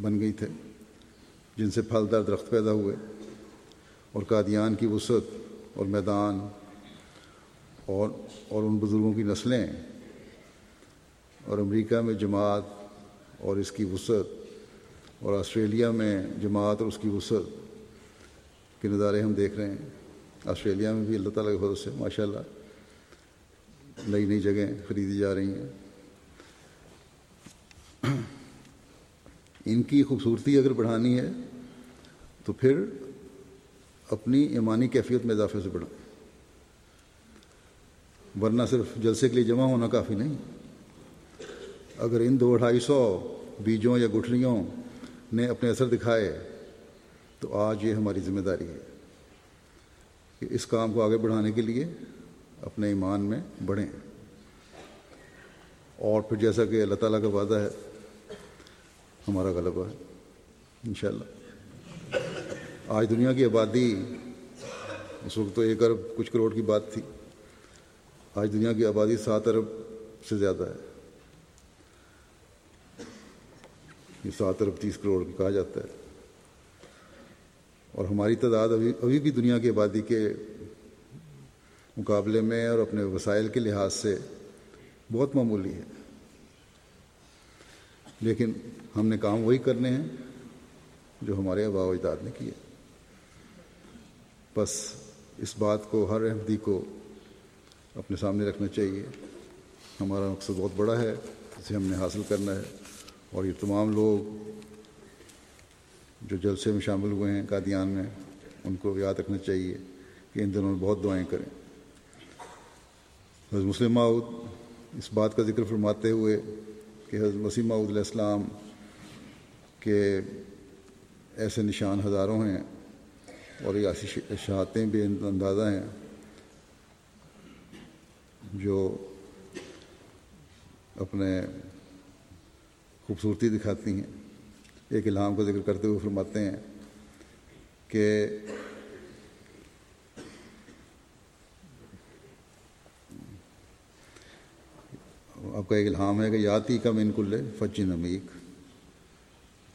بن گئی تھے، جن سے پھلدار درخت پیدا ہوئے۔ اور قادیان کی وسعت اور میدان اور اور ان بزرگوں کی نسلیں اور امریکہ میں جماعت اور اس کی وسعت اور آسٹریلیا میں جماعت اور اس کی وسعت کے نظارے ہم دیکھ رہے ہیں۔ آسٹریلیا میں بھی اللہ تعالیٰ کے حضرت سے ماشاء اللہ نئی نئی جگہیں خریدی جا رہی ہیں۔ ان کی خوبصورتی اگر بڑھانی ہے تو پھر اپنی ایمانی کیفیت میں اضافے سے بڑھا۔ ورنہ صرف جلسے کے لیے جمع ہونا کافی نہیں۔ اگر ان دو ڈھائی سو بیجوں یا گٹھلیوں نے اپنے اثر دکھائے، تو آج یہ ہماری ذمہ داری ہے کہ اس کام کو آگے بڑھانے کے لیے اپنے ایمان میں بڑھیں۔ اور پھر جیسا کہ اللہ تعالیٰ کا وعدہ ہے، ہمارا غلبہ ہے، انشاءاللہ۔ آج دنیا کی آبادی اس وقت تو ایک ارب کچھ کروڑ کی بات تھی۔ آج دنیا کی آبادی سات ارب سے زیادہ ہے۔ یہ سات ارب تیس کروڑ کہا جاتا ہے۔ اور ہماری تعداد ابھی ابھی بھی دنیا کی آبادی کے مقابلے میں اور اپنے وسائل کے لحاظ سے بہت معمولی ہے۔ لیکن ہم نے کام وہی کرنے ہیں جو ہمارے آبا و اجداد نے کیے۔ بس اس بات کو، ہر احمدی کو اپنے سامنے رکھنا چاہیے۔ ہمارا مقصد بہت بڑا ہے، اسے ہم نے حاصل کرنا ہے۔ اور یہ تمام لوگ جو جلسے میں شامل ہوئے ہیں قادیان میں، ان کو یاد رکھنا چاہیے کہ ان دنوں بہت دعائیں کریں۔ حضرت مسلم ماؤد اس بات کا ذکر فرماتے ہوئے کہ حضرت مسیم ماؤد علیہ السلام کے ایسے نشان ہزاروں ہیں۔ اور یہ ایسی شہادتیں بھی اندازہ ہیں جو اپنے خوبصورتی دکھاتی ہیں۔ ایک الہام کا ذکر کرتے ہوئے فرماتے ہیں کہ آپ کا ایک الہام ہے کہ یاتی کا من کل فج نمیک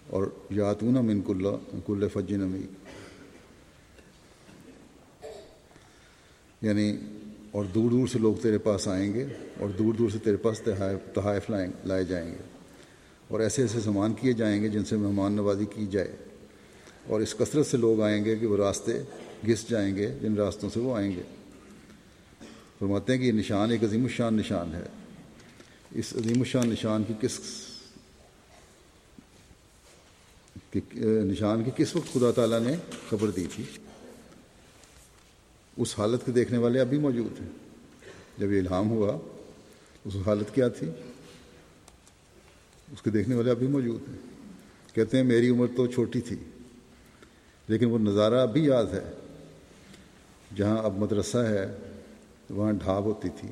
اور یاتون من کل کل فج نمیک یعنی اور دور دور سے لوگ تیرے پاس آئیں گے اور دور دور سے تیرے پاس تحائف لائیں لائے جائیں گے اور ایسے ایسے سامان کیے جائیں گے جن سے مہمان نوازی کی جائے اور اس کثرت سے لوگ آئیں گے کہ وہ راستے گھس جائیں گے جن راستوں سے وہ آئیں گے۔ فرماتے ہیں کہ یہ نشان ایک عظیم الشان نشان ہے۔ اس عظیم الشان نشان کی کس نشان کی کس وقت خدا تعالیٰ نے خبر دی تھی؟ اس حالت کے دیکھنے والے اب بھی موجود ہیں۔ جب یہ الہام ہوا، اس حالت کیا تھی؟ اس کے دیکھنے والے اب بھی موجود ہیں۔ کہتے ہیں میری عمر تو چھوٹی تھی، لیکن وہ نظارہ اب بھی یاد ہے۔ جہاں اب مدرسہ ہے، وہاں ڈھاب ہوتی تھی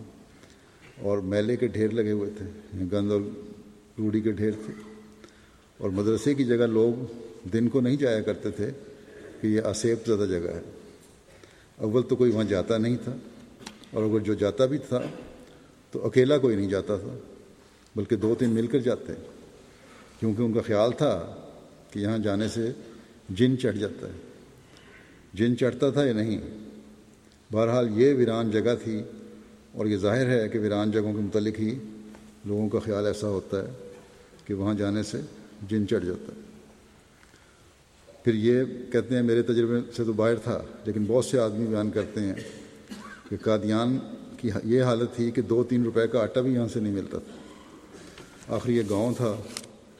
اور میلے کے ڈھیر لگے ہوئے تھے۔ گند اور روڑی کے ڈھیر تھے۔ اور مدرسے کی جگہ لوگ دن کو نہیں جایا کرتے تھے کہ یہ آسیب زیادہ جگہ ہے۔ اول تو کوئی وہاں جاتا نہیں تھا، اور اگر جو جاتا بھی تھا تو اکیلا کوئی نہیں جاتا تھا، بلکہ دو تین مل کر جاتے، کیونکہ ان کا خیال تھا کہ یہاں جانے سے جن چڑھ جاتا ہے۔ جن چڑھتا تھا یا نہیں؟ بہرحال یہ ویران جگہ تھی، اور یہ ظاہر ہے کہ ویران جگہوں کے متعلق ہی لوگوں کا خیال ایسا ہوتا ہے کہ وہاں جانے سے جن چڑھ جاتا ہے۔ پھر یہ کہتے ہیں میرے تجربے سے تو باہر تھا، لیکن بہت سے آدمی بیان کرتے ہیں کہ قادیان کی یہ حالت تھی کہ دو تین روپے کا آٹا بھی یہاں سے نہیں ملتا تھا۔ آخر یہ گاؤں تھا،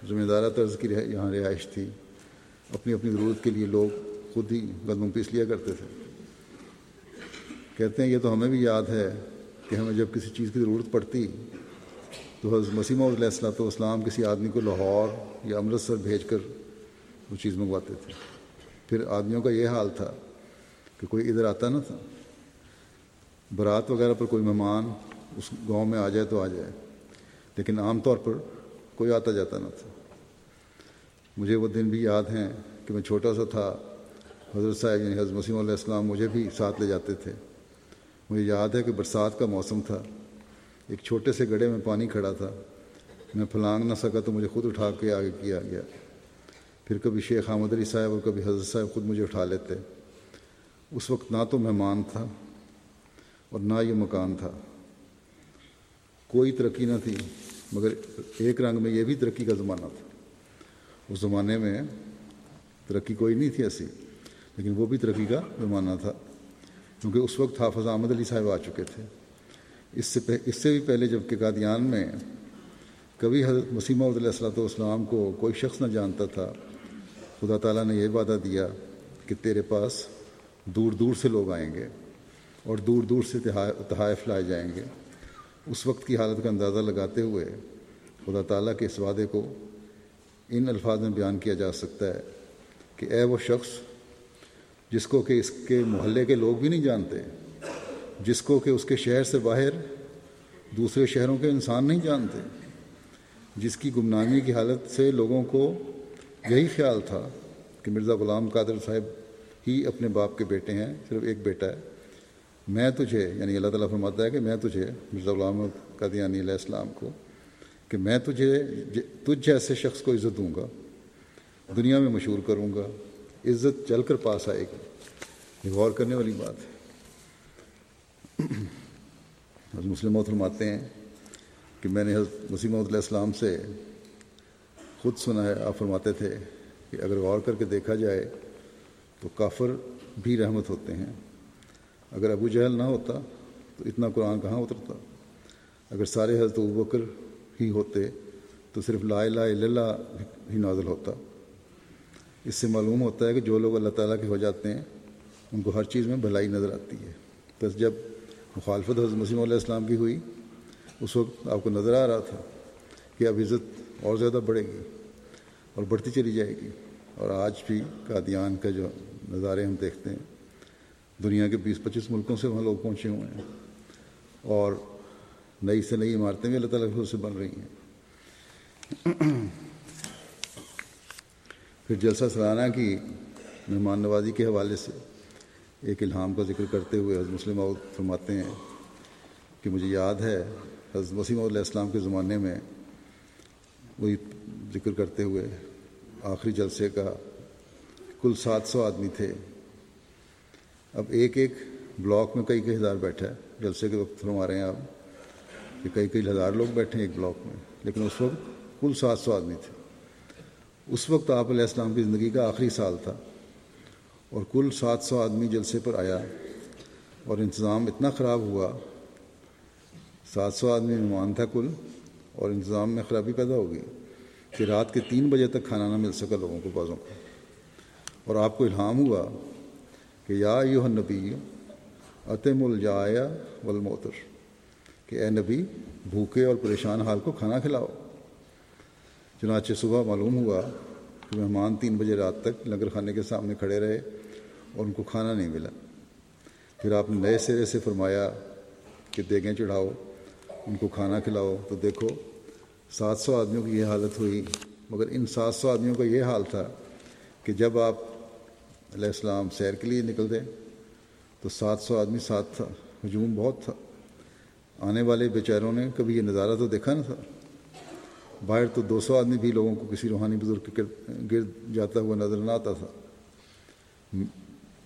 ذمہ دارہ طرز کی یہاں رہائش تھی۔ اپنی اپنی ضرورت کے لیے لوگ خود ہی گندم پیس لیا کرتے تھے۔ کہتے ہیں یہ تو ہمیں بھی یاد ہے کہ ہمیں جب کسی چیز کی ضرورت پڑتی تو حضرت مسیمہ علیہ السلۃ والسلام کسی آدمی کو لاہور یا امرتسر بھیج کر وہ چیز منگواتے تھے۔ پھر آدمیوں کا یہ حال تھا کہ کوئی ادھر آتا نہ تھا۔ برات وغیرہ پر کوئی مہمان اس گاؤں میں آ جائے تو آ جائے، لیکن عام طور پر کوئی آتا جاتا نہ تھا۔ مجھے وہ دن بھی یاد ہیں کہ میں چھوٹا سا تھا، حضرت صاحب یعنی حضرت مسیم علیہ السلام مجھے بھی ساتھ لے جاتے تھے۔ مجھے یاد ہے کہ برسات کا موسم تھا۔ ایک چھوٹے سے گڑھے میں پانی کھڑا تھا۔ میں پھلانگ نہ سکا تو مجھے خود اٹھا کے آگے کیا گیا۔ پھر کبھی شیخ احمد علی صاحب اور کبھی حضرت صاحب خود مجھے اٹھا لیتے۔ اس وقت نہ تو مہمان تھا اور نہ یہ مکان تھا۔ کوئی ترقی نہ تھی، مگر ایک رنگ میں یہ بھی ترقی کا زمانہ تھا۔ اس زمانے میں ترقی کوئی نہیں تھی ایسی، لیکن وہ بھی ترقی کا زمانہ تھا، کیونکہ اس وقت حافظ احمد علی صاحب آ چکے تھے۔ اس سے اس سے بھی پہلے جبکہ قادیان میں کبھی حضرت مسیمہ علیہ السلۃ والسلام کو کوئی شخص نہ جانتا تھا خدا تعالیٰ نے یہ وعدہ دیا کہ تیرے پاس دور دور سے لوگ آئیں گے اور دور دور سے تحائف لائے جائیں گے۔ اس وقت کی حالت کا اندازہ لگاتے ہوئے خدا تعالیٰ کے اس وعدے کو ان الفاظ میں بیان کیا جا سکتا ہے کہ اے وہ شخص جس کو کہ اس کے محلے کے لوگ بھی نہیں جانتے، جس کو کہ اس کے شہر سے باہر دوسرے شہروں کے انسان نہیں جانتے، جس کی گمنامی کی حالت سے لوگوں کو یہی خیال تھا کہ مرزا غلام قادر صاحب ہی اپنے باپ کے بیٹے ہیں، صرف ایک بیٹا ہے۔ میں تجھے یعنی اللہ تعالیٰ فرماتا ہے کہ میں تجھے، مرزا غلام قادیانی علیہ السلام کو، کہ میں تجھے، تجھ جیسے شخص کو عزت دوں گا، دنیا میں مشہور کروں گا، عزت چل کر پاس آئے گی۔ یہ غور کرنے والی بات ہے۔ حضرت مسلم فرماتے ہیں کہ میں نے حضرت مسیم علیہ السلام سے خود سنا ہے، آپ فرماتے تھے کہ اگر غور کر کے دیکھا جائے تو کافر بھی رحمت ہوتے ہیں۔ اگر ابو جہل نہ ہوتا تو اتنا قرآن کہاں اترتا؟ اگر سارے حضرت بکر ہی ہوتے تو صرف لا الہ الا اللہ ہی نازل ہوتا۔ اس سے معلوم ہوتا ہے کہ جو لوگ اللہ تعالیٰ کے ہو جاتے ہیں، ان کو ہر چیز میں بھلائی نظر آتی ہے۔ بس جب مخالفت حضرت مسیم علیہ السلام کی ہوئی، اس وقت آپ کو نظر آ رہا تھا کہ اب عزت اور زیادہ بڑھے گی۔ اور بڑھتی چلی جائے گی۔ اور آج بھی قادیان کا جو نظارے ہم دیکھتے ہیں، دنیا کے بیس پچیس ملکوں سے وہاں لوگ پہنچے ہوئے ہیں۔ اور نئی سے نئی عمارتیں بھی اللہ تعالیٰ کے سے بن رہی ہیں۔ پھر جلسہ سالانہ کی مہمان نوازی کے حوالے سے ایک الہام کا ذکر کرتے ہوئے حضرت مسلم فرماتے ہیں کہ مجھے یاد ہے، حضرت وسیم علیہ السلام کے زمانے میں وہی ذکر کرتے ہوئے آخری جلسے کا کل سات سو آدمی تھے۔ اب ایک ایک بلاک میں کئی کئی ہزار بیٹھا ہے۔ جلسے کے وقت فرما رہے ہیں آپ کہ کئی کئی ہزار لوگ بیٹھے ہیں ایک بلاک میں، لیکن اس وقت کل سات سو آدمی تھے۔ اس وقت آپ علیہ السلام کی زندگی کا آخری سال تھا اور کل سات سو آدمی جلسے پر آیا اور انتظام اتنا خراب ہوا۔ سات سو آدمی مہمان تھا کل اور انتظام میں خرابی پیدا ہو گئی۔ کہ رات کے تین بجے تک کھانا نہ مل سکا لوگوں کو بعضوں کو۔ اور آپ کو الہام ہوا کہ یا یو نبی عتم الجایا والموتر کہ اے نبی، بھوکے اور پریشان حال کو کھانا کھلاؤ۔ چنانچہ صبح معلوم ہوا کہ مہمان تین بجے رات تک لنگر خانے کے سامنے کھڑے رہے اور ان کو کھانا نہیں ملا۔ پھر آپ نے نئے سرے سے فرمایا کہ دیگیں چڑھاؤ، ان کو کھانا کھلاؤ۔ تو دیکھو سات سو آدمیوں کی یہ حالت ہوئی، مگر ان سات سو آدمیوں کا یہ حال تھا کہ جب آپ علیہ السلام سیر کے لیے نکل دیں تو سات سو آدمی ساتھ تھا، ہجوم بہت تھا۔ آنے والے بیچاروں نے کبھی یہ نظارہ تو دیکھا نہ تھا۔ باہر تو دو سو آدمی بھی لوگوں کو کسی روحانی بزرگ کے گرد جاتا ہوا نظر نہ آتا تھا۔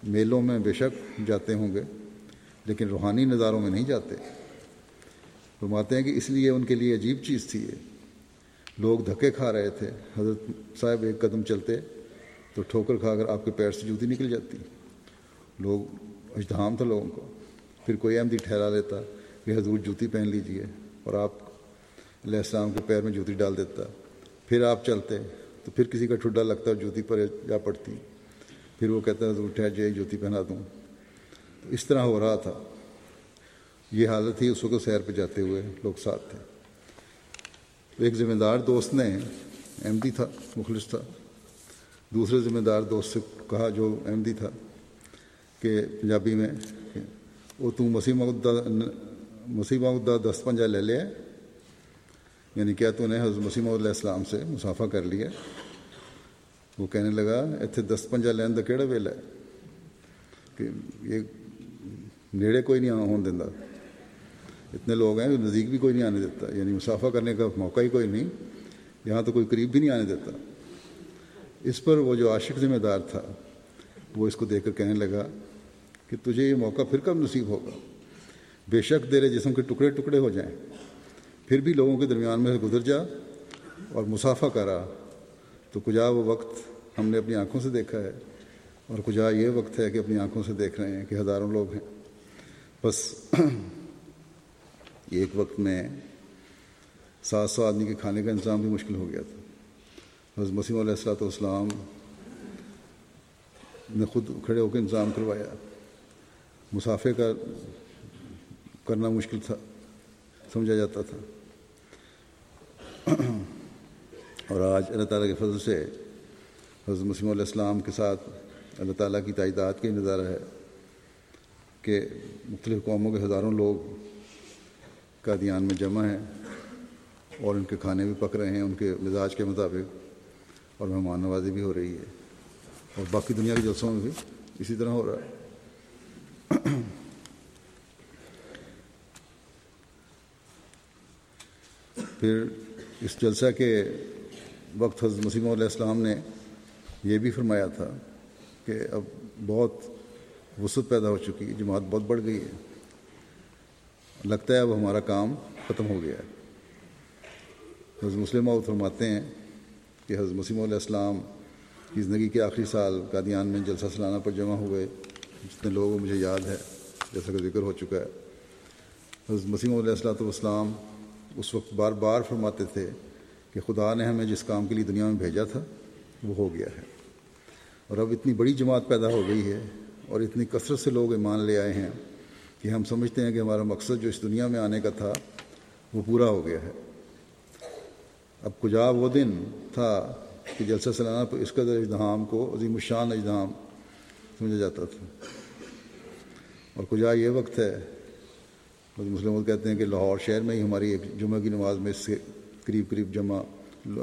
میلوں میں بے شک جاتے ہوں گے، لیکن روحانی نظاروں میں نہیں جاتے۔ فرماتے ہیں کہ اس لیے ان کے لیے عجیب چیز تھی یہ۔ لوگ دھکے کھا رہے تھے۔ حضرت صاحب ایک قدم چلتے تو ٹھوکر کھا کر آپ کے پیر سے جوتی نکل جاتی۔ لوگ اجتحام تھا لوگوں کو۔ پھر کوئی احمدی ٹھہرا لیتا کہ حضور جوتی پہن لیجیے اور آپ علیہ السلام کے پیر میں جوتی ڈال دیتا۔ پھر آپ چلتے تو پھر کسی کا ٹھڈا لگتا اور جوتی پر جا پڑتی۔ پھر وہ کہتا ہے ٹھہر جائے جوتی پہنا دوں۔ تو اس طرح ہو رہا تھا۔ یہ حالت تھی اس وقت سیر پہ جاتے ہوئے لوگ ساتھ تھے۔ تو ایک ذمہ دار دوست نے احمدی تھا، مخلص تھا۔ دوسرے ذمہ دار دوست سے کہا جو احمدی تھا کہ پنجابی میں وہ تو مسیح مدہ مسیح مدہ دس پنجا لے لے۔ یعنی کیا تو نے حضرت مسیم علیہ السلام سے مسافہ کر لیا۔ وہ کہنے لگا اتنے دس پنجا لین کا کہڑا ویلا ہے کہ یہ نیڑے کوئی نہیں ہون دینا اتنے لوگ ہیں نزدیک بھی کوئی نہیں آنے دیتا یعنی مسافہ کرنے کا موقع ہی کوئی نہیں، یہاں تو کوئی قریب بھی نہیں آنے دیتا۔ اس پر وہ جو عاشق ذمہ دار تھا، وہ اس کو دیکھ کر کہنے لگا کہ تجھے یہ موقع پھر کب نصیب ہوگا؟ بے شک تیرے جسم کے ٹکڑے ٹکڑے ہو جائیں، پھر بھی لوگوں کے درمیان میں گزر جا اور مسافہ کرا۔ تو کجا وہ وقت ہم نے اپنی آنکھوں سے دیکھا ہے اور کجا یہ وقت ہے کہ اپنی آنکھوں سے دیکھ رہے ہیں کہ ہزاروں لوگ ہیں۔ بس ایک وقت میں سات سو آدمی کے کھانے کا انتظام بھی مشکل ہو گیا تھا۔ حضرت مسیم علیہ السلاۃ والسلام نے خود کھڑے ہو کے انتظام کروایا۔ مسافے کا کرنا مشکل تھا، سمجھا جاتا تھا۔ اور آج اللہ تعالیٰ کے فضل سے حضرت مسیم علیہ السلام کے ساتھ اللہ تعالیٰ کی تعداد کا نظارہ ہے کہ مختلف قوموں کے ہزاروں لوگ کا دیان میں جمع ہیں اور ان کے کھانے بھی پک رہے ہیں، ان کے مزاج کے مطابق اور مہمان نوازی بھی ہو رہی ہے اور باقی دنیا کے جلسوں میں بھی اسی طرح ہو رہا ہے۔ پھر اس جلسہ کے وقت حضرت مسیم علیہ السلام نے یہ بھی فرمایا تھا کہ اب بہت وسعت پیدا ہو چکی ہے، جماعت بہت بڑھ گئی ہے۔ لگتا ہے اب ہمارا کام ختم ہو گیا ہے۔ حضرت مسلم اور فرماتے ہیں کہ حضرت مسیم علیہ السلام کی زندگی کے آخری سال قادیان میں جلسہ سلانہ پر جمع ہوئے جتنے لوگ مجھے یاد ہے، جیسا کہ ذکر ہو چکا ہے۔ حضرت مسیم علیہ السلۃ والسلام اس وقت بار بار فرماتے تھے کہ خدا نے ہمیں جس کام کے لیے دنیا میں بھیجا تھا، وہ ہو گیا ہے۔ اور اب اتنی بڑی جماعت پیدا ہو گئی ہے اور اتنی کثرت سے لوگ ایمان لے آئے ہیں۔ کہ ہم سمجھتے ہیں کہ ہمارا مقصد جو اس دنیا میں آنے کا تھا وہ پورا ہو گیا ہے۔ اب کجا وہ دن تھا کہ جلسہ سلانہ پر اس قدر اجتحام کو، عظیم الشان اجتحام سمجھا جاتا تھا۔ اور کجا یہ وقت ہے مسلم کہتے ہیں کہ لاہور شہر میں ہی ہماری ایک جمعہ کی نماز میں اس سے قریب قریب جمع،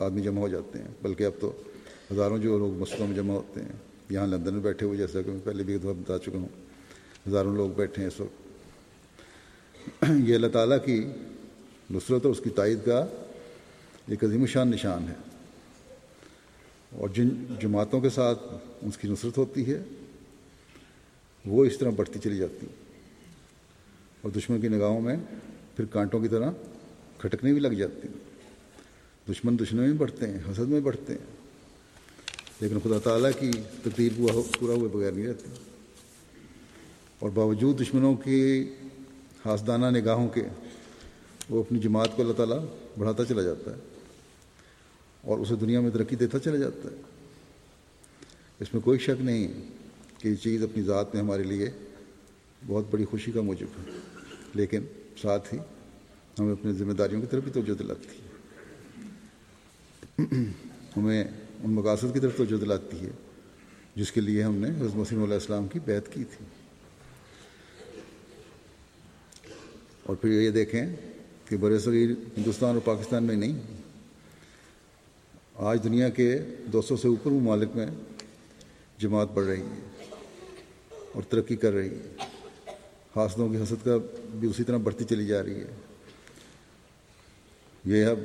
آدمی جمع ہو جاتے ہیں۔ بلکہ اب تو ہزاروں جو لوگ مسلموں میں جمع ہوتے ہیں، یہاں لندن میں بیٹھے ہوئے جیسا کہ میں پہلے بھی ایک دفعہ بتا چکا ہوں۔ ہزاروں لوگ بیٹھے ہیں اس وقت۔ یہ اللہ تعالیٰ کی نصرت اور اس کی تائید کا ایک عظیم شان نشان ہے۔ اور جن جماعتوں کے ساتھ اس کی نصرت ہوتی ہے، وہ اس طرح بڑھتی چلی جاتی۔ اور دشمن کی نگاہوں میں پھر کانٹوں کی طرح کھٹکنے بھی لگ جاتی۔ ہیں دشمن دشمن میں بڑھتے ہیں، حسد میں بڑھتے ہیں۔ لیکن خدا تعالیٰ کی تقدیر پورا ہوئے بغیر نہیں رہتی۔ اور باوجود دشمنوں کی حاسدانہ نگاہوں کے وہ اپنی جماعت کو اللہ تعالیٰ بڑھاتا چلا جاتا ہے اور اسے دنیا میں ترقی دیتا چلا جاتا ہے۔ اس میں کوئی شک نہیں کہ یہ چیز اپنی ذات میں ہمارے لیے بہت بڑی خوشی کا موجب ہے۔ لیکن ساتھ ہی ہمیں اپنی ذمہ داریوں کی طرف بھی توجہ دلاتی ہے۔ ہمیں ان مقاصد کی طرف توجہ دلاتی ہے جس کے لیے ہم نے حضرت مسیم علیہ السلام کی بیعت کی تھی۔ اور پھر یہ دیکھیں کہ بر صغیر ہندوستان اور پاکستان میں نہیں۔ آج دنیا کے دو سو سے اوپر ممالک میں جماعت بڑھ رہی ہے اور ترقی کر رہی ہے۔ حاصلوں کی حسد کا بھی اسی طرح بڑھتی چلی جا رہی ہے۔ یہ اب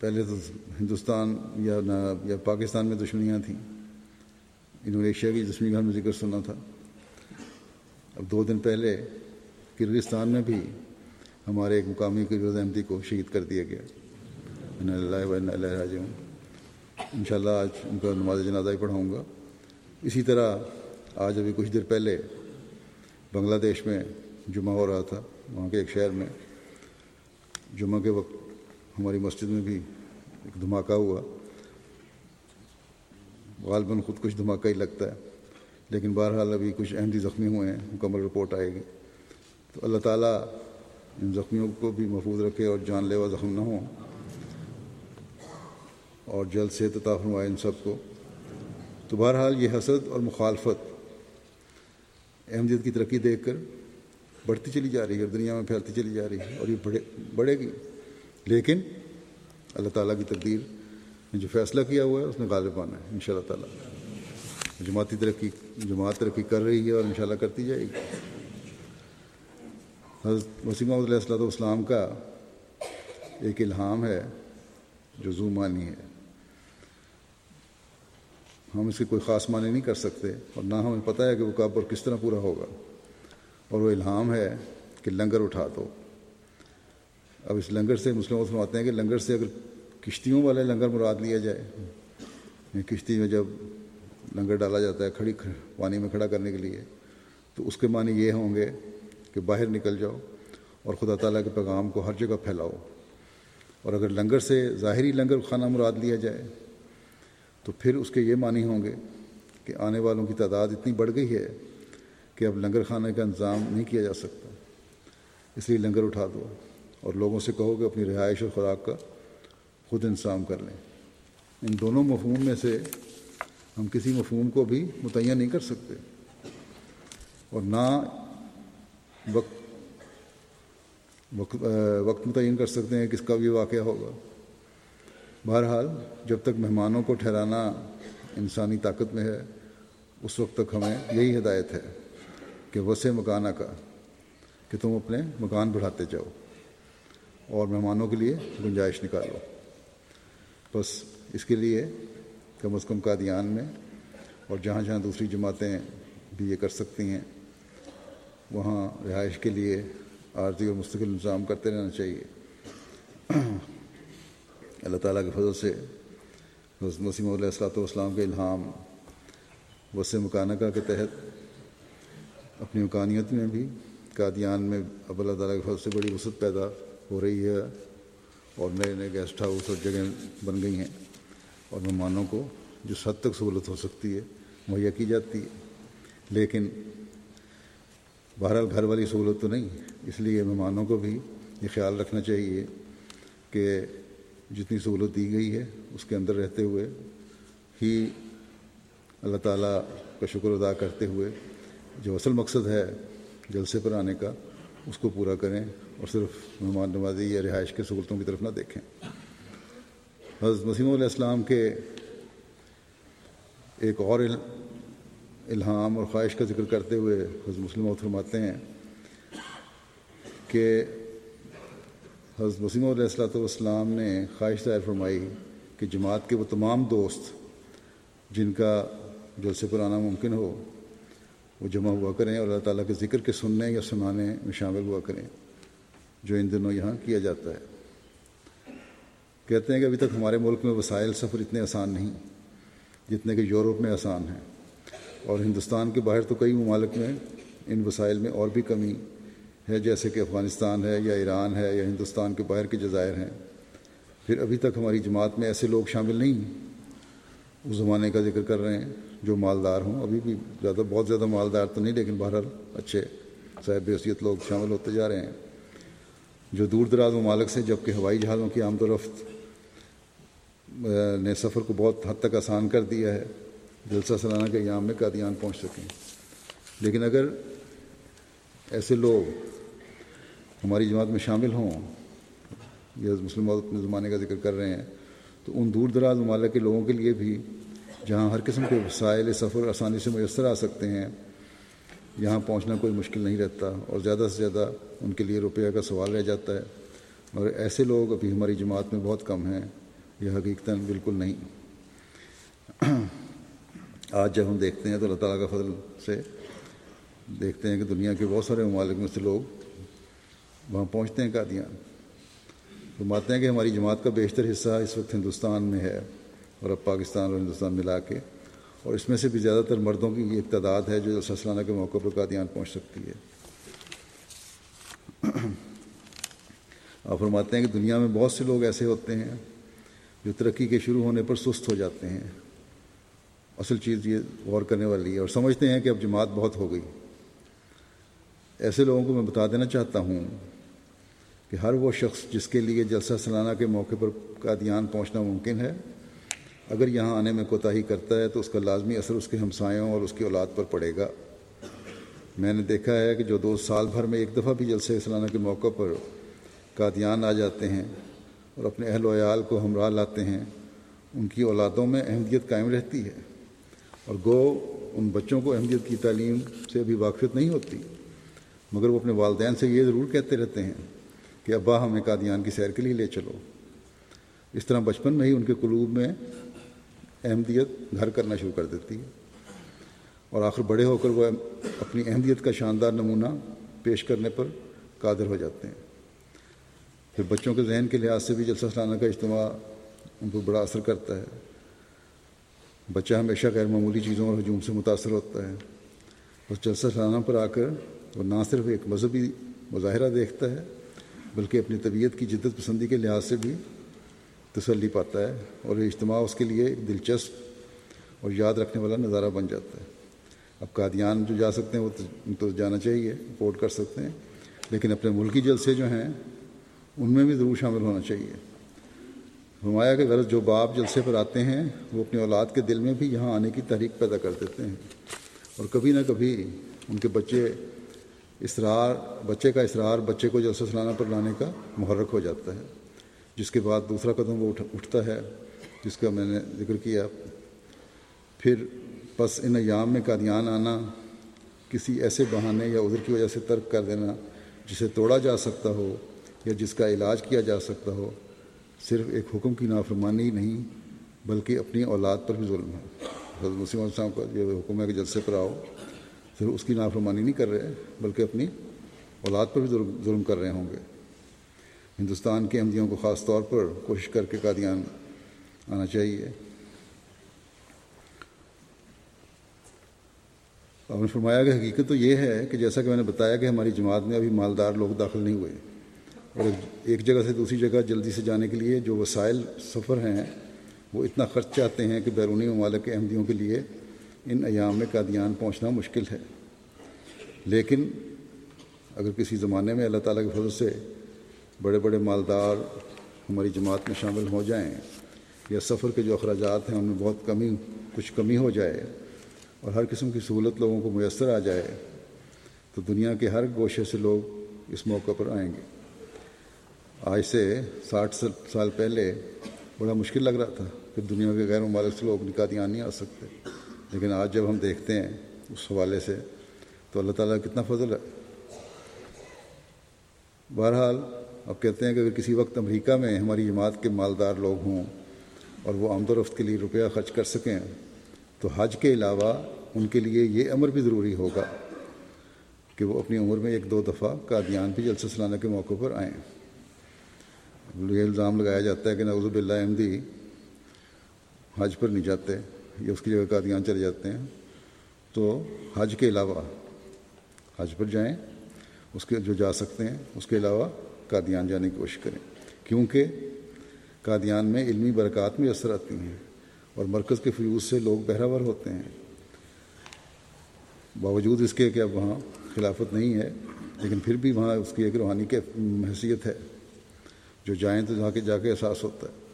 پہلے تو ہندوستان یا نہ یا پاکستان میں دشمنیاں تھیں۔ انڈونیشیا کی دشمنی کا ہم نے ذکر سنا تھا۔ اب دو دن پہلے کرگستان میں بھی ہمارے ایک مقامی کرز احمدی کو شہید کر دیا گیا۔ اللہ راج ان شاء اللہ آج ان کا نماز جنازہ ہی پڑھاؤں گا۔ اسی طرح آج ابھی کچھ دیر پہلے بنگلہ دیش میں جمعہ ہو رہا تھا۔ وہاں کے ایک شہر میں جمعہ کے وقت ہماری مسجد میں بھی ایک دھماکہ ہوا۔ غالباً خود کچھ دھماکہ ہی لگتا ہے، لیکن بہرحال ابھی کچھ احمدی زخمی ہوئے ہیں۔ مکمل رپورٹ آئے گی۔ تو اللہ تعالیٰ ان زخمیوں کو بھی محفوظ رکھے اور جان لیوا زخم نہ ہوں۔ اور جلد سے عطا فرمائے ان سب کو۔ تو بہرحال یہ حسد اور مخالفت احمدیت کی ترقی دیکھ کر بڑھتی چلی جا رہی ہے اور دنیا میں پھیلتی چلی جا رہی ہے اور یہ بڑھے بڑھے گی۔ لیکن اللہ تعالیٰ کی تقدیر نے جو فیصلہ کیا ہوا ہے، اس نے غالب آنا ہے ان شاء اللہ تعالیٰ۔ جماعتی ترقی جماعت ترقی کر رہی ہے اور انشاءاللہ کرتی جائے گی۔ حضرت وسیم علیہ السلۃ والسلام کا ایک الہام ہے جو زو معنی ہے۔ ہم اس کے کوئی خاص معنی نہیں کر سکتے اور نہ ہمیں پتہ ہے کہ وہ کب اور کس طرح پورا ہوگا۔ اور وہ الہام ہے کہ لنگر اٹھا دو اب اس لنگر سے مسلم فرماتے ہیں کہ لنگر سے اگر کشتیوں والے لنگر مراد لیا جائے یعنی کشتی میں جب لنگر ڈالا جاتا ہے کھڑی پانی میں کھڑا کرنے کے لیے، تو اس کے معنی یہ ہوں گے کہ باہر نکل جاؤ اور خدا تعالیٰ کے پیغام کو ہر جگہ پھیلاؤ۔ اور اگر لنگر سے ظاہری لنگر خانہ مراد لیا جائے، تو پھر اس کے یہ معنی ہوں گے کہ آنے والوں کی تعداد اتنی بڑھ گئی ہے کہ اب لنگر خانے کا انتظام نہیں کیا جا سکتا۔ اس لیے لنگر اٹھا دو اور لوگوں سے کہو کہ اپنی رہائش اور خوراک کا خود انتظام کر لیں۔ ان دونوں مفہوم میں سے ہم کسی مفہوم کو بھی متعین نہیں کر سکتے۔ اور نہ وقت وقت وقت متعین کر سکتے ہیں کس کا بھی واقعہ ہوگا۔ بہرحال، جب تک مہمانوں کو ٹھہرانا انسانی طاقت میں ہے، اس وقت تک ہمیں یہی ہدایت ہے کہ وسے مکانہ کا، کہ تم اپنے مکان بڑھاتے جاؤ اور مہمانوں کے لیے گنجائش نکالو۔ بس اس کے لیے کم از کم قادیان میں اور جہاں جہاں دوسری جماعتیں بھی یہ کر سکتی ہیں وہاں رہائش کے لیے عارضی اور مستقل انتظام کرتے رہنا چاہیے۔ اللہ تعالیٰ کے فضل سے حضرت مسیم علیہ السلاۃ والسلام کے الہام وس مکانکہ کے تحت اپنی مکانیت میں بھی قادیان میں اب اللہ تعالیٰ کے فضل سے بڑی وسعت پیدا ہو رہی ہے اور نئے نئے گیسٹ ہاؤس اور جگہیں بن گئی ہیں اور مہمانوں کو جس حد تک سہولت ہو سکتی ہے مہیا کی جاتی ہے۔ لیکن بہرحال گھر والی سہولت تو نہیں اس لیے مہمانوں کو بھی یہ خیال رکھنا چاہیے کہ جتنی سہولت دی گئی ہے، اس کے اندر رہتے ہوئے ہی اللہ تعالیٰ کا شکر ادا کرتے ہوئے جو اصل مقصد ہے جلسے پر آنے کا، اس کو پورا کریں اور صرف مہمان نوازی یا رہائش کے سہولتوں کی طرف نہ دیکھیں۔ حضرت مسیم علیہ السلام کے ایک اور الہام اور خواہش کا ذکر کرتے ہوئے حضرت مسلم فرماتے ہیں کہ حضرت وسیم علیہ السلاۃ والسلام نے خواہش ظاہر فرمائی کہ جماعت کے وہ تمام دوست جن کا جلسے پر آنا ممکن ہو، وہ جمع ہوا کریں اور اللہ تعالیٰ کے ذکر کے سننے یا سنانے میں شامل ہوا کریں، جو ان دنوں یہاں کیا جاتا ہے۔ کہتے ہیں کہ ابھی تک ہمارے ملک میں وسائل سفر اتنے آسان نہیں، جتنے کہ یورپ میں آسان ہیں۔ اور ہندوستان کے باہر تو کئی ممالک میں ان وسائل میں اور بھی کمی ہے، جیسے کہ افغانستان ہے یا ایران ہے یا ہندوستان کے باہر کے جزائر ہیں۔ پھر ابھی تک ہماری جماعت میں ایسے لوگ شامل نہیں اس زمانے کا ذکر کر رہے ہیں جو مالدار ہوں۔ ابھی بھی زیادہ، بہت زیادہ مالدار تو نہیں، لیکن بہرحال اچھے صاحب حیثیت لوگ شامل ہوتے جا رہے ہیں۔ جو دور دراز ممالک سے جبکہ ہوائی جہازوں کی آمد و رفت نے سفر کو بہت حد تک آسان کر دیا ہے۔ جلسہ سالانہ کے ایام میں قادیان پہنچ سکیں۔ لیکن اگر ایسے لوگ ہماری جماعت میں شامل ہوں، یہ مسلم اپنے زمانے کا ذکر کر رہے ہیں، تو ان دور دراز ممالک کے لوگوں کے لیے بھی جہاں ہر قسم کے وسائل، سفر آسانی سے میسر آ سکتے ہیں، یہاں پہنچنا کوئی مشکل نہیں رہتا اور زیادہ سے زیادہ ان کے لیے روپیہ کا سوال رہ جاتا ہے۔ اور ایسے لوگ ابھی ہماری جماعت میں بہت کم ہیں، یہ حقیقتاً بالکل نہیں۔ آج جب ہم دیکھتے ہیں تو اللہ تعالیٰ کا فضل سے دیکھتے ہیں کہ دنیا کے بہت سارے ممالک میں سے لوگ وہاں پہنچتے ہیں قادیان۔ فرماتے ہیں کہ ہماری جماعت کا بیشتر حصہ اس وقت ہندوستان میں ہے اور اب پاکستان اور ہندوستان ملا کے۔ اور اس میں سے بھی زیادہ تر مردوں کی ایک تعداد ہے جو سسلانہ کے موقع پر قادیان پہنچ سکتی ہے۔ آپ فرماتے ہیں کہ دنیا میں بہت سے لوگ ایسے ہوتے ہیں جو ترقی کے شروع ہونے پر سست ہو جاتے ہیں۔ اصل چیز یہ غور کرنے والی ہے اور سمجھتے ہیں کہ اب جماعت بہت ہو گئی۔ ایسے لوگوں کو میں بتا دینا چاہتا ہوں کہ ہر وہ شخص جس کے لیے جلسہ سالانہ کے موقع پر قادیان پہنچنا ممکن ہے، اگر یہاں آنے میں کوتاہی کرتا ہے تو اس کا لازمی اثر اس کے ہمسایوں اور اس کی اولاد پر پڑے گا۔ میں نے دیکھا ہے کہ جو دو سال بھر میں ایک دفعہ بھی جلسہ سالانہ کے موقع پر قادیان آ جاتے ہیں اور اپنے اہل و عیال کو ہمراہ لاتے ہیں، ان کی اولادوں میں اہمیت قائم رہتی ہے۔ اور گو ان بچوں کو اہمیت کی تعلیم سے بھی واقفیت نہیں ہوتی۔ مگر وہ اپنے والدین سے یہ ضرور کہتے رہتے ہیں کہ ابا ہمیں قادیان کی سیر کے لیے لے چلو۔ اس طرح بچپن میں ہی ان کے قلوب میں احمدیت گھر کرنا شروع کر دیتی ہے۔ اور آخر بڑے ہو کر وہ اپنی اہمیت کا شاندار نمونہ پیش کرنے پر قادر ہو جاتے ہیں۔ پھر بچوں کے ذہن کے لحاظ سے بھی جلسہ سلانہ کا اجتماع ان کو بڑا اثر کرتا ہے۔ بچہ ہمیشہ غیر معمولی چیزوں اور ہجوم سے متاثر ہوتا ہے۔ اور جلسہ سلانہ پر آ کر وہ نہ صرف ایک مذہبی مظاہرہ دیکھتا ہے، بلکہ اپنی طبیعت کی جدت پسندی کے لحاظ سے بھی تسلی پاتا ہے اور یہ اجتماع اس کے لیے ایک دلچسپ اور یاد رکھنے والا نظارہ بن جاتا ہے۔ اب قادیان جو جا سکتے ہیں، وہ تو جانا چاہیے، رپورٹ کر سکتے ہیں، لیکن اپنے ملکی جلسے جو ہیں، ان میں بھی ضرور شامل ہونا چاہیے۔ فرمایا کہ غرض جو باپ جلسے پر آتے ہیں، وہ اپنی اولاد کے دل میں بھی یہاں آنے کی تحریک پیدا کر دیتے ہیں۔ اور کبھی نہ کبھی ان کے بچے اسرار، بچے کا اسرار بچے کو جلسہ سلانہ پر لانے کا محرک ہو جاتا ہے۔ جس کے بعد دوسرا قدم وہ اٹھتا ہے، جس کا میں نے ذکر کیا۔ پھر بس ان ایام میں قادیان آنا، کسی ایسے بہانے یا عذر کی وجہ سے ترک کر دینا جسے توڑا جا سکتا ہو یا جس کا علاج کیا جا سکتا ہو۔ صرف ایک حکم کی نافرمانی نہیں، بلکہ اپنی اولاد پر بھی ظلم ہے۔ حضرت مسلم صاحب کا یہ حکم ہے کہ جلسے پر آؤ، صرف اس کی نافرمانی نہیں کر رہے، بلکہ اپنی اولاد پر بھی ظلم کر رہے ہوں گے۔ ہندوستان کے احمدیوں کو خاص طور پر کوشش کر کے قادیان آنا چاہیے۔ آپ نے فرمایا کہ حقیقت تو یہ ہے کہ جیسا کہ میں نے بتایا کہ ہماری جماعت میں ابھی مالدار لوگ داخل نہیں ہوئے۔ اور ایک جگہ سے دوسری جگہ جلدی سے جانے کے لیے جو وسائل سفر ہیں، وہ اتنا خرچ چاہتے ہیں کہ بیرونی ممالک کے احمدیوں کے لیے ان ایام میں قادیان پہنچنا مشکل ہے۔ لیکن اگر کسی زمانے میں اللہ تعالیٰ کے فضل سے بڑے بڑے مالدار ہماری جماعت میں شامل ہو جائیں یا سفر کے جو اخراجات ہیں، ان میں بہت کمی، کچھ کمی ہو جائے اور ہر قسم کی سہولت لوگوں کو میسر آ جائے، تو دنیا کے ہر گوشے سے لوگ اس موقع پر آئیں گے۔ آج سے ساٹھ سال پہلے بڑا مشکل لگ رہا تھا۔ کہ دنیا کے غیر ممالک سے لوگ نکاتیاں نہیں آ سکتے۔ لیکن آج جب ہم دیکھتے ہیں اس حوالے سے تو اللہ تعالیٰ کتنا فضل ہے۔ بہرحال اب کہتے ہیں کہ اگر کسی وقت امریکہ میں ہماری جماعت کے مالدار لوگ ہوں اور وہ آمد و رفت کے لیے روپیہ خرچ کر سکیں تو حج کے علاوہ ان کے لیے یہ امر بھی ضروری ہوگا کہ وہ اپنی عمر میں ایک دو دفعہ قادیان بھی جلسہ سلانا کے موقع پر آئیں۔ یہ الزام لگایا جاتا ہے کہ نوز باللہ احمدی حج پر نہیں جاتے یا اس کی جگہ قادیان چلے جاتے ہیں۔ تو حج کے علاوہ حج پر جائیں، اس کے جو جا سکتے ہیں، اس کے علاوہ قادیان جانے کی کوشش کریں۔ کیونکہ قادیان میں علمی برکات میں اثر آتی ہیں اور مرکز کے فیوز سے لوگ بہراور ہوتے ہیں۔ باوجود اس کے کہ اب وہاں خلافت نہیں ہے، لیکن پھر بھی وہاں اس کی ایک روحانی کی حیثیت ہے۔ جو جائیں تو جا کے جا کے احساس ہوتا ہے۔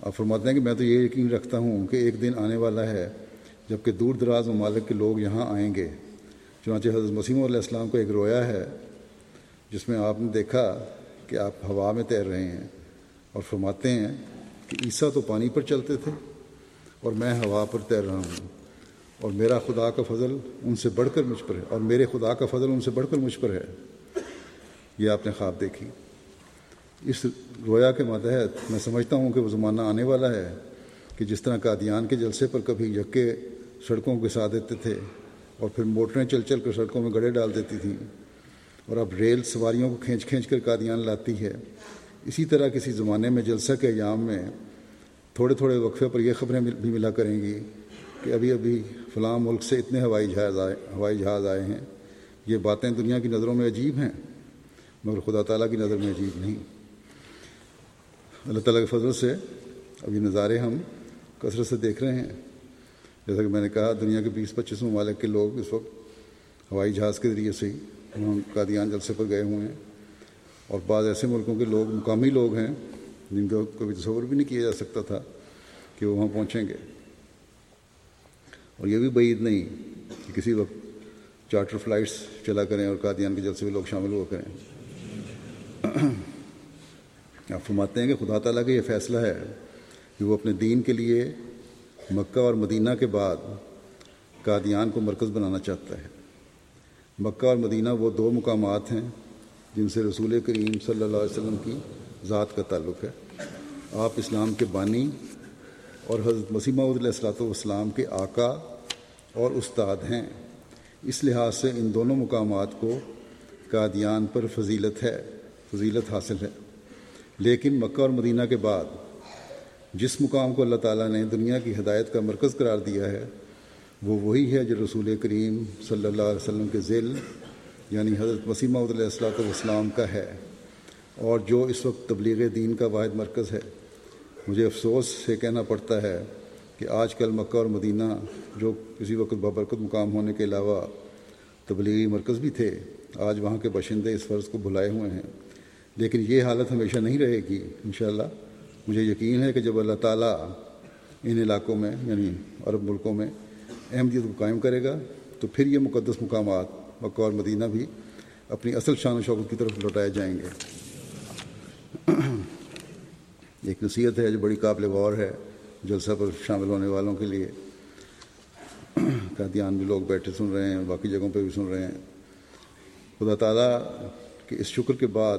آپ فرماتے ہیں کہ میں تو یہ یقین رکھتا ہوں کہ ایک دن آنے والا ہے جبکہ دور دراز ممالک کے لوگ یہاں آئیں گے۔ چنانچہ حضرت مسیم علیہ السلام کو ایک رویا ہے، جس میں آپ نے دیکھا کہ آپ ہوا میں تیر رہے ہیں اور فرماتے ہیں کہ عیسیٰ تو پانی پر چلتے تھے اور میں ہوا پر تیر رہا ہوں۔ اور میرا خدا کا فضل ان سے بڑھ کر مجھ پر ہے، اور میرے خدا کا فضل ان سے بڑھ کر مجھ پر ہے۔ یہ آپ نے خواب دیکھی۔ اس رویا کے ماتحت میں سمجھتا ہوں کہ وہ زمانہ آنے والا ہے کہ جس طرح قادیان کے جلسے پر کبھی یکے سڑکوں کے ساتھ دیتے تھے اور پھر موٹریں چل چل کر سڑکوں میں گڑے ڈال دیتی تھیں اور اب ریل سواریوں کو کھینچ کھینچ کر قادیان لاتی ہے۔ اسی طرح کسی زمانے میں جلسہ کے ایام میں تھوڑے تھوڑے وقفے پر یہ خبریں بھی ملا کریں گی کہ ابھی ابھی فلاں ملک سے اتنے ہوائی جہاز آئے ہوائی جہاز آئے ہیں۔ یہ باتیں دنیا کی نظروں میں عجیب ہیں، مگر خدا تعالیٰ کی نظر میں عجیب نہیں۔ اللہ تعالیٰ کے فضل سے اب یہ نظارے ہم کثرت سے دیکھ رہے ہیں۔ جیسا کہ میں نے کہا، دنیا کے بیس پچیس ممالک کے لوگ اس وقت ہوائی جہاز کے ذریعے سے ہی وہاں قادیان جلسے پر گئے ہوئے ہیں۔ اور بعض ایسے ملکوں کے لوگ، مقامی لوگ ہیں، جن کا کبھی تصور بھی نہیں کیا جا سکتا تھا کہ وہ وہاں پہنچیں گے۔ اور یہ بھی بعید نہیں کہ کسی وقت چارٹر فلائٹس چلا کریں اور قادیان کے جلسے بھی لوگ شامل ہوا کریں۔ آپ فرماتے ہیں کہ خدا تعالیٰ کا یہ فیصلہ ہے کہ وہ اپنے دین کے لیے مکہ اور مدینہ کے بعد قادیان کو مرکز بنانا چاہتا ہے۔ مکہ اور مدینہ وہ دو مقامات ہیں جن سے رسول کریم صلی اللہ علیہ وسلم کی ذات کا تعلق ہے۔ آپ اسلام کے بانی اور حضرت مسیمہ علیہ السلاۃ والسلام کے آقا اور استاد ہیں۔ اس لحاظ سے ان دونوں مقامات کو قادیان پر فضیلت ہے، فضیلت حاصل ہے۔ لیکن مکہ اور مدینہ کے بعد جس مقام کو اللہ تعالیٰ نے دنیا کی ہدایت کا مرکز قرار دیا ہے، وہ وہی ہے جو رسول کریم صلی اللہ علیہ وسلم کے ذیل یعنی حضرت مسیمہ علیہ السلاۃ والسلام کا ہے۔ اور جو اس وقت تبلیغ دین کا واحد مرکز ہے، مجھے افسوس سے کہنا پڑتا ہے کہ آج کل مکہ اور مدینہ، جو کسی وقت بابرکت مقام ہونے کے علاوہ تبلیغی مرکز بھی تھے، آج وہاں کے باشندے اس فرض کو بھلائے ہوئے ہیں۔ لیکن یہ حالت ہمیشہ نہیں رہے گی، انشاءاللہ۔ مجھے یقین ہے کہ جب اللہ تعالیٰ ان علاقوں میں یعنی عرب ملکوں میں احمدیت کو قائم کرے گا، تو پھر یہ مقدس مقامات، مکہ اور مدینہ بھی اپنی اصل شان و شوقت کی طرف لوٹائے جائیں گے۔ ایک نصیحت ہے جو بڑی قابل غور ہے، جلسہ پر شامل ہونے والوں کے لیے۔ قادیان بھی لوگ بیٹھے سن رہے ہیں، باقی جگہوں پہ بھی سن رہے ہیں۔ خدا تعالیٰ کے اس شکر کے بعد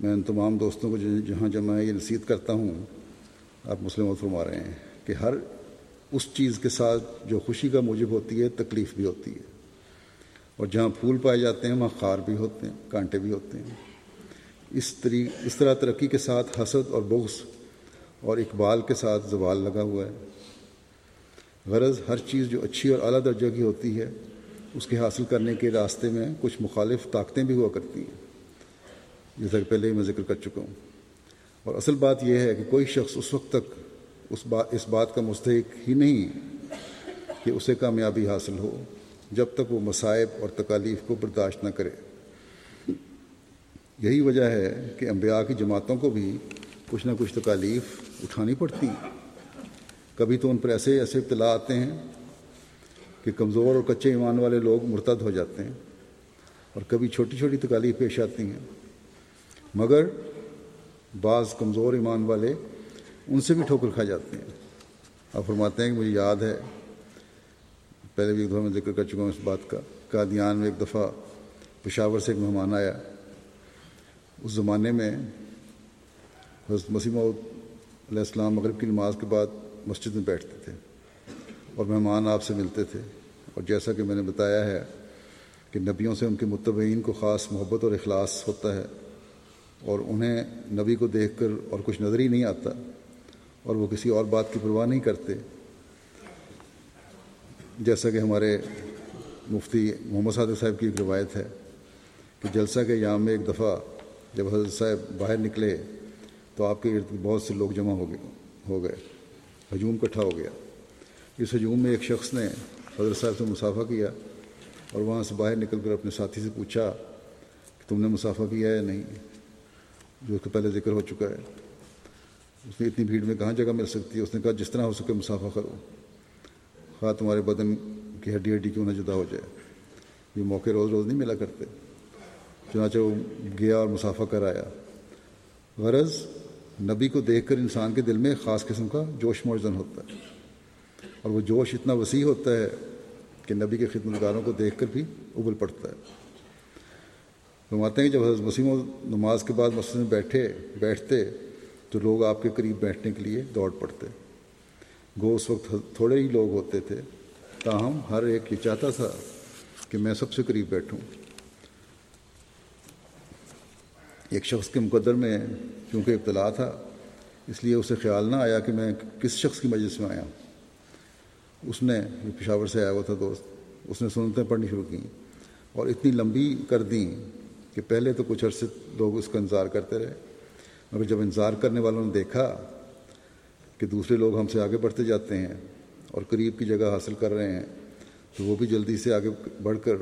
میں ان تمام دوستوں کو جہاں جمع ہے، یہ نصیحت کرتا ہوں، آپ مسلم فرما رہے ہیں کہ ہر اس چیز کے ساتھ جو خوشی کا موجب ہوتی ہے، تکلیف بھی ہوتی ہے۔ اور جہاں پھول پائے جاتے ہیں، وہاں خار بھی ہوتے ہیں، کانٹے بھی ہوتے ہیں۔ اس طری اس طرح ترقی کے ساتھ حسد اور بغض اور اقبال کے ساتھ زوال لگا ہوا ہے۔ غرض ہر چیز جو اچھی اور اعلیٰ درجہ کی ہوتی ہے، اس کے حاصل کرنے کے راستے میں کچھ مخالف طاقتیں بھی ہوا کرتی ہیں۔ جیسا کہ پہلے ہی میں ذکر کر چکا ہوں۔ اور اصل بات یہ ہے کہ کوئی شخص اس وقت تک اس بات اس بات کا مستحق ہی نہیں کہ اسے کامیابی حاصل ہو جب تک وہ مصائب اور تکالیف کو برداشت نہ کرے۔ یہی وجہ ہے کہ انبیاء کی جماعتوں کو بھی کچھ نہ کچھ تکالیف اٹھانی پڑتی۔ کبھی تو ان پر ایسے ایسے ابتلا آتے ہیں کہ کمزور اور کچے ایمان والے لوگ مرتد ہو جاتے ہیں اور کبھی چھوٹی چھوٹی تکالیف پیش آتی ہیں۔ مگر بعض کمزور ایمان والے ان سے بھی ٹھوکر کھا جاتے ہیں۔ آپ فرماتے ہیں کہ مجھے یاد ہے، پہلے بھی ایک دفعہ میں ذکر کر چکا ہوں اس بات کا، قادیان میں ایک دفعہ پشاور سے ایک مہمان آیا۔ اس زمانے میں حضرت مسیمہ علیہ السلام مغرب کی نماز کے بعد مسجد میں بیٹھتے تھے اور مہمان آپ سے ملتے تھے۔ اور جیسا کہ میں نے بتایا ہے کہ نبیوں سے ان کے متبعین کو خاص محبت اور اخلاص ہوتا ہے۔ اور انہیں نبی کو دیکھ کر اور کچھ نظر ہی نہیں آتا اور وہ کسی اور بات کی پرواہ نہیں کرتے۔ جیسا کہ ہمارے مفتی محمد صادق صاحب کی ایک روایت ہے کہ جلسہ کے یام میں ایک دفعہ جب حضرت صاحب باہر نکلے تو آپ کے ارد بہت سے لوگ جمع ہو گئے ہو گئے۔ ہجوم کٹھا ہو گیا۔ اس ہجوم میں ایک شخص نے حضرت صاحب سے مسافہ کیا اور وہاں سے باہر نکل کر اپنے ساتھی سے پوچھا کہ تم نے مسافہ کیا ہے یا نہیں؟ جو اس کا پہلے ذکر ہو چکا ہے، اس نے اتنی بھیڑ میں کہاں جگہ مل سکتی ہے؟ اس نے کہا جس طرح ہو سکے مسافہ کرو۔ خواہ تمہارے بدن کی ہڈی ہڈی کیوں نہ جدا ہو جائے۔ یہ موقع روز روز نہیں ملا کرتے۔ چنانچہ وہ گیا اور مسافہ کر آیا غرض، نبی کو دیکھ کر انسان کے دل میں خاص قسم کا جوش موجن ہوتا ہے۔ اور وہ جوش اتنا وسیع ہوتا ہے کہ نبی کے خدمت گاروں کو دیکھ کر بھی ابل پڑتا ہے۔ فرماتے ہیں کہ جب حضرت وسیم نماز کے بعد مسجد میں بیٹھے، بیٹھتے تو لوگ آپ کے قریب بیٹھنے کے لیے دوڑ پڑتے۔ گو اس وقت تھوڑے ہی لوگ ہوتے تھے۔ تاہم ہر ایک یہ چاہتا تھا کہ میں سب سے قریب بیٹھوں۔ ایک شخص کے مقدر میں کیونکہ ابتلا تھا، اس لیے اسے خیال نہ آیا کہ میں کس شخص کی مجلس میں آیا۔ اس نے پشاور سے آیا ہوا تھا دوست، اس نے سنتیں پڑھنی شروع کیں اور اتنی لمبی کر دیں کہ پہلے تو کچھ عرصے لوگ اس کا انتظار کرتے رہے۔ مگر جب انتظار کرنے والوں نے دیکھا کہ دوسرے لوگ ہم سے آگے بڑھتے جاتے ہیں اور قریب کی جگہ حاصل کر رہے ہیں، تو وہ بھی جلدی سے آگے بڑھ کر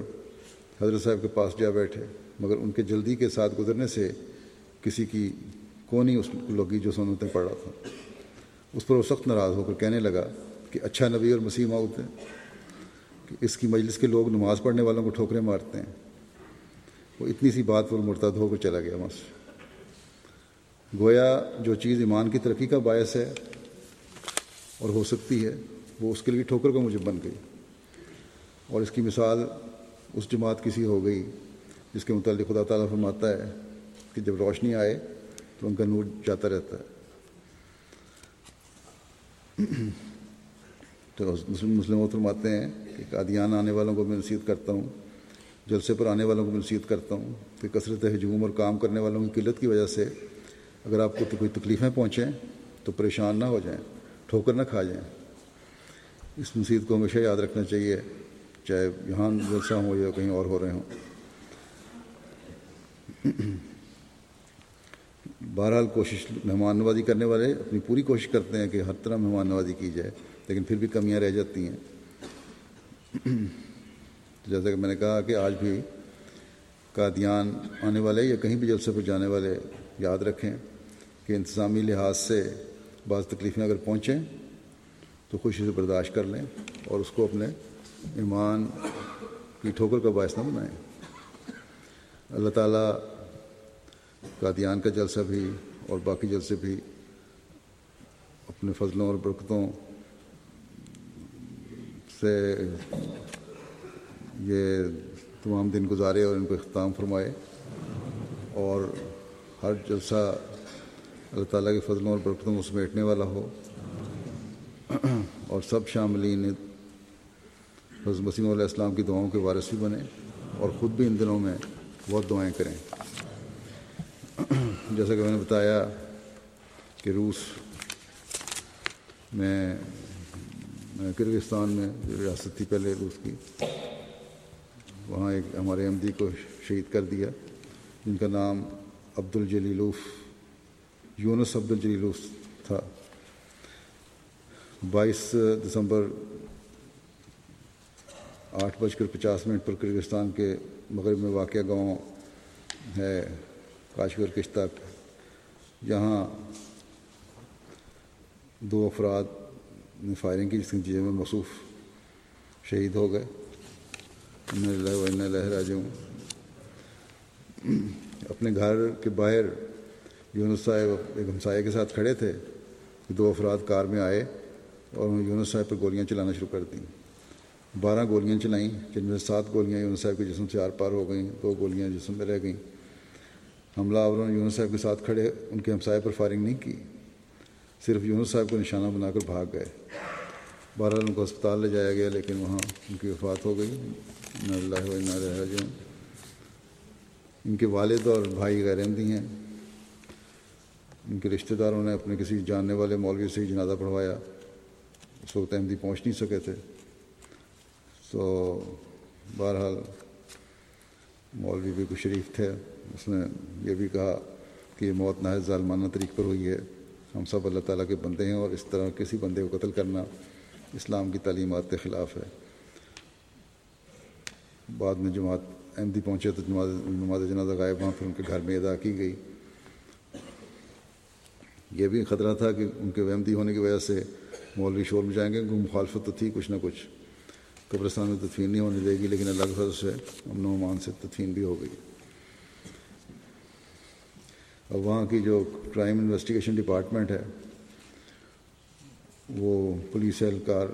حضرت صاحب کے پاس جا بیٹھے۔ مگر ان کے جلدی کے ساتھ گزرنے سے کسی کی کونی اس لوگی جو سنتیں پڑھ رہا تھا۔ اس پر وہ سخت ناراض ہو کر کہنے لگا کہ اچھا نبی اور مسیح ماؤت ہے کہ اس کی مجلس کے لوگ نماز پڑھنے والوں کو ٹھوکریں مارتے ہیں۔ وہ اتنی سی بات پر مرتد ہو کر چلا گیا بس گویا جو چیز ایمان کی ترقی کا باعث ہے اور ہو سکتی ہے، وہ اس کے لیے ٹھوکر کا مجھے بن گئی۔ اور اس کی مثال اس جماعت کسی ہو گئی جس کے متعلق خدا تعالیٰ فرماتا ہے کہ جب روشنی آئے تو ان کا نور جاتا رہتا ہے۔ تو مسلم فرماتے ہیں کہ قادیان آنے والوں کو میں نصیحت کرتا ہوں جلسے پر آنے والوں کو میں نصیحت کرتا ہوں کہ کثرت ہجوم اور کام کرنے والوں کی قلت کی وجہ سے اگر آپ کو کوئی تکلیفیں پہنچیں تو پریشان نہ ہو جائیں، ٹھوکر نہ کھا جائیں۔ اس نصیحت کو ہمیشہ یاد رکھنا چاہیے، چاہے یہاں جلسہ ہو یا کہیں اور ہو رہے ہوں۔ بہرحال کوشش مہمان نوازی کرنے والے اپنی پوری کوشش کرتے ہیں کہ ہر طرح مہمان نوازی کی جائے، لیکن پھر بھی کمیاں رہ جاتی ہیں۔ جیسا کہ میں نے کہا کہ آج بھی قادیان آنے والے یا کہیں بھی جلسے پر جانے والے یاد رکھیں کہ انتظامی لحاظ سے بعض تکلیفیں اگر پہنچیں تو خوشی سے برداشت کر لیں اور اس کو اپنے ایمان کی ٹھوکر کا باعث نہ بنائیں۔ اللہ تعالیٰ قادیان کا جلسہ بھی اور باقی جلسے بھی اپنے فضلوں اور برکتوں سے یہ تمام دن گزارے اور ان کو اختتام فرمائے اور ہر جلسہ اللہ تعالیٰ کے فضلوں اور برکتوں کو سمیٹنے والا ہو اور سب شاملین حضرت مسیم علیہ السلام کی دعاؤں کے وارث بھی بنے اور خود بھی ان دنوں میں بہت دعائیں کریں۔ جیسا کہ میں نے بتایا کہ روس میں کرگستان میں ریاست تھی پہلے روس کی وہاں ایک ہمارے ایم کو شہید کر دیا، جن کا نام عبد الجلیلوف یونس عبد الجلیلوف تھا۔ بائیس دسمبر آٹھ بج کر پچاس منٹ پر کرگستان کے مغرب میں واقع گاؤں ہے کاشور کشتک یہاں دو افراد نے فائرنگ کی جس نتیجے میں مصوف شہید ہو گئے۔ انہیں لہراج ہوں اپنے گھر کے باہر یونس صاحب ایک ہمسائے کے ساتھ کھڑے تھے، دو افراد کار میں آئے اور انہوں نے یونس صاحب پر گولیاں چلانا شروع کر دیں۔ بارہ گولیاں چلائیں، جن میں سات گولیاں یونس صاحب کے جسم سے آر پار ہو گئیں، دو گولیاں جسم میں رہ گئیں۔ حملہ آوروں نے یونس صاحب کے ساتھ کھڑے، ان کے ہمسائے پر فائرنگ نہیں کی، صرف یونس صاحب کو نشانہ بنا کر بھاگ گئے۔ بہرحال ان کو اسپتال لے جایا گیا، لیکن وہاں ان کی وفات ہو گئی۔ نہ اللہ و نہ رہا ان کے والد اور بھائی غیر احمدی ہیں۔ ان کے رشتہ داروں نے اپنے کسی جاننے والے مولوی سے ہی جنازہ پڑھوایا۔ اس وقت احمدی پہنچ نہیں سکے تھے۔ تو بہرحال مولوی بھی کچھ شریف تھے۔ اس نے یہ بھی کہا کہ یہ موت نہایت ظالمانہ طریق پر ہوئی ہے۔ ہم سب اللہ تعالیٰ کے بندے ہیں اور اس طرح کسی بندے کو قتل کرنا اسلام کی تعلیمات کے خلاف ہے۔ بعد میں جماعت احمدی پہنچے تو جماعت نماز جنازہ غائب، وہاں پھر ان کے گھر میں ادا کی گئی۔ یہ بھی خطرہ تھا کہ ان کے احمدی ہونے کی وجہ سے مولوی شور میں جائیں گے، کیونکہ مخالفت تو تھی کچھ نہ کچھ۔ قبرستان میں تدفین نہیں ہونے دے گی، لیکن اللہ کے فضل سے امن و امان سے تدفین بھی ہو گئی۔ اب وہاں کی جو کرائم انویسٹیگیشن ڈپارٹمنٹ ہے وہ پولیس اہلکار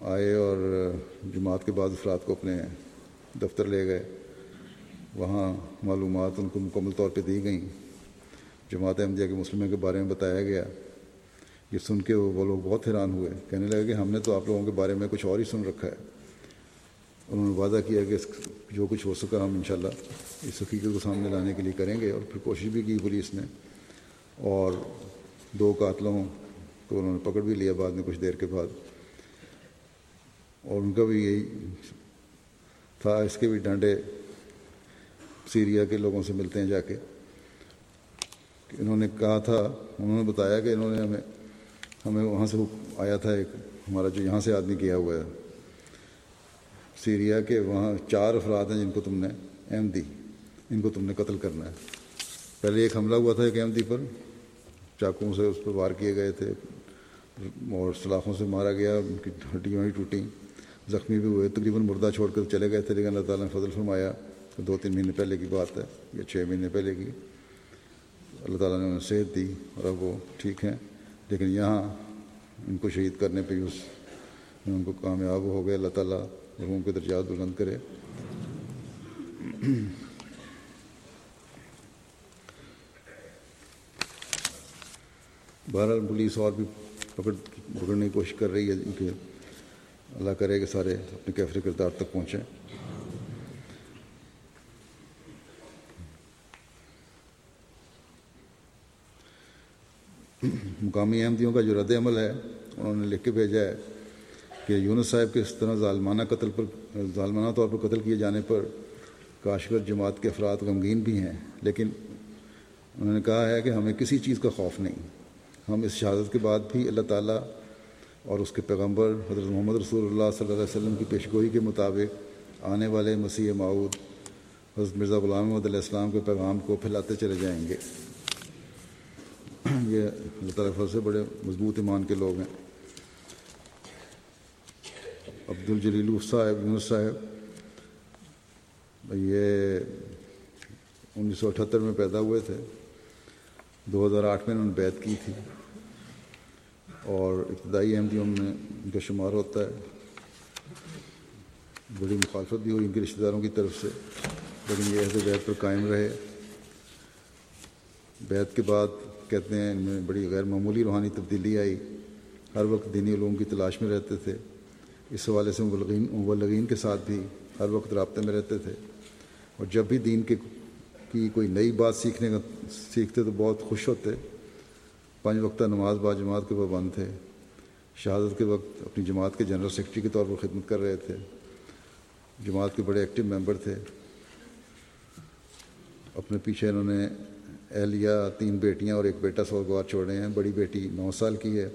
آئے اور جماعت کے بعد افراد کو اپنے دفتر لے گئے۔ وہاں معلومات ان کو مکمل طور پہ دی گئیں۔ جماعت احمدیہ کے مسلموں کے بارے میں بتایا گیا۔ یہ سن کے وہ لوگ بہت حیران ہوئے۔ کہنے لگے کہ ہم نے تو آپ لوگوں کے بارے میں کچھ اور ہی سن رکھا ہے۔ انہوں نے وعدہ کیا کہ جو کچھ ہو سکا ہم انشاءاللہ اس حقیقت کو سامنے لانے کے لیے کریں گے اور پھر کوشش بھی کی پولیس نے۔ اور دو قاتلوں کو انہوں نے پکڑ بھی لیا بعد میں کچھ دیر کے بعد۔ اور ان کا بھی یہی تھا، اس کے بھی ڈانڈے سیریا کے لوگوں سے ملتے ہیں جا کے۔ انہوں نے کہا تھا، انہوں نے بتایا کہ انہوں نے ہمیں ہمیں وہاں سے آیا تھا، ایک ہمارا جو یہاں سے آدمی کیا ہوا ہے، سیریا کے وہاں چار افراد ہیں جن کو تم نے احمدی ان کو تم نے قتل کرنا ہے۔ پہلے ایک حملہ ہوا تھا ایک احمدی پر۔ چاقوؤں سے اس پر وار کیے گئے تھے، اور سلاخوں سے مارا گیا، ان کی ہڈیاں ہی ٹوٹیں۔ زخمی بھی ہوئے، تقریباً مردہ چھوڑ کر چلے گئے تھے، لیکن اللہ تعالیٰ نے فضل فرمایا دو تین مہینے پہلے کی بات ہے، یا چھ مہینے پہلے کی۔ اللہ تعالیٰ نے انہیں صحت دی اور اب وہ ٹھیک ہیں۔ لیکن یہاں ان کو شہید کرنے پہ اس ان کو کامیاب ہو گئے۔ اللہ تعالیٰ لوگوں کے درجات بلند کرے۔ بہرحال پولیس اور بھی پکڑ پکڑنے کی کوشش کر رہی ہے، ان کے اللہ کرے کہ سارے اپنے کیفر کردار تک پہنچیں۔ مقامی احمدیوں کا جو رد عمل ہے، انہوں نے لکھ کے بھیجا ہے کہ یونس صاحب کے اس طرح ظالمانہ قتل پر ظالمانہ طور پر قتل کیے جانے پر کاشگر جماعت کے افراد غمگین بھی ہیں، لیکن انہوں نے کہا ہے کہ ہمیں کسی چیز کا خوف نہیں۔ ہم اس شہادت کے بعد بھی اللہ تعالیٰ اور اس کے پیغمبر حضرت محمد رسول اللہ صلی اللہ علیہ وسلم کی پیشگوئی کے مطابق آنے والے مسیح معود حضرت مرزا غلام محمد علیہ السلام کے پیغام کو پھیلاتے چلے جائیں گے۔ یہ اللہ تعالیٰ سے بڑے مضبوط ایمان کے لوگ ہیں۔ عبد الجلیل صاحب، یونس صاحب، یہ انیس سو اٹھہتر میں پیدا ہوئے تھے۔ دو ہزار آٹھ میں انہوں نے بیت کی تھی۔ اور ابتدائی احمدیوں میں ان کا شمار ہوتا ہے۔ بڑی مخالفت بھی ہوئی ان کے رشتہ داروں کی طرف سے، لیکن یہ عہد بیت پر قائم رہے۔ بیت کے بعد کہتے ہیں ان میں بڑی غیر معمولی روحانی تبدیلی آئی۔ ہر وقت دینی علوم کی تلاش میں رہتے تھے۔ اس حوالے سے مبلغین مبلغین کے ساتھ بھی ہر وقت رابطے میں رہتے تھے۔ اور جب بھی دین کے کی کوئی نئی بات سیکھنے کا، سیکھتے تو بہت خوش ہوتے۔ پانچ وقتہ نماز با جماعت کے پابند تھے۔ شہادت کے وقت اپنی جماعت کے جنرل سیکرٹری کے طور پر خدمت کر رہے تھے۔ جماعت کے بڑے ایکٹیو ممبر تھے۔ اپنے پیچھے انہوں نے اہلیہ تین بیٹیاں اور ایک بیٹا سوگوار چھوڑے ہیں۔ بڑی بیٹی نو سال کی ہے،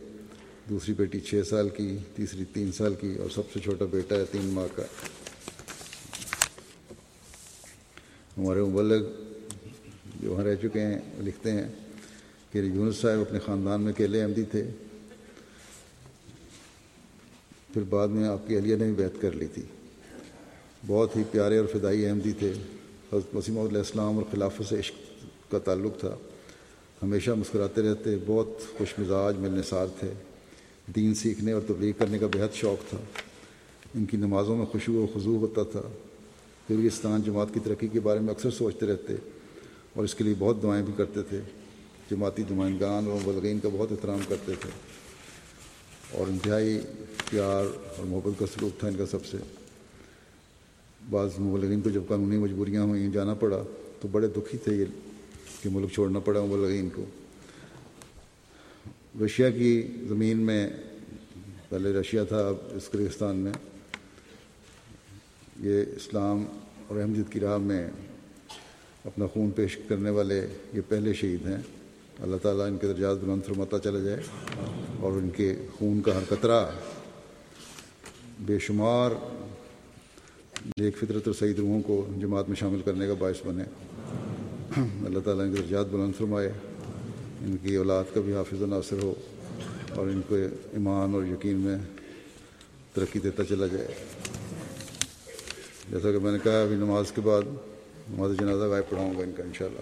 دوسری بیٹی چھ سال کی، تیسری تین سال کی اور سب سے چھوٹا بیٹا ہے تین ماہ کا۔ ہمارے مبلغ جو وہاں رہ چکے ہیں، لکھتے ہیں۔ کہ یونس صاحب اپنے خاندان میں اکیلے احمدی تھے۔ پھر بعد میں آپ کی اہلیہ نے بھی بیت کر لی تھی۔ بہت ہی پیارے اور فدائی احمدی تھے۔ حضرت وسیم علیہ السلام اور خلافت سے عشق کا تعلق تھا۔ ہمیشہ مسکراتے رہتے، بہت خوش مزاج ملنسار تھے۔ دین سیکھنے اور تبلیغ کرنے کا بہت شوق تھا۔ ان کی نمازوں میں خوشو و خضو ہوتا تھا۔ پھر کرگستان جماعت کی ترقی کے بارے میں اکثر سوچتے رہتے اور اس کے لیے بہت دعائیں بھی کرتے تھے۔ جماعتی نمائندگان اور مبلغین کا بہت احترام کرتے تھے۔ اور انتہائی پیار اور محبت کا سلوک تھا ان کا سب سے۔ بعض مبلغین کو جب قانونی مجبوریاں ہوئیں، جانا پڑا تو بڑے دکھی تھے یہ کہ ملک چھوڑنا پڑا مبلغین کو۔ رشیا کی زمین میں، پہلے رشیا تھا، اب اس کرگستان میں۔ یہ اسلام اور احمدیت کی راہ میں اپنا خون پیش کرنے والے یہ پہلے شہید ہیں۔ اللہ تعالیٰ ان کے درجات بلند فرماتا چلا جائے اور ان کے خون کا ہر قطرہ بے شمار ایک فطرت اور سعید روحوں کو جماعت میں شامل کرنے کا باعث بنے۔ اللہ تعالیٰ ان کے درجات بلند فرمائے، ان کی اولاد کا بھی حافظ و ناصر ہو اور ان کو ایمان اور یقین میں ترقی دیتا چلا جائے۔ جیسا کہ میں نے کہا، ابھی نماز کے بعد نماز جنازہ غائب پڑھاؤں گا ان کا انشاءاللہ۔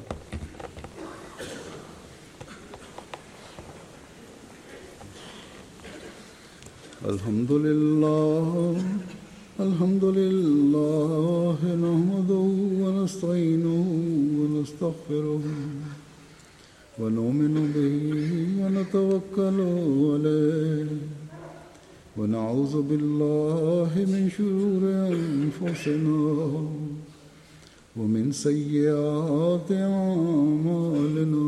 الحمد لله الحمد لله نحمده ونستعينه ونستغفره ونؤمن به ونتوكل عليه ونعوذ بالله من شرور أنفسنا ومن سيئات أعمالنا